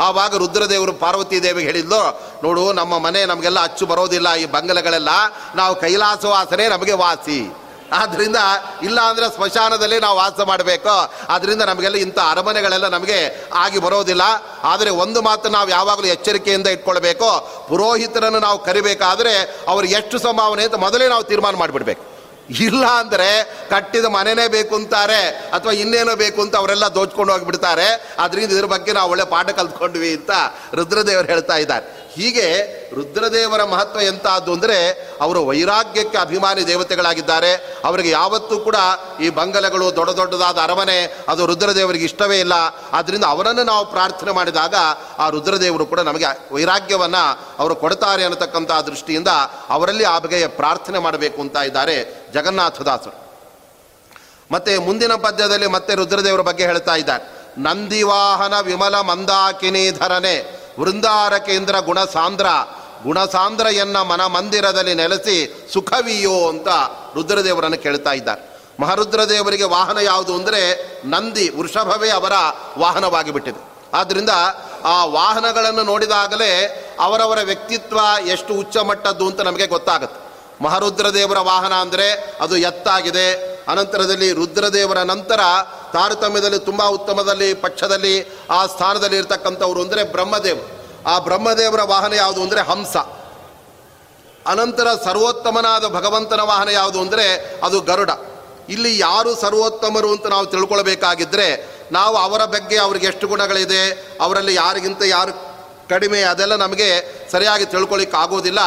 ಆವಾಗ ರುದ್ರದೇವರು ಪಾರ್ವತಿ ದೇವಿಗೆ ಹೇಳಿದ್ಲು, ನೋಡು, ನಮ್ಮ ಮನೆ ನಮಗೆಲ್ಲ ಅಚ್ಚು ಬರೋದಿಲ್ಲ ಈ ಬಂಗಲೆಗಳೆಲ್ಲ, ನಾವು ಕೈಲಾಸ ವಾಸನೆ ನಮಗೆ ವಾಸಿ. ಆದ್ದರಿಂದ ಇಲ್ಲ ಅಂದರೆ ಸ್ಮಶಾನದಲ್ಲಿ ನಾವು ವಾಸ ಮಾಡಬೇಕು. ಅದರಿಂದ ನಮಗೆಲ್ಲ ಇಂಥ ಅರಮನೆಗಳೆಲ್ಲ ನಮಗೆ ಆಗಿ ಬರೋದಿಲ್ಲ. ಆದರೆ ಒಂದು ಮಾತು ನಾವು ಯಾವಾಗಲೂ ಎಚ್ಚರಿಕೆಯಿಂದ ಇಟ್ಕೊಳ್ಬೇಕು. ಪುರೋಹಿತರನ್ನು ನಾವು ಕರಿಬೇಕಾದರೆ ಅವರು ಎಷ್ಟು ಸಂಭಾವನೆ ಅಂತ ಮೊದಲೇ ನಾವು ತೀರ್ಮಾನ ಮಾಡಿಬಿಡ್ಬೇಕು. ಇಲ್ಲ ಅಂದರೆ ಕಟ್ಟಿದ ಮನೆನೇ ಬೇಕು ಅಂತಾರೆ, ಅಥವಾ ಇನ್ನೇನೋ ಬೇಕು ಅಂತ ಅವರೆಲ್ಲ ದೋಚ್ಕೊಂಡು ಹೋಗಿಬಿಡ್ತಾರೆ. ಅದರಿಂದ ಇದ್ರ ಬಗ್ಗೆ ನಾವು ಒಳ್ಳೆ ಪಾಠ ಕಲ್ತ್ಕೊಂಡ್ವಿ ಅಂತ ರುದ್ರದೇವರು ಹೇಳ್ತಾ ಇದ್ದಾರೆ. ಹೀಗೆ ರುದ್ರದೇವರ ಮಹತ್ವ ಎಂತಾದ್ದು ಅಂದರೆ ಅವರು ವೈರಾಗ್ಯಕ್ಕೆ ಅಭಿಮಾನಿ ದೇವತೆಗಳಾಗಿದ್ದಾರೆ. ಅವರಿಗೆ ಯಾವತ್ತೂ ಕೂಡ ಈ ಬಂಗಲೆಗಳು ದೊಡ್ಡ ದೊಡ್ಡದಾದ ಅರಮನೆ ಅದು ರುದ್ರದೇವರಿಗೆ ಇಷ್ಟವೇ ಇಲ್ಲ. ಆದ್ದರಿಂದ ಅವರನ್ನು ನಾವು ಪ್ರಾರ್ಥನೆ ಮಾಡಿದಾಗ ಆ ರುದ್ರದೇವರು ಕೂಡ ನಮಗೆ ವೈರಾಗ್ಯವನ್ನು ಅವರು ಕೊಡ್ತಾರೆ ಅನ್ನತಕ್ಕಂಥ ದೃಷ್ಟಿಯಿಂದ ಅವರಲ್ಲಿ ಆ ಬಗೆಯ ಪ್ರಾರ್ಥನೆ ಮಾಡಬೇಕು ಅಂತ ಇದ್ದಾರೆ ಜಗನ್ನಾಥದಾಸರು ಮತ್ತೆ ಮುಂದಿನ ಪದ್ಯದಲ್ಲಿ ಮತ್ತೆ ರುದ್ರದೇವರ ಬಗ್ಗೆ ಹೇಳ್ತಾ ಇದ್ದಾರೆ. ನಂದಿವಾಹನ ವಿಮಲ ಮಂದಾಕಿನಿ ಧರನೆ ವೃಂದಾರ ಕೇಂದ್ರ ಗುಣಸಾಂದ್ರ. ಗುಣಸಾಂದ್ರೆಯನ್ನ ಮನ ಮಂದಿರದಲ್ಲಿ ನೆಲೆಸಿ ಸುಖವಿಯೋ ಅಂತ ರುದ್ರದೇವರನ್ನು ಕೇಳ್ತಾ ಇದ್ದಾರೆ. ಮಹಾರುದ್ರದೇವರಿಗೆ ವಾಹನ ಯಾವುದು ಅಂದರೆ ನಂದಿ, ವೃಷಭವೇ ಅವರ ವಾಹನವಾಗಿ ಬಿಟ್ಟಿದೆ ಆದ್ದರಿಂದ ಆ ವಾಹನಗಳನ್ನು ನೋಡಿದಾಗಲೇ ಅವರವರ ವ್ಯಕ್ತಿತ್ವ ಎಷ್ಟು ಉಚ್ಚ ಮಟ್ಟದ್ದು ಅಂತ ನಮಗೆ ಗೊತ್ತಾಗುತ್ತೆ. ಮಹಾರುದ್ರದೇವರ ವಾಹನ ಅಂದರೆ ಅದು ಎತ್ತಾಗಿದೆ ಅನಂತರದಲ್ಲಿ ರುದ್ರದೇವರ ನಂತರ ತಾರತಮ್ಯದಲ್ಲಿ ತುಂಬ ಉತ್ತಮದಲ್ಲಿ, ಪಕ್ಷದಲ್ಲಿ ಆ ಸ್ಥಾನದಲ್ಲಿ ಇರ್ತಕ್ಕಂಥವ್ರು ಅಂದರೆ ಬ್ರಹ್ಮದೇವ. ಆ ಬ್ರಹ್ಮದೇವರ ವಾಹನ ಯಾವುದು ಅಂದರೆ ಹಂಸ. ಅನಂತರ ಸರ್ವೋತ್ತಮನಾದ ಭಗವಂತನ ವಾಹನ ಯಾವುದು ಅಂದರೆ ಅದು ಗರುಡ. ಇಲ್ಲಿ ಯಾರು ಸರ್ವೋತ್ತಮರು ಅಂತ ನಾವು ತಿಳ್ಕೊಳ್ಬೇಕಾಗಿದ್ದರೆ ನಾವು ಅವರ ಬಗ್ಗೆ ಅವ್ರಿಗೆ ಎಷ್ಟು ಗುಣಗಳಿದೆ, ಅವರಲ್ಲಿ ಯಾರಿಗಿಂತ ಯಾರು ಕಡಿಮೆ, ಅದೆಲ್ಲ ನಮಗೆ ಸರಿಯಾಗಿ ಆಗೋದಿಲ್ಲ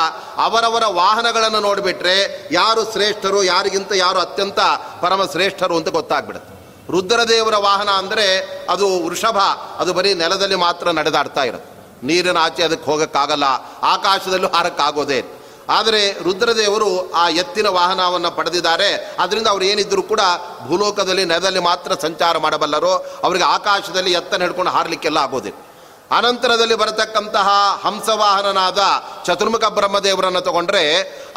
ಅವರವರ ವಾಹನಗಳನ್ನು ನೋಡಿಬಿಟ್ರೆ ಯಾರು ಶ್ರೇಷ್ಠರು, ಯಾರಿಗಿಂತ ಯಾರು ಅತ್ಯಂತ ಪರಮ ಶ್ರೇಷ್ಠರು ಅಂತ ಗೊತ್ತಾಗ್ಬಿಡುತ್ತೆ. ರುದ್ರದೇವರ ವಾಹನ ಅಂದರೆ ಅದು ವೃಷಭ, ಅದು ಬರೀ ನೆಲದಲ್ಲಿ ಮಾತ್ರ ನಡೆದಾಡ್ತಾ ಇರುತ್ತೆ. ನೀರಿನ ಆಚೆ ಅದಕ್ಕೆ ಹೋಗೋಕ್ಕಾಗಲ್ಲ, ಆಕಾಶದಲ್ಲೂ ಹಾರಕ್ಕಾಗೋದೇ ಆದರೆ ರುದ್ರದೇವರು ಆ ಎತ್ತಿನ ವಾಹನವನ್ನು ಪಡೆದಿದ್ದಾರೆ. ಅದರಿಂದ ಅವ್ರು ಏನಿದ್ದರೂ ಕೂಡ ಭೂಲೋಕದಲ್ಲಿ, ನೆಲದಲ್ಲಿ ಮಾತ್ರ ಸಂಚಾರ ಮಾಡಬಲ್ಲರು. ಅವರಿಗೆ ಆಕಾಶದಲ್ಲಿ ಎತ್ತನ್ನು ಹಿಡ್ಕೊಂಡು ಹಾರಲಿಕ್ಕೆಲ್ಲ ಆಗೋದಿಲ್ಲ. ಅನಂತರದಲ್ಲಿ ಬರತಕ್ಕಂತಹ ಹಂಸವಾಹನನಾದ ಚತುರ್ಮುಖ ಬ್ರಹ್ಮದೇವರನ್ನು ತಗೊಂಡ್ರೆ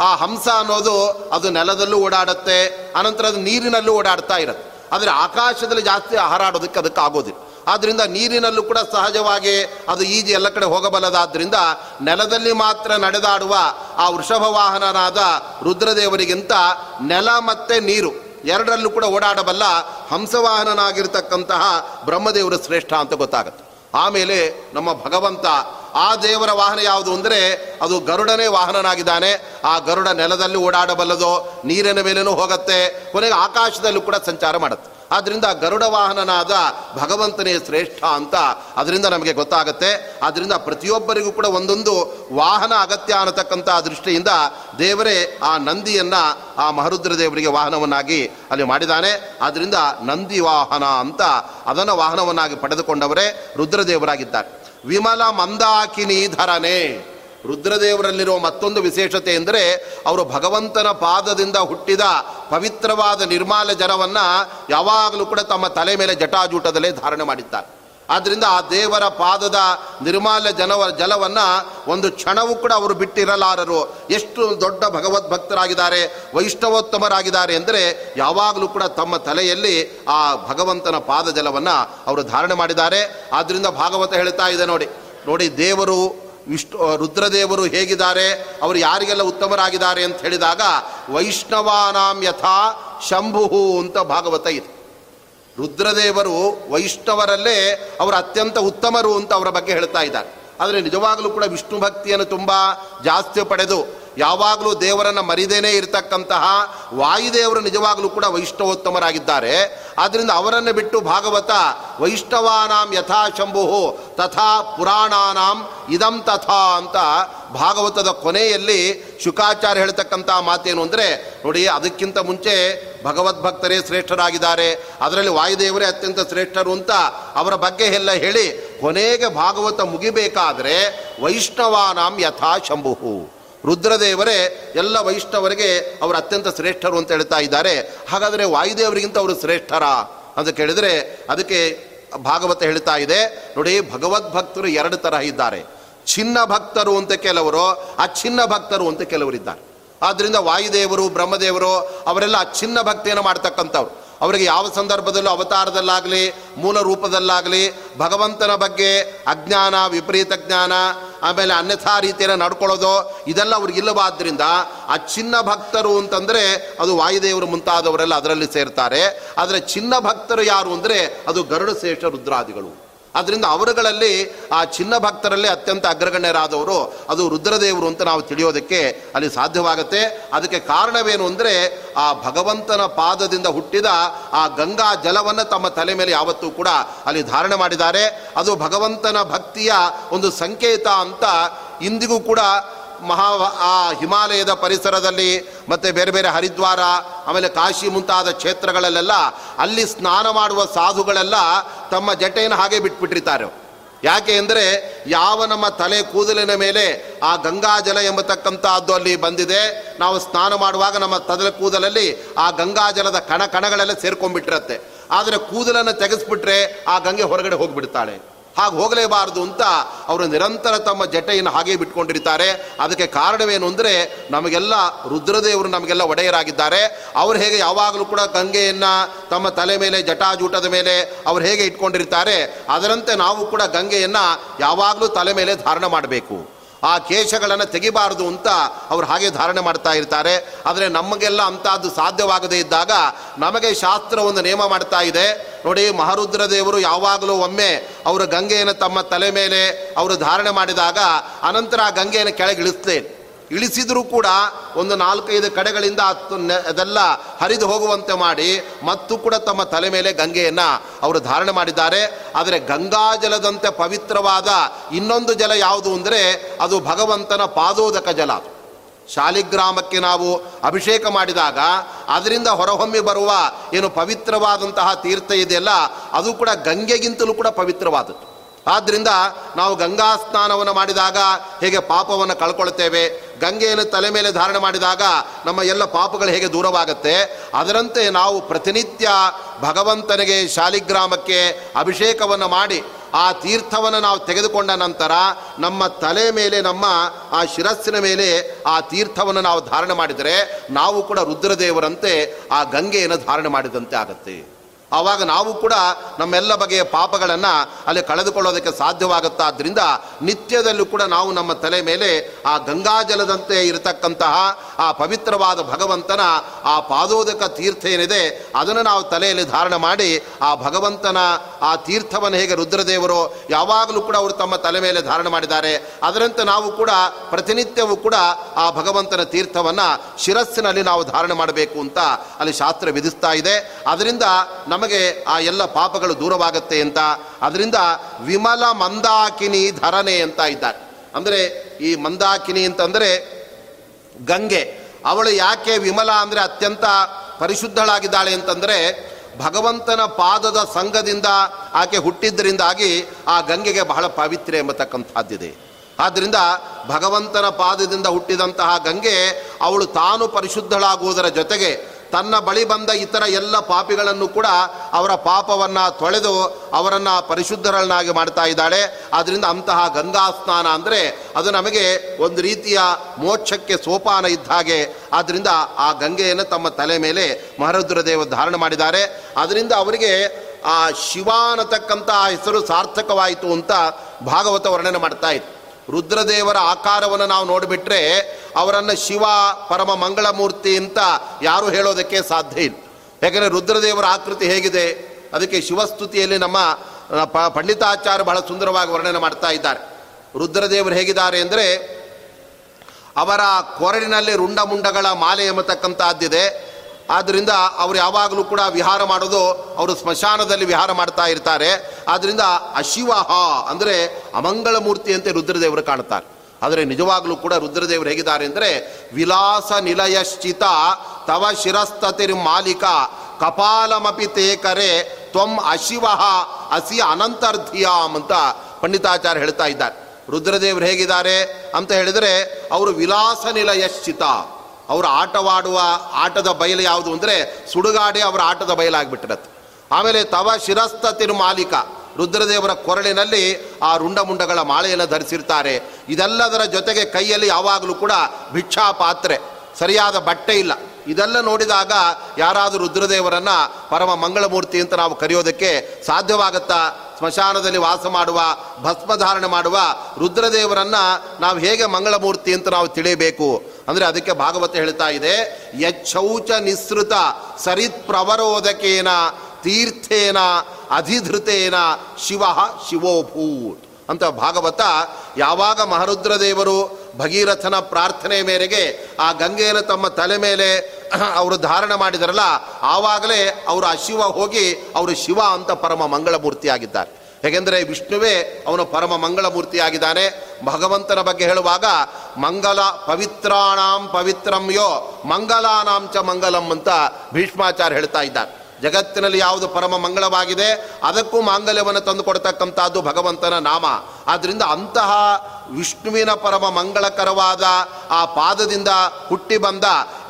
ಆ ಹಂಸ ಅನ್ನೋದು ಅದು ನೆಲದಲ್ಲೂ ಓಡಾಡುತ್ತೆ ಅನಂತರ ಅದು ನೀರಿನಲ್ಲೂ ಓಡಾಡ್ತಾ ಇರುತ್ತೆ. ಆದರೆ ಆಕಾಶದಲ್ಲಿ ಜಾಸ್ತಿ ಹಾರಾಡೋದಕ್ಕೆ ಅದಕ್ಕೆ ಆಗೋದಿಲ್ಲ. ಆದ್ದರಿಂದ ನೀರಿನಲ್ಲೂ ಕೂಡ ಸಹಜವಾಗಿ ಅದು ಈಜಿ ಎಲ್ಲ ಕಡೆ ಹೋಗಬಲ್ಲದಾದ್ದರಿಂದ ನೆಲದಲ್ಲಿ ಮಾತ್ರ ನಡೆದಾಡುವ ಆ ವೃಷಭ ವಾಹನನಾದ ರುದ್ರದೇವರಿಗಿಂತ ನೆಲ ಮತ್ತೆ ನೀರು ಎರಡರಲ್ಲೂ ಕೂಡ ಓಡಾಡಬಲ್ಲ ಹಂಸವಾಹನನಾಗಿರ್ತಕ್ಕಂತಹ ಬ್ರಹ್ಮದೇವರು ಶ್ರೇಷ್ಠ ಅಂತ ಗೊತ್ತಾಗುತ್ತೆ. ಆಮೇಲೆ ನಮ್ಮ ಭಗವಂತ ಆ ದೇವರ ವಾಹನ ಯಾವುದು ಅಂದರೆ ಅದು ಗರುಡನೇ ವಾಹನನಾಗಿದ್ದಾನೆ. ಆ ಗರುಡ ನೆಲದಲ್ಲಿ ಓಡಾಡಬಲ್ಲದು, ನೀರಿನ ಮೇಲೇನೂ ಹೋಗುತ್ತೆ, ಕೊನೆಗೆ ಆಕಾಶದಲ್ಲೂ ಕೂಡ ಸಂಚಾರ ಮಾಡುತ್ತೆ. ಆದ್ದರಿಂದ ಗರುಡ ವಾಹನನಾದ ಭಗವಂತನೇ ಶ್ರೇಷ್ಠ ಅಂತ ಅದರಿಂದ ನಮಗೆ ಗೊತ್ತಾಗುತ್ತೆ. ಆದ್ದರಿಂದ ಪ್ರತಿಯೊಬ್ಬರಿಗೂ ಕೂಡ ಒಂದೊಂದು ವಾಹನ ಅಗತ್ಯ ಅನ್ನತಕ್ಕಂಥ ದೃಷ್ಟಿಯಿಂದ ದೇವರೇ ಆ ನಂದಿಯನ್ನು ಆ ಮಹರುದ್ರ ದೇವರಿಗೆ ವಾಹನವನ್ನಾಗಿ ಅಲ್ಲಿ ಮಾಡಿದ್ದಾನೆ. ಆದ್ದರಿಂದ ನಂದಿ ವಾಹನ ಅಂತ ಅದನ್ನು ವಾಹನವನ್ನಾಗಿ ಪಡೆದುಕೊಂಡವರೇ ರುದ್ರದೇವರಾಗಿದ್ದಾರೆ. ವಿಮಲ ಮಂದಾಕಿನಿ ಧರನೆ ರುದ್ರದೇವರಲ್ಲಿರುವ ಮತ್ತೊಂದು ವಿಶೇಷತೆ ಎಂದರೆ ಅವರು ಭಗವಂತನ ಪಾದದಿಂದ ಹುಟ್ಟಿದ ಪವಿತ್ರವಾದ ನಿರ್ಮಾಲ ಜಲವನ್ನು ಯಾವಾಗಲೂ ಕೂಡ ತಮ್ಮ ತಲೆ ಮೇಲೆ ಜಟಾಜೂಟದಲ್ಲೇ ಧಾರಣೆ ಮಾಡಿದ್ದಾರೆ. ಆದ್ದರಿಂದ ಆ ದೇವರ ಪಾದದ ನಿರ್ಮಾಲ್ಯ ಜನವ, ಜಲವನ್ನು ಒಂದು ಕ್ಷಣವೂ ಕೂಡ ಅವರು ಬಿಟ್ಟಿರಲಾರರು. ಎಷ್ಟು ದೊಡ್ಡ ಭಗವದ್ಭಕ್ತರಾಗಿದ್ದಾರೆ, ವೈಷ್ಣವೋತ್ತಮರಾಗಿದ್ದಾರೆ ಅಂದರೆ ಯಾವಾಗಲೂ ಕೂಡ ತಮ್ಮ ತಲೆಯಲ್ಲಿ ಆ ಭಗವಂತನ ಪಾದ ಜಲವನ್ನು ಅವರು ಧಾರಣೆ ಮಾಡಿದ್ದಾರೆ. ಆದ್ದರಿಂದ ಭಾಗವತ ಹೇಳ್ತಾ ಇದೆ ನೋಡಿ. ನೋಡಿ ದೇವರು ವಿಷ್ಣು ರುದ್ರದೇವರು ಹೇಗಿದ್ದಾರೆ, ಅವರು ಯಾರಿಗೆಲ್ಲ ಉತ್ತಮರಾಗಿದ್ದಾರೆ ಅಂತ ಹೇಳಿದಾಗ, ವೈಷ್ಣವಾನಾಂ ಯಥಾ ಶಂಭು ಅಂತ ಭಾಗವತ ಇದೆ. ರುದ್ರದೇವರು ವೈಷ್ಣವರಲ್ಲೇ ಅವರು ಅತ್ಯಂತ ಉತ್ತಮರು ಅಂತ ಅವರ ಬಗ್ಗೆ ಹೇಳ್ತಾ ಇದ್ದಾರೆ. ಆದರೆ ನಿಜವಾಗಲೂ ಕೂಡ ವಿಷ್ಣು ಭಕ್ತಿಯನ್ನು ತುಂಬ ಜಾಸ್ತಿ ಪಡೆದು ಯಾವಾಗಲೂ ದೇವರನ್ನು ಮರಿದೇನೇ ಇರತಕ್ಕಂತಹ ವಾಯುದೇವರು ನಿಜವಾಗಲೂ ಕೂಡ ವೈಷ್ಣವೋತ್ತಮರಾಗಿದ್ದಾರೆ. ಆದ್ದರಿಂದ ಅವರನ್ನು ಬಿಟ್ಟು ಭಾಗವತ ವೈಷ್ಣವಾನಾಂ ಯಥಾ ಶಂಭು ತಥಾ ಪುರಾಣಾನಾಂ ಇದಂ ತಥಾ ಅಂತ ಭಾಗವತದ ಕೊನೆಯಲ್ಲಿ ಶುಕಾಚಾರ್ಯ ಹೇಳ್ತಕ್ಕಂಥ ಮಾತೇನು ಅಂದರೆ, ನೋಡಿ ಅದಕ್ಕಿಂತ ಮುಂಚೆ ಭಗವದ್ಭಕ್ತರೇ ಶ್ರೇಷ್ಠರಾಗಿದ್ದಾರೆ. ಅದರಲ್ಲಿ ವಾಯುದೇವರೇ ಅತ್ಯಂತ ಶ್ರೇಷ್ಠರು ಅಂತ ಅವರ ಬಗ್ಗೆ ಎಲ್ಲ ಹೇಳಿ ಕೊನೆಗೆ ಭಾಗವತ ಮುಗಿಬೇಕಾದರೆ ವೈಷ್ಣವಾನಾಂ ಯಥಾ ಶಂಭು ರುದ್ರದೇವರೇ, ಎಲ್ಲ ವೈಷ್ಣವರಿಗೆ ಅವರು ಅತ್ಯಂತ ಶ್ರೇಷ್ಠರು ಅಂತ ಹೇಳ್ತಾ ಇದ್ದಾರೆ. ಹಾಗಾದರೆ ವಾಯುದೇವರಿಗಿಂತ ಅವರು ಶ್ರೇಷ್ಠರ? ಅಂತ ಕೇಳಿದರೆ ಅದಕ್ಕೆ ಭಾಗವತ ಹೇಳ್ತಾ ಇದೆ. ನೋಡಿ ಭಗವದ್ಭಕ್ತರು ಎರಡು ತರಹ ಇದ್ದಾರೆ. ಚಿನ್ನ ಭಕ್ತರು ಅಂತ ಕೆಲವರು ಅಚ್ಛಿನ್ನ ಭಕ್ತರು ಅಂತ ಕೆಲವರಿದ್ದಾರೆ. ಆದ್ದರಿಂದ ವಾಯುದೇವರು, ಬ್ರಹ್ಮದೇವರು, ಅವರೆಲ್ಲ ಅಚ್ಛಿನ್ನ ಭಕ್ತಿಯನ್ನು ಮಾಡ್ತಕ್ಕಂಥವ್ರು. ಅವರಿಗೆ ಯಾವ ಸಂದರ್ಭದಲ್ಲೂ ಅವತಾರದಲ್ಲಾಗಲಿ, ಮೂಲ ರೂಪದಲ್ಲಾಗಲಿ, ಭಗವಂತನ ಬಗ್ಗೆ ಅಜ್ಞಾನ, ವಿಪರೀತ ಜ್ಞಾನ, ಆಮೇಲೆ ಅನ್ಯಥಾ ರೀತಿಯನ್ನು ನಡ್ಕೊಳ್ಳೋದು, ಇದೆಲ್ಲ ಅವ್ರಿಗಿಲ್ಲವಾದ್ದರಿಂದ ಚಿನ್ನ ಭಕ್ತರು ಅಂತಂದರೆ ಅದು ವಾಯುದೇವರು ಮುಂತಾದವರೆಲ್ಲ ಅದರಲ್ಲಿ ಸೇರ್ತಾರೆ. ಆದರೆ ಚಿನ್ನ ಭಕ್ತರು ಯಾರು ಅಂದರೆ ಅದು ಗರುಡ ಶೇಷ ರುದ್ರಾದಿಗಳು. ಅದರಿಂದ ಅವರುಗಳಲ್ಲಿ ಆ ಚಿನ್ನ ಭಕ್ತರಲ್ಲಿ ಅತ್ಯಂತ ಅಗ್ರಗಣ್ಯರಾದವರು ಅದು ರುದ್ರದೇವರು ಅಂತ ನಾವು ತಿಳಿಯೋದಕ್ಕೆ ಅಲ್ಲಿ ಸಾಧ್ಯವಾಗುತ್ತೆ. ಅದಕ್ಕೆ ಕಾರಣವೇನು ಅಂದರೆ ಆ ಭಗವಂತನ ಪಾದದಿಂದ ಹುಟ್ಟಿದ ಆ ಗಂಗಾ ಜಲವನ್ನು ತಮ್ಮ ತಲೆ ಮೇಲೆ ಯಾವತ್ತೂ ಕೂಡ ಅಲ್ಲಿ ಧಾರಣೆ ಮಾಡಿದ್ದಾರೆ. ಅದು ಭಗವಂತನ ಭಕ್ತಿಯ ಒಂದು ಸಂಕೇತ ಅಂತ ಇಂದಿಗೂ ಕೂಡ ಮಹಾ, ಆ ಹಿಮಾಲಯದ ಪರಿಸರದಲ್ಲಿ ಮತ್ತು ಬೇರೆ ಬೇರೆ ಹರಿದ್ವಾರ, ಆಮೇಲೆ ಕಾಶಿ ಮುಂತಾದ ಕ್ಷೇತ್ರಗಳಲ್ಲೆಲ್ಲ ಅಲ್ಲಿ ಸ್ನಾನ ಮಾಡುವ ಸಾಧುಗಳೆಲ್ಲ ತಮ್ಮ ಜಟೆಯನ್ನು ಹಾಗೆ ಬಿಟ್ಬಿಟ್ಟಿರ್ತಾರೆ. ಯಾಕೆ ಅಂದರೆ ಯಾವ ನಮ್ಮ ತಲೆ ಕೂದಲಿನ ಮೇಲೆ ಆ ಗಂಗಾಜಲ ಎಂಬತಕ್ಕಂಥದ್ದು ಅಲ್ಲಿ ಬಂದಿದೆ. ನಾವು ಸ್ನಾನ ಮಾಡುವಾಗ ನಮ್ಮ ತಲೆ ಕೂದಲಲ್ಲಿ ಆ ಗಂಗಾಜಲದ ಕಣ ಕಣಗಳೆಲ್ಲ ಸೇರ್ಕೊಂಡ್ಬಿಟ್ಟಿರತ್ತೆ. ಆದರೆ ಕೂದಲನ್ನು ತೆಗೆಸ್ಬಿಟ್ರೆ ಆ ಗಂಗೆ ಹೊರಗಡೆ ಹೋಗಿಬಿಡ್ತಾಳೆ. ಹಾಗೆ ಹೋಗಲೇಬಾರದು ಅಂತ ಅವರು ನಿರಂತರ ತಮ್ಮ ಜಟೆಯನ್ನು ಹಾಗೆ ಬಿಟ್ಕೊಂಡಿರ್ತಾರೆ. ಅದಕ್ಕೆ ಕಾರಣವೇನು ಅಂದರೆ ನಮಗೆಲ್ಲ ರುದ್ರದೇವರು ನಮಗೆಲ್ಲ ಒಡೆಯರಾಗಿದ್ದಾರೆ. ಅವರು ಹೇಗೆ ಯಾವಾಗಲೂ ಕೂಡ ಗಂಗೆಯನ್ನು ತಮ್ಮ ತಲೆ ಮೇಲೆ, ಜಟಾಜೂಟದ ಮೇಲೆ ಅವರು ಹೇಗೆ ಇಟ್ಕೊಂಡಿರ್ತಾರೆ. ಅದರಂತೆ ನಾವು ಕೂಡ ಗಂಗೆಯನ್ನು ಯಾವಾಗಲೂ ತಲೆ ಮೇಲೆ ಧಾರಣ ಮಾಡಬೇಕು. ಆ ಕೇಶಗಳನ್ನು ತೆಗಿಬಾರದು ಅಂತ ಅವರು ಹಾಗೆ ಧಾರಣೆ ಮಾಡ್ತಾ ಇರ್ತಾರೆ. ಆದರೆ ನಮಗೆಲ್ಲ ಅಂಥದ್ದು ಸಾಧ್ಯವಾಗದೇ ಇದ್ದಾಗ ನಮಗೆ ಶಾಸ್ತ್ರ ಒಂದು ನೇಮ ಮಾಡ್ತಾ ಇದೆ. ನೋಡಿ ಮಹಾರುದ್ರ ದೇವರು ಯಾವಾಗಲೂ ಒಮ್ಮೆ ಅವರು ಗಂಗೆಯನ್ನು ತಮ್ಮ ತಲೆ ಮೇಲೆ ಅವರು ಧಾರಣೆ ಮಾಡಿದಾಗ ಅನಂತರ ಆ ಗಂಗೆಯನ್ನು ಕೆಳಗಿಳಿಸ್ತೇ ಇಳಿಸಿದರೂ ಕೂಡ ಒಂದು ನಾಲ್ಕೈದು ಕಡೆಗಳಿಂದ ಹತ್ತು ಅದೆಲ್ಲ ಹರಿದು ಹೋಗುವಂತೆ ಮಾಡಿ ಮತ್ತು ಕೂಡ ತಮ್ಮ ತಲೆ ಮೇಲೆ ಗಂಗೆಯನ್ನು ಅವರು ಧಾರಣೆ ಮಾಡಿದ್ದಾರೆ ಆದರೆ ಗಂಗಾ ಜಲದಂತೆ ಪವಿತ್ರವಾದ ಇನ್ನೊಂದು ಜಲ ಯಾವುದು ಅಂದರೆ ಅದು ಭಗವಂತನ ಪಾದೋದಕ ಜಲ. ಶಾಲಿಗ್ರಾಮಕ್ಕೆ ನಾವು ಅಭಿಷೇಕ ಮಾಡಿದಾಗ ಅದರಿಂದ ಹೊರಹೊಮ್ಮಿ ಬರುವ ಏನು ಪವಿತ್ರವಾದಂತಹ ತೀರ್ಥ ಇದೆಯಲ್ಲ, ಅದು ಕೂಡ ಗಂಗೆಗಿಂತಲೂ ಕೂಡ ಪವಿತ್ರವಾದದ್ದು ಆದ್ದರಿಂದ ನಾವು ಗಂಗಾ ಸ್ನಾನವನ್ನು ಮಾಡಿದಾಗ ಹೇಗೆ ಪಾಪವನ್ನು ಕಳ್ಕೊಳ್ತೇವೆ ಗಂಗೆಯನ್ನು ತಲೆ ಮೇಲೆ ಧಾರಣೆ ಮಾಡಿದಾಗ ನಮ್ಮ ಎಲ್ಲ ಪಾಪಗಳು ಹೇಗೆ ದೂರವಾಗುತ್ತೆ, ಅದರಂತೆ ನಾವು ಪ್ರತಿನಿತ್ಯ ಭಗವಂತನಿಗೆ ಶಾಲಿಗ್ರಾಮಕ್ಕೆ ಅಭಿಷೇಕವನ್ನು ಮಾಡಿ ಆ ತೀರ್ಥವನ್ನು ನಾವು ತೆಗೆದುಕೊಂಡ ನಂತರ ನಮ್ಮ ತಲೆ ಮೇಲೆ, ನಮ್ಮ ಆ ಶಿರಸ್ಸಿನ ಮೇಲೆ ಆ ತೀರ್ಥವನ್ನು ನಾವು ಧಾರಣೆ ಮಾಡಿದರೆ ನಾವು ಕೂಡ ರುದ್ರದೇವರಂತೆ ಆ ಗಂಗೆಯನ್ನು ಧಾರಣೆ ಮಾಡಿದಂತೆ ಆಗುತ್ತೆ. ಆವಾಗ ನಾವು ಕೂಡ ನಮ್ಮೆಲ್ಲ ಬಗೆಯ ಪಾಪಗಳನ್ನು ಅಲ್ಲಿ ಕಳೆದುಕೊಳ್ಳೋದಕ್ಕೆ ಸಾಧ್ಯವಾಗುತ್ತಾದ್ದರಿಂದ ನಿತ್ಯದಲ್ಲೂ ಕೂಡ ನಾವು ನಮ್ಮ ತಲೆ ಮೇಲೆ ಆ ಗಂಗಾಜಲದಂತೆ ಇರತಕ್ಕಂತಹ ಆ ಪವಿತ್ರವಾದ ಭಗವಂತನ ಆ ಪಾದೋದಕ ತೀರ್ಥ ಏನಿದೆ ಅದನ್ನು ನಾವು ತಲೆಯಲ್ಲಿ ಧಾರಣ ಮಾಡಿ ಆ ಭಗವಂತನ ಆ ತೀರ್ಥವನ್ನು ಹೇಗೆ ರುದ್ರದೇವರು ಯಾವಾಗಲೂ ಕೂಡ ಅವರು ತಮ್ಮ ತಲೆ ಮೇಲೆ ಧಾರಣ ಮಾಡಿದ್ದಾರೆ. ಅದರಂತೆ ನಾವು ಕೂಡ ಪ್ರತಿನಿತ್ಯವೂ ಕೂಡ ಆ ಭಗವಂತನ ತೀರ್ಥವನ್ನು ಶಿರಸ್ಸಿನಲ್ಲಿ ನಾವು ಧಾರಣೆ ಮಾಡಬೇಕು ಅಂತ ಅಲ್ಲಿ ಶಾಸ್ತ್ರ ವಿಧಿಸ್ತಾ ಇದೆ. ಅದರಿಂದ ನಮಗೆ ಆ ಎಲ್ಲ ಪಾಪಗಳು ದೂರವಾಗುತ್ತೆ ಅಂತ. ಅದರಿಂದ ವಿಮಲ ಮಂದಾಕಿನಿ ಧರಣೆ ಅಂತ ಇದ್ದಾರೆ. ಅಂದರೆ ಈ ಮಂದಾಕಿನಿ ಅಂತಂದರೆ ಗಂಗೆ. ಅವಳು ಯಾಕೆ ವಿಮಲ ಅಂದರೆ ಅತ್ಯಂತ ಪರಿಶುದ್ಧಳಾಗಿದ್ದಾಳೆ ಅಂತಂದರೆ ಭಗವಂತನ ಪಾದದ ಸಂಘದಿಂದ ಆಕೆ ಹುಟ್ಟಿದ್ದರಿಂದಾಗಿ ಆ ಗಂಗೆಗೆ ಬಹಳ ಪಾವಿತ್ರ್ಯ ಎಂಬತಕ್ಕಂಥದ್ದಿದೆ. ಆದ್ದರಿಂದ ಭಗವಂತನ ಪಾದದಿಂದ ಹುಟ್ಟಿದಂತಹ ಗಂಗೆ ಅವಳು ತಾನು ಪರಿಶುದ್ಧಳಾಗುವುದರ ಜೊತೆಗೆ ತನ್ನ ಬಳಿ ಬಂದ ಇತರ ಎಲ್ಲ ಪಾಪಿಗಳನ್ನು ಕೂಡ ಅವರ ಪಾಪವನ್ನು ತೊಳೆದು ಅವರನ್ನು ಪರಿಶುದ್ಧರನ್ನಾಗಿ ಮಾಡ್ತಾ ಇದ್ದಾಳೆ. ಆದ್ದರಿಂದ ಅಂತಹ ಗಂಗಾ ಸ್ನಾನ ಅಂದರೆ ಅದು ನಮಗೆ ಒಂದು ರೀತಿಯ ಮೋಕ್ಷಕ್ಕೆ ಸೋಪಾನ ಇದ್ದ ಹಾಗೆ. ಆದ್ದರಿಂದ ಆ ಗಂಗೆಯನ್ನು ತಮ್ಮ ತಲೆ ಮೇಲೆ ಮಹರುದ್ರ ದೇವ ಧಾರಣ ಮಾಡಿದ್ದಾರೆ. ಅದರಿಂದ ಅವರಿಗೆ ಆ ಶಿವ ಅನ್ನತಕ್ಕಂಥ ಹೆಸರು ಸಾರ್ಥಕವಾಯಿತು ಅಂತ ಭಾಗವತ ವರ್ಣನೆ ಮಾಡ್ತಾ ಇತ್ತು ರುದ್ರದೇವರ ಆಕಾರವನ್ನು ನಾವು ನೋಡಿಬಿಟ್ರೆ ಅವರನ್ನು ಶಿವ, ಪರಮ ಮಂಗಳಮೂರ್ತಿ ಅಂತ ಯಾರು ಹೇಳೋದಕ್ಕೆ ಸಾಧ್ಯ ಇಲ್ಲ. ಯಾಕಂದರೆ ರುದ್ರದೇವರ ಆಕೃತಿ ಹೇಗಿದೆ? ಅದಕ್ಕೆ ಶಿವಸ್ತುತಿಯಲ್ಲಿ ನಮ್ಮ ಪ, ಪಂಡಿತಾಚಾರ್ಯ ಬಹಳ ಸುಂದರವಾಗಿ ವರ್ಣನೆ ಮಾಡ್ತಾ ಇದ್ದಾರೆ. ರುದ್ರದೇವರು ಹೇಗಿದ್ದಾರೆ ಅಂದರೆ ಅವರ ಕೊರಡಿನಲ್ಲಿ ರುಂಡ ಮುಂಡಗಳ ಮಾಲೆ ಎಂಬತಕ್ಕಂಥದ್ದಿದೆ ಆದ್ದರಿಂದ ಅವರು ಯಾವಾಗಲೂ ಕೂಡ ವಿಹಾರ ಮಾಡೋದು ಅವರು ಸ್ಮಶಾನದಲ್ಲಿ ವಿಹಾರ ಮಾಡ್ತಾ ಇರ್ತಾರೆ. ಆದ್ದರಿಂದ ಅಶಿವಹ ಅಂದರೆ ಅಮಂಗಳ ಮೂರ್ತಿಯಂತೆ ರುದ್ರದೇವರು ಕಾಣ್ತಾರೆ ಆದರೆ ನಿಜವಾಗಲೂ ಕೂಡ ರುದ್ರದೇವರು ಹೇಗಿದ್ದಾರೆ ಅಂದರೆ ವಿಲಾಸ ನಿಲಯಶ್ಚಿತ ತವ ಶಿರಸ್ತತಿರ್ ಮಾಲಿಕ ಕಪಾಲಮಪಿ ತೇಕರೆ ತ್ವಂ ಅಶಿವಹ ಅಸಿ ಅನಂತರ್ಧಿಯಾಮ್ ಅಂತ ಪಂಡಿತಾಚಾರ್ಯ ಹೇಳ್ತಾ ಇದ್ದಾರೆ. ರುದ್ರದೇವರು ಹೇಗಿದ್ದಾರೆ ಅಂತ ಹೇಳಿದರೆ ಅವರು ವಿಲಾಸ ನಿಲಯಶ್ಚಿತ. ಅವರು ಆಟವಾಡುವ ಆಟದ ಬಯಲು ಯಾವುದು ಅಂದರೆ ಸುಡುಗಾಡೆ ಅವರ ಆಟದ ಬಯಲಾಗಿಬಿಟ್ಟಿರತ್ತೆ. ಆಮೇಲೆ ತವ ಶಿರಸ್ತತಿರು ಮಾಲೀಕ ರುದ್ರದೇವರ ಕೊರಳಿನಲ್ಲಿ ಆ ರುಂಡಮುಂಡಗಳ ಮಾಳೆಯನ್ನು ಧರಿಸಿರ್ತಾರೆ. ಇದೆಲ್ಲದರ ಜೊತೆಗೆ ಕೈಯಲ್ಲಿ ಯಾವಾಗಲೂ ಕೂಡ ಭಿಕ್ಷಾ ಪಾತ್ರೆ, ಸರಿಯಾದ ಬಟ್ಟೆ ಇಲ್ಲ. ಇದೆಲ್ಲ ನೋಡಿದಾಗ ಯಾರಾದರೂ ರುದ್ರದೇವರನ್ನು ಪರಮ ಮಂಗಳಮೂರ್ತಿ ಅಂತ ನಾವು ಕರೆಯೋದಕ್ಕೆ ಸಾಧ್ಯವಾಗುತ್ತಾ? ಸ್ಮಶಾನದಲ್ಲಿ ವಾಸ ಮಾಡುವ, ಭಸ್ಮಧಾರಣೆ ಮಾಡುವ ರುದ್ರದೇವರನ್ನು ನಾವು ಹೇಗೆ ಮಂಗಳಮೂರ್ತಿ ಅಂತ ನಾವು ತಿಳಿಯಬೇಕು? ಅಂದರೆ ಅದಕ್ಕೆ ಭಾಗವತ ಹೇಳ್ತಾ ಇದೆ, ಯಚ್ಚೌಚ ನಿಸೃತ ಸರಿತ್ ಪ್ರವರೋದಕೇನ, ತೀರ್ಥೇನ, ಅಧಿಧೃತೇನ, ಶಿವ ಶಿವೋಭೂತ್. ಅಂತ ಭಾಗವತ ಯಾವಾಗ ಮಹರುದ್ರದೇವರು ಭಗೀರಥನ ಪ್ರಾರ್ಥನೆ ಮೇರೆಗೆ ಆ ಗಂಗೆಯನ್ನು ತಮ್ಮ ತಲೆ ಮೇಲೆ ಅವರು ಧಾರಣ ಮಾಡಿದರಲ್ಲ, ಆವಾಗಲೇ ಅವರು ಅಶಿವ ಹೋಗಿ ಅವರು ಶಿವ ಅಂತ ಪರಮ ಮಂಗಳ ಮೂರ್ತಿಯಾಗಿದ್ದಾರೆ ಹೇಗೆಂದರೆ ವಿಷ್ಣುವೇ ಅವನು ಪರಮ ಮಂಗಳಮೂರ್ತಿಯಾಗಿದ್ದಾನೆ ಭಗವಂತನ ಬಗ್ಗೆ ಹೇಳುವಾಗ, ಮಂಗಲ ಪವಿತ್ರಾಣಾಂ ಪವಿತ್ರಂ ಯೋ, ಮಂಗಲಾನಾಂ ಚ ಮಂಗಲಂ ಅಂತ ಭೀಷ್ಮಾಚಾರ್ಯ ಹೇಳ್ತಾ ಇದ್ದಾರೆ. ಜಗತ್ತಿನಲ್ಲಿ ಯಾವುದು ಪರಮ ಮಂಗಳವಾಗಿದೆ, ಅದಕ್ಕೂ ಮಾಂಗಲ್ಯವನ್ನು ತಂದು ಭಗವಂತನ ನಾಮ. ಆದ್ದರಿಂದ ಅಂತಹ ವಿಷ್ಣುವಿನ ಪರಮ ಮಂಗಳಕರವಾದ ಆ ಪಾದದಿಂದ ಹುಟ್ಟಿ ಬಂದ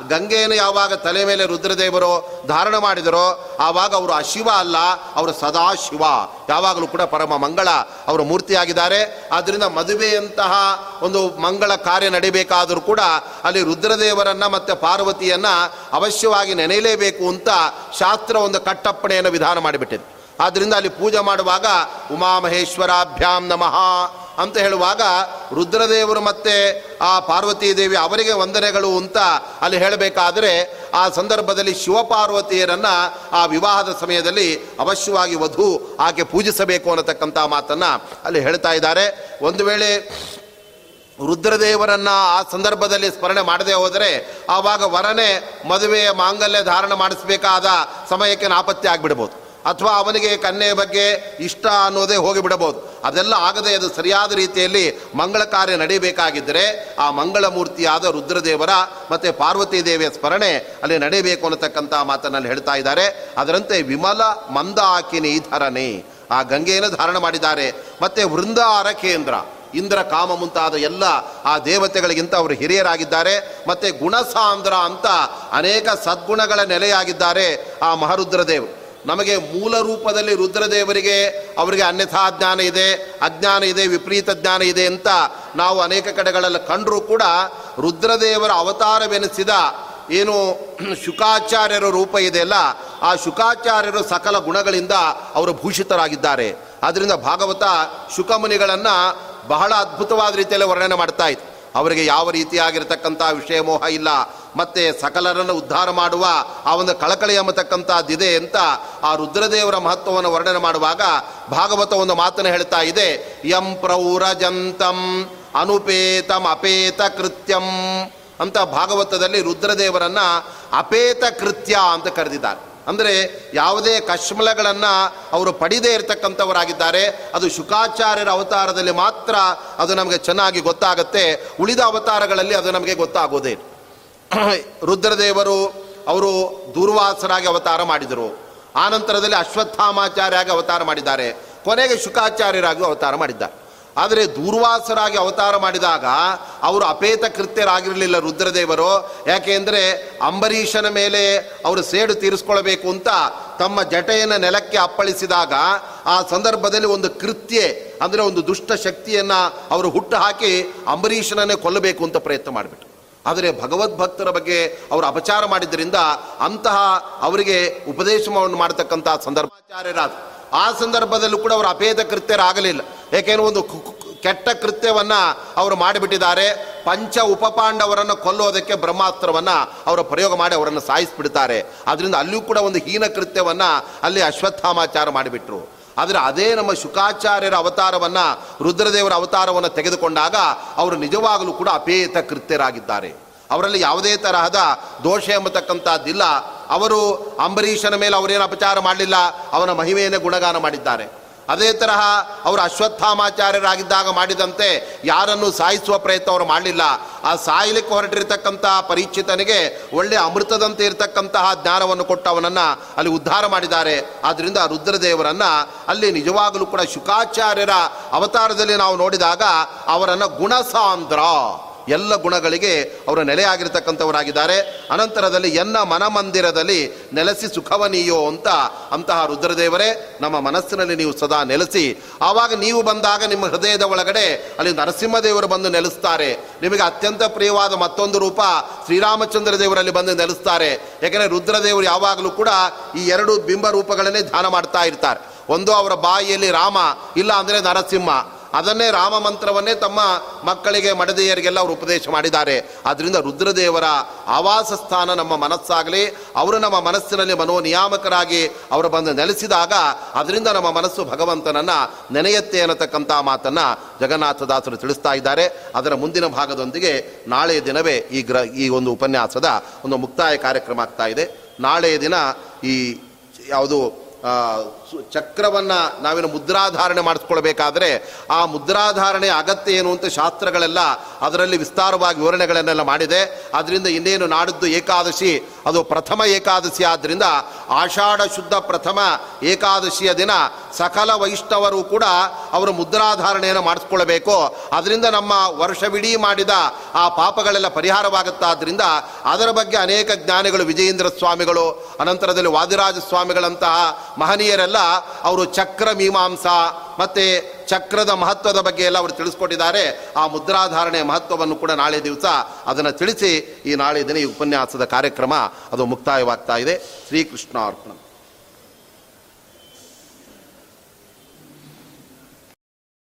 ಗಂಗೆಯನ್ನು ಯಾವಾಗ ತಲೆ ಮೇಲೆ ರುದ್ರದೇವರು ಧಾರಣ ಮಾಡಿದರೋ, ಆವಾಗ ಅವರು ಅಶಿವ ಅಲ್ಲ, ಅವರು ಸದಾ ಶಿವ. ಯಾವಾಗಲೂ ಕೂಡ ಪರಮ ಮಂಗಳ ಅವರು ಮೂರ್ತಿಯಾಗಿದ್ದಾರೆ. ಆದ್ದರಿಂದ ಮದುವೆಯಂತಹ ಒಂದು ಮಂಗಳ ಕಾರ್ಯ ನಡಿಬೇಕಾದರೂ ಕೂಡ ಅಲ್ಲಿ ರುದ್ರದೇವರನ್ನು ಮತ್ತು ಪಾರ್ವತಿಯನ್ನು ಅವಶ್ಯವಾಗಿ ನೆನೆಯಲೇಬೇಕು ಅಂತ ಶಾಸ್ತ್ರ ಒಂದು ಕಟ್ಟಪ್ಪಣೆಯನ್ನು ವಿಧಾನ ಮಾಡಿಬಿಟ್ಟಿದೆ. ಆದ್ದರಿಂದ ಅಲ್ಲಿ ಪೂಜೆ ಮಾಡುವಾಗ ಉಮಾಮಹೇಶ್ವರಾಭ್ಯಾಂ ನಮಃ ಅಂತ ಹೇಳುವಾಗ ರುದ್ರದೇವರು ಮತ್ತೆ ಆ ಪಾರ್ವತೀ ದೇವಿ ಅವರಿಗೆ ವಂದನೆಗಳು ಅಂತ ಅಲ್ಲಿ ಹೇಳಬೇಕಾದರೆ ಆ ಸಂದರ್ಭದಲ್ಲಿ ಶಿವಪಾರ್ವತಿಯರನ್ನು ಆ ವಿವಾಹದ ಸಮಯದಲ್ಲಿ ಅವಶ್ಯವಾಗಿ ವಧು ಆಕೆ ಪೂಜಿಸಬೇಕು ಅನ್ನತಕ್ಕಂಥ ಮಾತನ್ನು ಅಲ್ಲಿ ಹೇಳ್ತಾ ಇದ್ದಾರೆ. ಒಂದು ವೇಳೆ ರುದ್ರದೇವರನ್ನು ಆ ಸಂದರ್ಭದಲ್ಲಿ ಸ್ಮರಣೆ ಮಾಡದೆ ಹೋದರೆ ಆವಾಗ ವರನೇ ಮದುವೆಯ ಮಾಂಗಲ್ಯ ಧಾರಣ ಮಾಡಿಸಬೇಕಾದ ಸಮಯಕ್ಕೆ ನಾಪತ್ತೆ ಆಗಿಬಿಡ್ಬೋದು. ಅಥವಾ ಅವನಿಗೆ ಕನ್ಯೆಯ ಬಗ್ಗೆ ಇಷ್ಟ ಅನ್ನೋದೇ ಹೋಗಿಬಿಡಬಹುದು. ಅದೆಲ್ಲ ಆಗದೆ ಅದು ಸರಿಯಾದ ರೀತಿಯಲ್ಲಿ ಮಂಗಳ ಕಾರ್ಯ ನಡೀಬೇಕಾಗಿದ್ದರೆ ಆ ಮಂಗಳ ಮೂರ್ತಿಯಾದ ರುದ್ರದೇವರ ಮತ್ತು ಪಾರ್ವತಿ ದೇವಿಯ ಸ್ಮರಣೆ ಅಲ್ಲಿ ನಡೀಬೇಕು ಅನ್ನತಕ್ಕಂಥ ಮಾತನ್ನಲ್ಲಿ ಹೇಳ್ತಾ ಇದ್ದಾರೆ. ಅದರಂತೆ ವಿಮಲ ಮಂದಾಕಿನಿ ಧರಣಿ. ಆ ಗಂಗೆಯನ್ನು ಧಾರಣ ಮಾಡಿದ್ದಾರೆ. ಮತ್ತೆ ವೃಂದಾರ ಕೇಂದ್ರ, ಇಂದ್ರ ಕಾಮ ಮುಂತಾದ ಎಲ್ಲ ಆ ದೇವತೆಗಳಿಗಿಂತ ಅವರು ಹಿರಿಯರಾಗಿದ್ದಾರೆ. ಮತ್ತೆ ಗುಣಸಾಂದ್ರ ಅಂತ ಅನೇಕ ಸದ್ಗುಣಗಳ ನೆಲೆಯಾಗಿದ್ದಾರೆ ಆ ಮಹರುದ್ರದೇವರು ನಮಗೆ ಮೂಲ ರೂಪದಲ್ಲಿ ರುದ್ರದೇವರಿಗೆ ಅವರಿಗೆ ಅನ್ಯಥಾ ಜ್ಞಾನ ಇದೆ, ಅಜ್ಞಾನ ಇದೆ, ವಿಪರೀತ ಜ್ಞಾನ ಇದೆ ಅಂತ ನಾವು ಅನೇಕ ಕಡೆಗಳಲ್ಲಿ ಕಂಡರೂ ಕೂಡ ರುದ್ರದೇವರ ಅವತಾರವೆನಿಸಿದ ಏನು ಶುಕಾಚಾರ್ಯರ ರೂಪ ಇದೆಯಲ್ಲ ಆ ಶುಕಾಚಾರ್ಯರು ಸಕಲ ಗುಣಗಳಿಂದ ಅವರು ಭೂಷಿತರಾಗಿದ್ದಾರೆ. ಆದ್ದರಿಂದ ಭಾಗವತ ಶುಕಮುನಿಗಳನ್ನು ಬಹಳ ಅದ್ಭುತವಾದ ರೀತಿಯಲ್ಲಿ ವರ್ಣನೆ ಮಾಡ್ತಾ ಇತ್ತು. ಅವರಿಗೆ ಯಾವ ರೀತಿಯಾಗಿರ್ತಕ್ಕಂಥ ವಿಷಯ ಮೋಹ ಇಲ್ಲ. ಮತ್ತೆ ಸಕಲರನ್ನು ಉದ್ಧಾರ ಮಾಡುವ ಆ ಒಂದು ಕಳಕಳಿ ಎಂಬತಕ್ಕಂಥದ್ದಿದೆ ಅಂತ ಆ ರುದ್ರದೇವರ ಮಹತ್ವವನ್ನು ವರ್ಣನೆ ಮಾಡುವಾಗ ಭಾಗವತ ಒಂದು ಮಾತನ್ನು ಹೇಳ್ತಾ ಇದೆ, ಯಂ ಪ್ರೌರಜಂತಂ ಅನುಪೇತಂ ಅಪೇತ ಕೃತ್ಯಂ ಅಂತ ಭಾಗವತದಲ್ಲಿ ರುದ್ರದೇವರನ್ನ ಅಪೇತ ಕೃತ್ಯ ಅಂತ ಕರೆದಿದ್ದಾರೆ. ಅಂದರೆ ಯಾವುದೇ ಕಶ್ಮಲಗಳನ್ನು ಅವರು ಪಡೆಯದೇ ಇರತಕ್ಕಂಥವರಾಗಿದ್ದಾರೆ, ಅದು ಶುಕಾಚಾರ್ಯರ ಅವತಾರದಲ್ಲಿ ಮಾತ್ರ ಅದು ನಮಗೆ ಚೆನ್ನಾಗಿ ಗೊತ್ತಾಗುತ್ತೆ, ಉಳಿದ ಅವತಾರಗಳಲ್ಲಿ ಅದು ನಮಗೆ ಗೊತ್ತಾಗೋದೇ ರುದ್ರದೇವರು ಅವರು ದೂರ್ವಾಸರಾಗಿ ಅವತಾರ ಮಾಡಿದರು. ಆನಂತರದಲ್ಲಿ ಅಶ್ವತ್ಥಾಮಾಚಾರ್ಯಾಗಿ ಅವತಾರ ಮಾಡಿದ್ದಾರೆ. ಕೊನೆಗೆ ಶುಕಾಚಾರ್ಯರಾಗಿ ಅವತಾರ ಮಾಡಿದ್ದಾರೆ. ಆದರೆ ದೂರ್ವಾಸರಾಗಿ ಅವತಾರ ಮಾಡಿದಾಗ ಅವರು ಅಪೇತ ಕೃತ್ಯರಾಗಿರಲಿಲ್ಲ ರುದ್ರದೇವರು. ಯಾಕೆಂದರೆ ಅಂಬರೀಷನ ಮೇಲೆ ಅವರು ಸೇಡು ತೀರಿಸ್ಕೊಳ್ಬೇಕು ಅಂತ ತಮ್ಮ ಜಟೆಯನ್ನು ನೆಲಕ್ಕೆ ಅಪ್ಪಳಿಸಿದಾಗ ಆ ಸಂದರ್ಭದಲ್ಲಿ ಒಂದು ಕೃತ್ಯ, ಅಂದರೆ ಒಂದು ದುಷ್ಟ ಶಕ್ತಿಯನ್ನು ಅವರು ಹುಟ್ಟು ಹಾಕಿ ಅಂಬರೀಷನನ್ನೇ ಕೊಲ್ಲಬೇಕು ಅಂತ ಪ್ರಯತ್ನ ಮಾಡಿಬಿಟ್ರು. ಆದರೆ ಭಗವದ್ಭಕ್ತರ ಬಗ್ಗೆ ಅವರು ಅಪಚಾರ ಮಾಡಿದ್ದರಿಂದ ಅಂತಹ ಅವರಿಗೆ ಉಪದೇಶವನ್ನು ಮಾಡತಕ್ಕಂಥ ಸಂದರ್ಭಾಚಾರ್ಯರಾದ ಆ ಸಂದರ್ಭದಲ್ಲೂ ಕೂಡ ಅವರು ಅಭೇದ ಕೃತ್ಯರಾಗಲಿಲ್ಲ. ಏಕೆಂದ್ರೆ ಒಂದು ಕೆಟ್ಟ ಕೃತ್ಯವನ್ನ ಅವರು ಮಾಡಿಬಿಟ್ಟಿದ್ದಾರೆ. ಪಂಚ ಉಪಪಾಂಡವರನ್ನು ಕೊಲ್ಲೋದಕ್ಕೆ ಬ್ರಹ್ಮಾಸ್ತ್ರವನ್ನ ಅವರು ಪ್ರಯೋಗ ಮಾಡಿ ಅವರನ್ನು ಸಾಯಿಸಿಬಿಡ್ತಾರೆ. ಅದರಿಂದ ಅಲ್ಲಿಯೂ ಕೂಡ ಒಂದು ಹೀನ ಕೃತ್ಯವನ್ನು ಅಲ್ಲಿ ಅಶ್ವತ್ಥಾಮಾಚಾರ ಮಾಡಿಬಿಟ್ರು. ಆದರೆ ಅದೇ ನಮ್ಮ ಶುಕಾಚಾರ್ಯರ ಅವತಾರವನ್ನು, ರುದ್ರದೇವರ ಅವತಾರವನ್ನು ತೆಗೆದುಕೊಂಡಾಗ ಅವರು ನಿಜವಾಗಲೂ ಕೂಡ ಅಪೇತ ಕೃತ್ಯರಾಗಿದ್ದಾರೆ. ಅವರಲ್ಲಿ ಯಾವುದೇ ತರಹದ ದೋಷ ಎಂಬತಕ್ಕಂಥದ್ದಿಲ್ಲ. ಅವರು ಅಂಬರೀಷನ ಮೇಲೆ ಅವರೇನು ಅಪಚಾರ ಮಾಡಲಿಲ್ಲ. ಅವನ ಮಹಿಮೆಯನ್ನೇ ಗುಣಗಾನ ಮಾಡಿದ್ದಾರೆ. ಅದೇ ತರಹ ಅವರು ಅಶ್ವತ್ಥಾಮಾಚಾರ್ಯರಾಗಿದ್ದಾಗ ಮಾಡಿದಂತೆ ಯಾರನ್ನು ಸಾಯಿಸುವ ಪ್ರಯತ್ನ ಅವರು ಮಾಡಲಿಲ್ಲ. ಆ ಸಾಯಲಿಕ್ಕೆ ಹೊರಟಿರ್ತಕ್ಕಂತಹ ಪರೀಕ್ಷಿತನಿಗೆ ಒಳ್ಳೆ ಅಮೃತದಂತೆ ಇರತಕ್ಕಂತಹ ಜ್ಞಾನವನ್ನು ಕೊಟ್ಟು ಅವನನ್ನು ಅಲ್ಲಿ ಉದ್ಧಾರ ಮಾಡಿದ್ದಾರೆ. ಆದ್ದರಿಂದ ರುದ್ರದೇವರನ್ನು ಅಲ್ಲಿ ನಿಜವಾಗಲೂ ಕೂಡ ಶುಕಾಚಾರ್ಯರ ಅವತಾರದಲ್ಲಿ ನಾವು ನೋಡಿದಾಗ ಅವರನ್ನು ಗುಣಸಾಂದ್ರ. ಎಲ್ಲ ಗುಣಗಳಿಗೆ ಅವರು ನೆಲೆಯಾಗಿರ್ತಕ್ಕಂಥವರಾಗಿದ್ದಾರೆ ಅನಂತರದಲ್ಲಿ ಎನ್ನ ಮನಮಂದಿರದಲ್ಲಿ ನೆಲೆಸಿ ಸುಖವನೀಯೋ ಅಂತ ಅಂತಹ ರುದ್ರದೇವರೇ, ನಮ್ಮ ಮನಸ್ಸಿನಲ್ಲಿ ನೀವು ಸದಾ ನೆಲೆಸಿ. ಆವಾಗ ನೀವು ಬಂದಾಗ ನಿಮ್ಮ ಹೃದಯದ ಒಳಗಡೆ ಅಲ್ಲಿ ನರಸಿಂಹದೇವರು ಬಂದು ನೆಲೆಸ್ತಾರೆ. ನಿಮಗೆ ಅತ್ಯಂತ ಪ್ರಿಯವಾದ ಮತ್ತೊಂದು ರೂಪ ಶ್ರೀರಾಮಚಂದ್ರ ದೇವರಲ್ಲಿ ಬಂದು ನೆಲೆಸ್ತಾರೆ. ಯಾಕೆಂದರೆ ರುದ್ರದೇವರು ಯಾವಾಗಲೂ ಕೂಡ ಈ ಎರಡು ಬಿಂಬ ರೂಪಗಳನ್ನೇ ಧ್ಯಾನ ಮಾಡ್ತಾ ಇರ್ತಾರೆ. ಒಂದು ಅವರ ಬಾಯಿಯಲ್ಲಿ ರಾಮ, ಇಲ್ಲ ಅಂದರೆ ನರಸಿಂಹ. ಅದನ್ನೇ ರಾಮ ಮಂತ್ರವನ್ನೇ ತಮ್ಮ ಮಕ್ಕಳಿಗೆ ಮಡದಿಯರಿಗೆಲ್ಲ ಅವರು ಉಪದೇಶ ಮಾಡಿದ್ದಾರೆ. ಆದ್ದರಿಂದ ರುದ್ರದೇವರ ಆವಾಸ ಸ್ಥಾನ ನಮ್ಮ ಮನಸ್ಸಾಗಲಿ, ಅವರು ನಮ್ಮ ಮನಸ್ಸಿನಲ್ಲಿ ಮನೋನಿಯಾಮಕರಾಗಿ ಅವರು ಬಂದು ನೆಲೆಸಿದಾಗ ಅದರಿಂದ ನಮ್ಮ ಮನಸ್ಸು ಭಗವಂತನನ್ನು ನೆನೆಯತ್ತೆ ಅನ್ನತಕ್ಕಂಥ ಮಾತನ್ನು ಜಗನ್ನಾಥದಾಸರು ತಿಳಿಸ್ತಾ ಇದ್ದಾರೆ. ಅದರ ಮುಂದಿನ ಭಾಗದೊಂದಿಗೆ ನಾಳೆಯ ದಿನವೇ ಈ ಗ್ರ, ಈ ಒಂದು ಉಪನ್ಯಾಸದ ಒಂದು ಮುಕ್ತಾಯ ಕಾರ್ಯಕ್ರಮ ಆಗ್ತಾ ಇದೆ. ನಾಳೆಯ ದಿನ ಈ ಯಾವುದು ಚಕ್ರವನ್ನ ನಾವೇನು ಮುದ್ರಾಧಾರಣೆ ಮಾಡಿಸ್ಕೊಳ್ಬೇಕಾದ್ರೆ ಆ ಮುದ್ರಾಧಾರಣೆ ಅಗತ್ಯ ಏನು ಅಂತ ಶಾಸ್ತ್ರಗಳೆಲ್ಲ ಅದರಲ್ಲಿ ವಿಸ್ತಾರವಾಗಿ ವಿವರಣೆಗಳನ್ನೆಲ್ಲ ಮಾಡಿದೆ. ಅದರಿಂದ ಇನ್ನೇನು ನಾಡಿದ್ದು ಏಕಾದಶಿ, ಅದು ಪ್ರಥಮ ಏಕಾದಶಿ ಆದ್ದರಿಂದ ಆಷಾಢ ಶುದ್ಧ ಪ್ರಥಮ ಏಕಾದಶಿಯ ದಿನ ಸಕಲ ವೈಷ್ಣವರು ಕೂಡ ಅವರು ಮುದ್ರಾಧಾರಣೆಯನ್ನು ಮಾಡಿಸ್ಕೊಳ್ಬೇಕು. ಅದರಿಂದ ನಮ್ಮ ವರ್ಷವಿಡೀ ಮಾಡಿದ ಆ ಪಾಪಗಳೆಲ್ಲ ಪರಿಹಾರವಾಗುತ್ತಾದ್ದರಿಂದ ಅದರ ಬಗ್ಗೆ ಅನೇಕ ಜ್ಞಾನಿಗಳು ವಿಜಯೇಂದ್ರ ಸ್ವಾಮಿಗಳು, ಅನಂತರದಲ್ಲಿ ವಾದಿರಾಜ ಸ್ವಾಮಿಗಳಂತಹ ಮಹನೀಯರೆಲ್ಲ ಅವರು ಚಕ್ರ ಮೀಮಾಂಸಾ ಮತ್ತೆ ಚಕ್ರದ ಮಹತ್ವದ ಬಗ್ಗೆ ಎಲ್ಲ ಅವರು ತಿಳಿಸ್ಕೊಟ್ಟಿದ್ದಾರೆ. ಆ ಮುದ್ರಾಧಾರಣೆಯ ಮಹತ್ವವನ್ನು ಕೂಡ ನಾಳೆ ದಿವಸ ಅದನ್ನು ತಿಳಿಸಿ ಈ ನಾಳೆ ದಿನ ಈ ಉಪನ್ಯಾಸದ ಕಾರ್ಯಕ್ರಮ ಅದು ಮುಕ್ತಾಯವಾಗ್ತಾ ಇದೆ. ಶ್ರೀಕೃಷ್ಣ ಅರ್ಪಣ